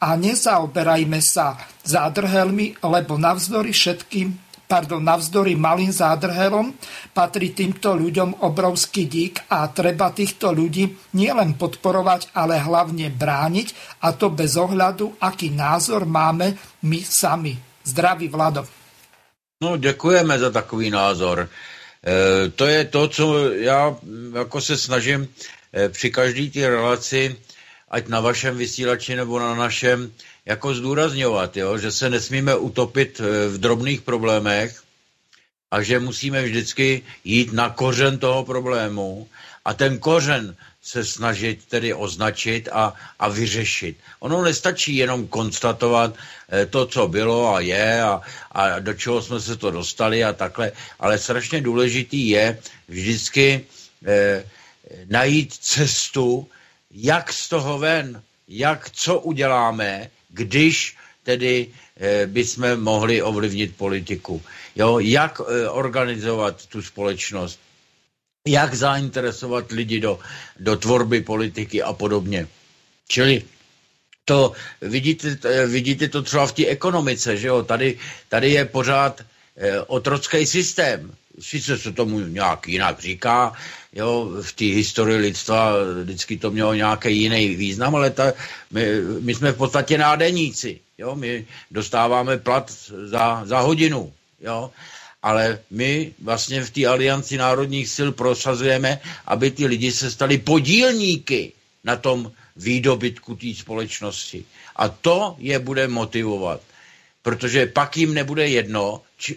A: a nezaoberajme sa zádrhelmi, lebo navzdory všetkým pardon, navzdory malým zádrhelom patrí týmto ľuďom obrovský dík a treba týchto ľudí nielen podporovať, ale hlavne brániť a to bez ohľadu, aký názor máme my sami. Zdraví Vlado.
C: No, děkujeme za takový názor. E, to je to, co já jako se snažím e, při každý té relaci, ať na vašem vysílači nebo na našem, jako zdůrazňovat, jo, že se nesmíme utopit eh, v drobných problémech a že musíme vždycky jít na kořen toho problému. A ten kořen se snažit tedy označit a, a vyřešit. Ono nestačí jenom konstatovat eh, to, co bylo a je a, a do čeho jsme se to dostali a takhle, ale strašně důležitý je vždycky eh, najít cestu, jak z toho ven, jak co uděláme, když tedy e, bychom mohli ovlivnit politiku. Jo, jak e, organizovat tu společnost, jak zainteresovat lidi do, do tvorby politiky a podobně. Čili to vidíte, vidíte to třeba v té ekonomice, že jo? Tady, tady je pořád e, otrocký systém. Sice se tomu nějak jinak říká, Jo, v té historii lidstva vždycky to mělo nějaký jiný význam, ale ta, my, my jsme v podstatě nádeníci. Jo, my dostáváme plat za, za hodinu. Jo, ale my vlastně v té alianci národních sil prosazujeme, aby ty lidi se stali podílníky na tom výdobytku té společnosti. A to je bude motivovat. Protože pak jim nebude jedno, či,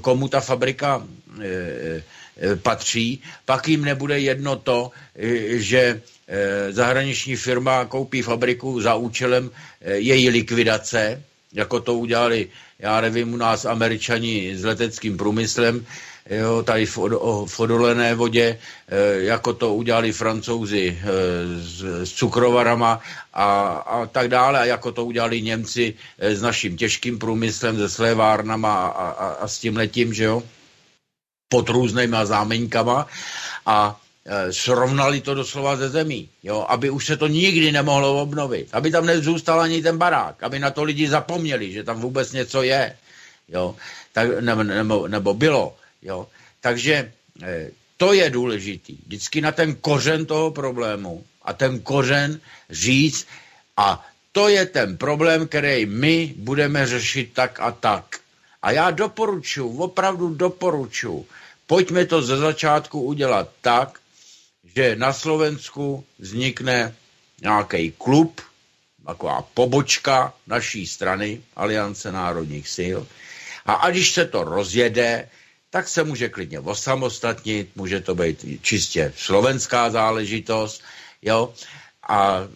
C: komu ta fabrika e, Eh, patří, pak jim nebude jedno to, eh, že eh, zahraniční firma koupí fabriku za účelem její likvidace, jako to udělali, já nevím, u nás američani s leteckým průmyslem, jo, tady v, v odolené vodě, jako to udělali francouzi s, s cukrovarama a, a tak dále, a jako to udělali Němci s naším těžkým průmyslem, se slévárnama a, a, a s tím letím, že jo pod různýma zámeňkama. A e, srovnali to doslova ze zemí, jo, aby už se to nikdy nemohlo obnovit, aby tam nezůstal ani ten barák, aby na to lidi zapomněli, že tam vůbec něco je, jo, tak, nebo, nebo, nebo bylo, jo. Takže e, to je důležitý, vždycky na ten kořen toho problému a ten kořen říct a to je ten problém, který my budeme řešit tak a tak. A já doporučuji, opravdu doporučuji, pojďme to ze začátku udělat tak, že na Slovensku vznikne nějaký klub, taková pobočka naší strany, Aliance národních sil. A, a když se to rozjede, tak se může klidně osamostatnit, může to být čistě slovenská záležitost, jo. A e,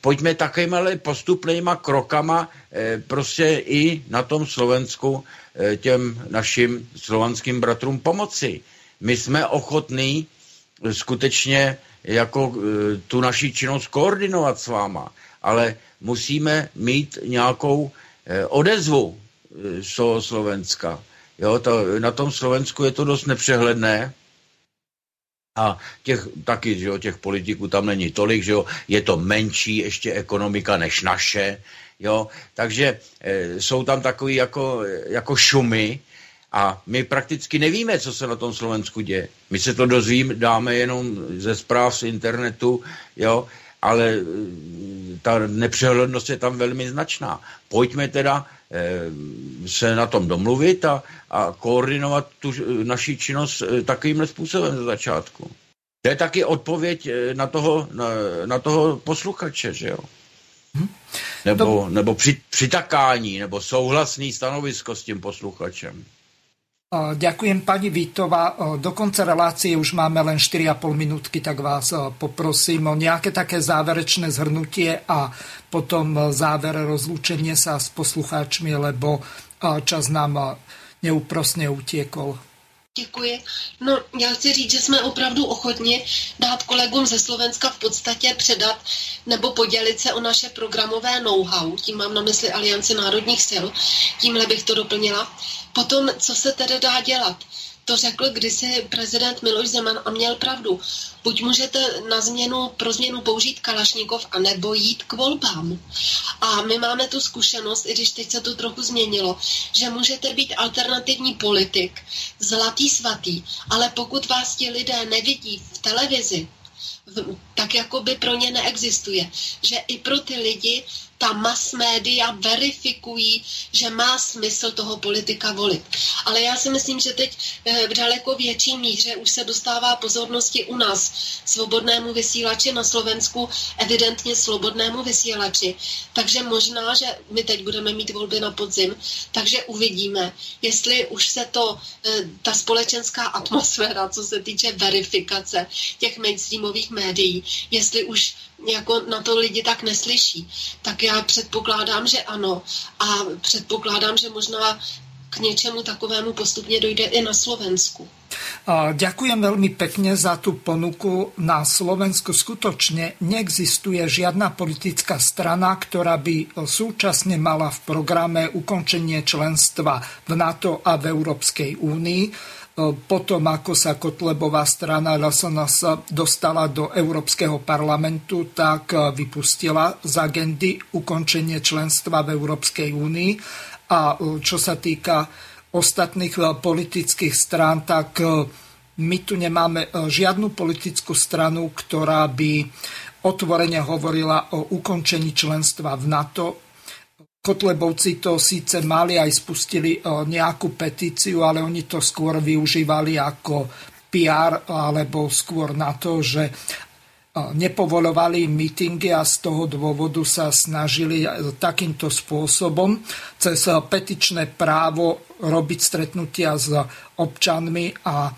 C: pojďme takovými postupnýma krokama e, prostě i na tom Slovensku e, těm našim slovanským bratrům pomoci. My jsme ochotní skutečně jako tu naši činnost koordinovat s váma, ale musíme mít nějakou odezvu z toho Slovenska. Jo, to, na tom Slovensku je to dost nepřehledné, a těch taky, že jo, těch politiků tam není tolik, že jo, je to menší ještě ekonomika než naše, jo, takže e, jsou tam takový jako, jako šumy a my prakticky nevíme, co se na tom Slovensku děje. My se to dozvíme, dáme jenom ze zpráv z internetu, jo, ale e, ta nepřehlednost je tam velmi značná. Pojďme teda e, se na tom domluvit a, a koordinovat tu naši činnost takovýmhle způsobem ze začátku. To je taky odpověď na toho, na, na toho posluchače, že jo? Hm? Nebo, nebo při, přitakání, nebo souhlasný stanovisko s tím posluchačem.
A: Ďakujem pani Vítova. Do konca relácie už máme len 4,5 minútky, tak vás poprosím o nejaké také záverečné zhrnutie a potom záver rozlúčenie sa s poslucháčmi, lebo čas nám neúprosne utiekol.
B: Děkuji. No, já chci říct, že jsme opravdu ochotni dát kolegům ze Slovenska v podstatě předat nebo podělit se o naše programové know-how, tím mám na mysli Alianci národních sil, tímhle bych to doplnila. Potom, co se tedy dá dělat? to řekl kdysi prezident Miloš Zeman a měl pravdu. Buď můžete na změnu, pro změnu použít Kalašníkov, anebo jít k volbám. A my máme tu zkušenost, i když teď se to trochu změnilo, že můžete být alternativní politik, zlatý svatý, ale pokud vás ti lidé nevidí v televizi, tak jako by pro ně neexistuje. Že i pro ty lidi ta mass média verifikují, že má smysl toho politika volit. Ale já si myslím, že teď eh, v daleko větší míře už se dostává pozornosti u nás svobodnému vysílači na Slovensku, evidentně svobodnému vysílači. Takže možná, že my teď budeme mít volby na podzim, takže uvidíme, jestli už se to, eh, ta společenská atmosféra, co se týče verifikace těch mainstreamových médií, jestli už jako na to lidi tak neslyší. Tak já předpokládám, že ano. A předpokládám, že možná k něčemu takovému postupně dojde i na Slovensku.
A: Ďakujem veľmi pekne za tú ponuku. Na Slovensku skutočne neexistuje žiadna politická strana, ktorá by súčasne mala v programe ukončenie členstva v NATO a v Európskej únii potom, ako sa Kotlebová strana LSNS dostala do Európskeho parlamentu, tak vypustila z agendy ukončenie členstva v Európskej únii. A čo sa týka ostatných politických strán, tak my tu nemáme žiadnu politickú stranu, ktorá by otvorene hovorila o ukončení členstva v NATO Kotlebovci to síce mali aj spustili e, nejakú petíciu, ale oni to skôr využívali ako PR alebo skôr na to, že e, nepovolovali mítingy a z toho dôvodu sa snažili takýmto spôsobom cez petičné právo robiť stretnutia s občanmi a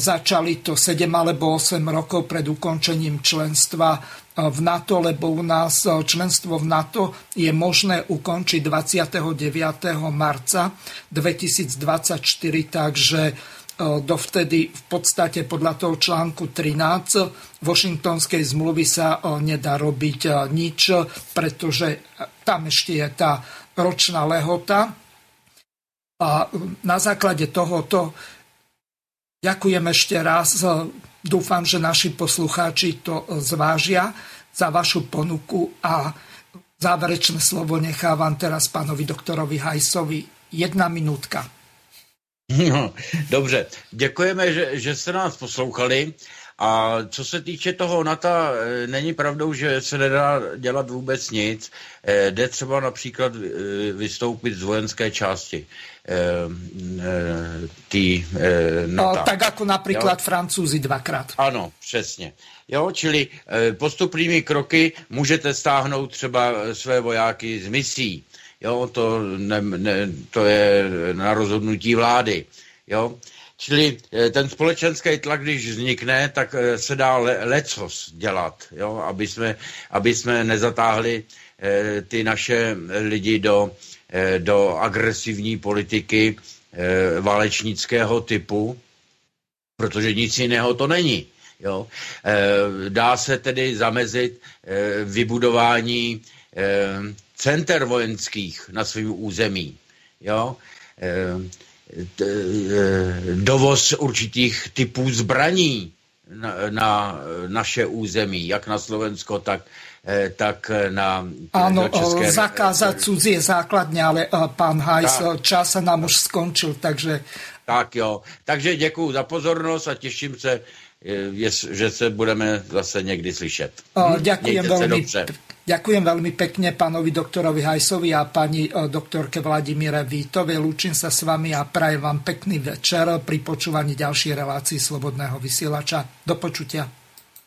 A: začali to 7 alebo 8 rokov pred ukončením členstva v NATO, lebo u nás e, členstvo v NATO je možné ukončiť 29. marca 2024, takže e, dovtedy v podstate podľa toho článku 13 Washingtonskej zmluvy sa e, nedá robiť nič, pretože tam ešte je tá ročná lehota. A na základe tohoto ďakujem ešte raz Dúfam, že naši poslucháči to zvážia za vašu ponuku a záverečné slovo nechávam teraz pánovi doktorovi Hajsovi. Jedna minútka.
C: No, dobře, děkujeme, že, že jste nás poslouchali. A co se týče toho NATO, e, není pravdou, že se nedá dělat vůbec nic. E, jde třeba například e, vystoupit z vojenské části tý NATO.
A: Tak jako například francouzi dvakrát.
C: Ano, přesně. Jo, čili postupnými kroky můžete stáhnout třeba své vojáky z misí. Jo, to, ne, ne, to je na rozhodnutí vlády. Jo, Čili eh, ten společenský tlak, když vznikne, tak eh, se dá le, lecos dělat, jo? Aby, jsme, aby jsme nezatáhli eh, ty naše lidi do, do agresivní politiky válečnického typu, protože nic jiného to není. Jo? Dá se tedy zamezit vybudování center vojenských na svém území. Jo? Eh, dovoz určitých typů zbraní na, na naše území, jak na Slovensko, tak, eh, tak na
A: Áno, České... zakázať cudzie základně, ale pán Hajs, tak. čas se nám už skončil, takže...
C: Tak jo, takže děkuji za pozornost a těším se, že se budeme zase někdy slyšet.
A: Ďakujem veľmi, Ďakujem veľmi pekne pánovi doktorovi Hajsovi a pani e, doktorke Vladimíre Vítovi. Lúčim sa s vami a prajem vám pekný večer pri počúvaní ďalších relácií Slobodného vysielača. Do počutia.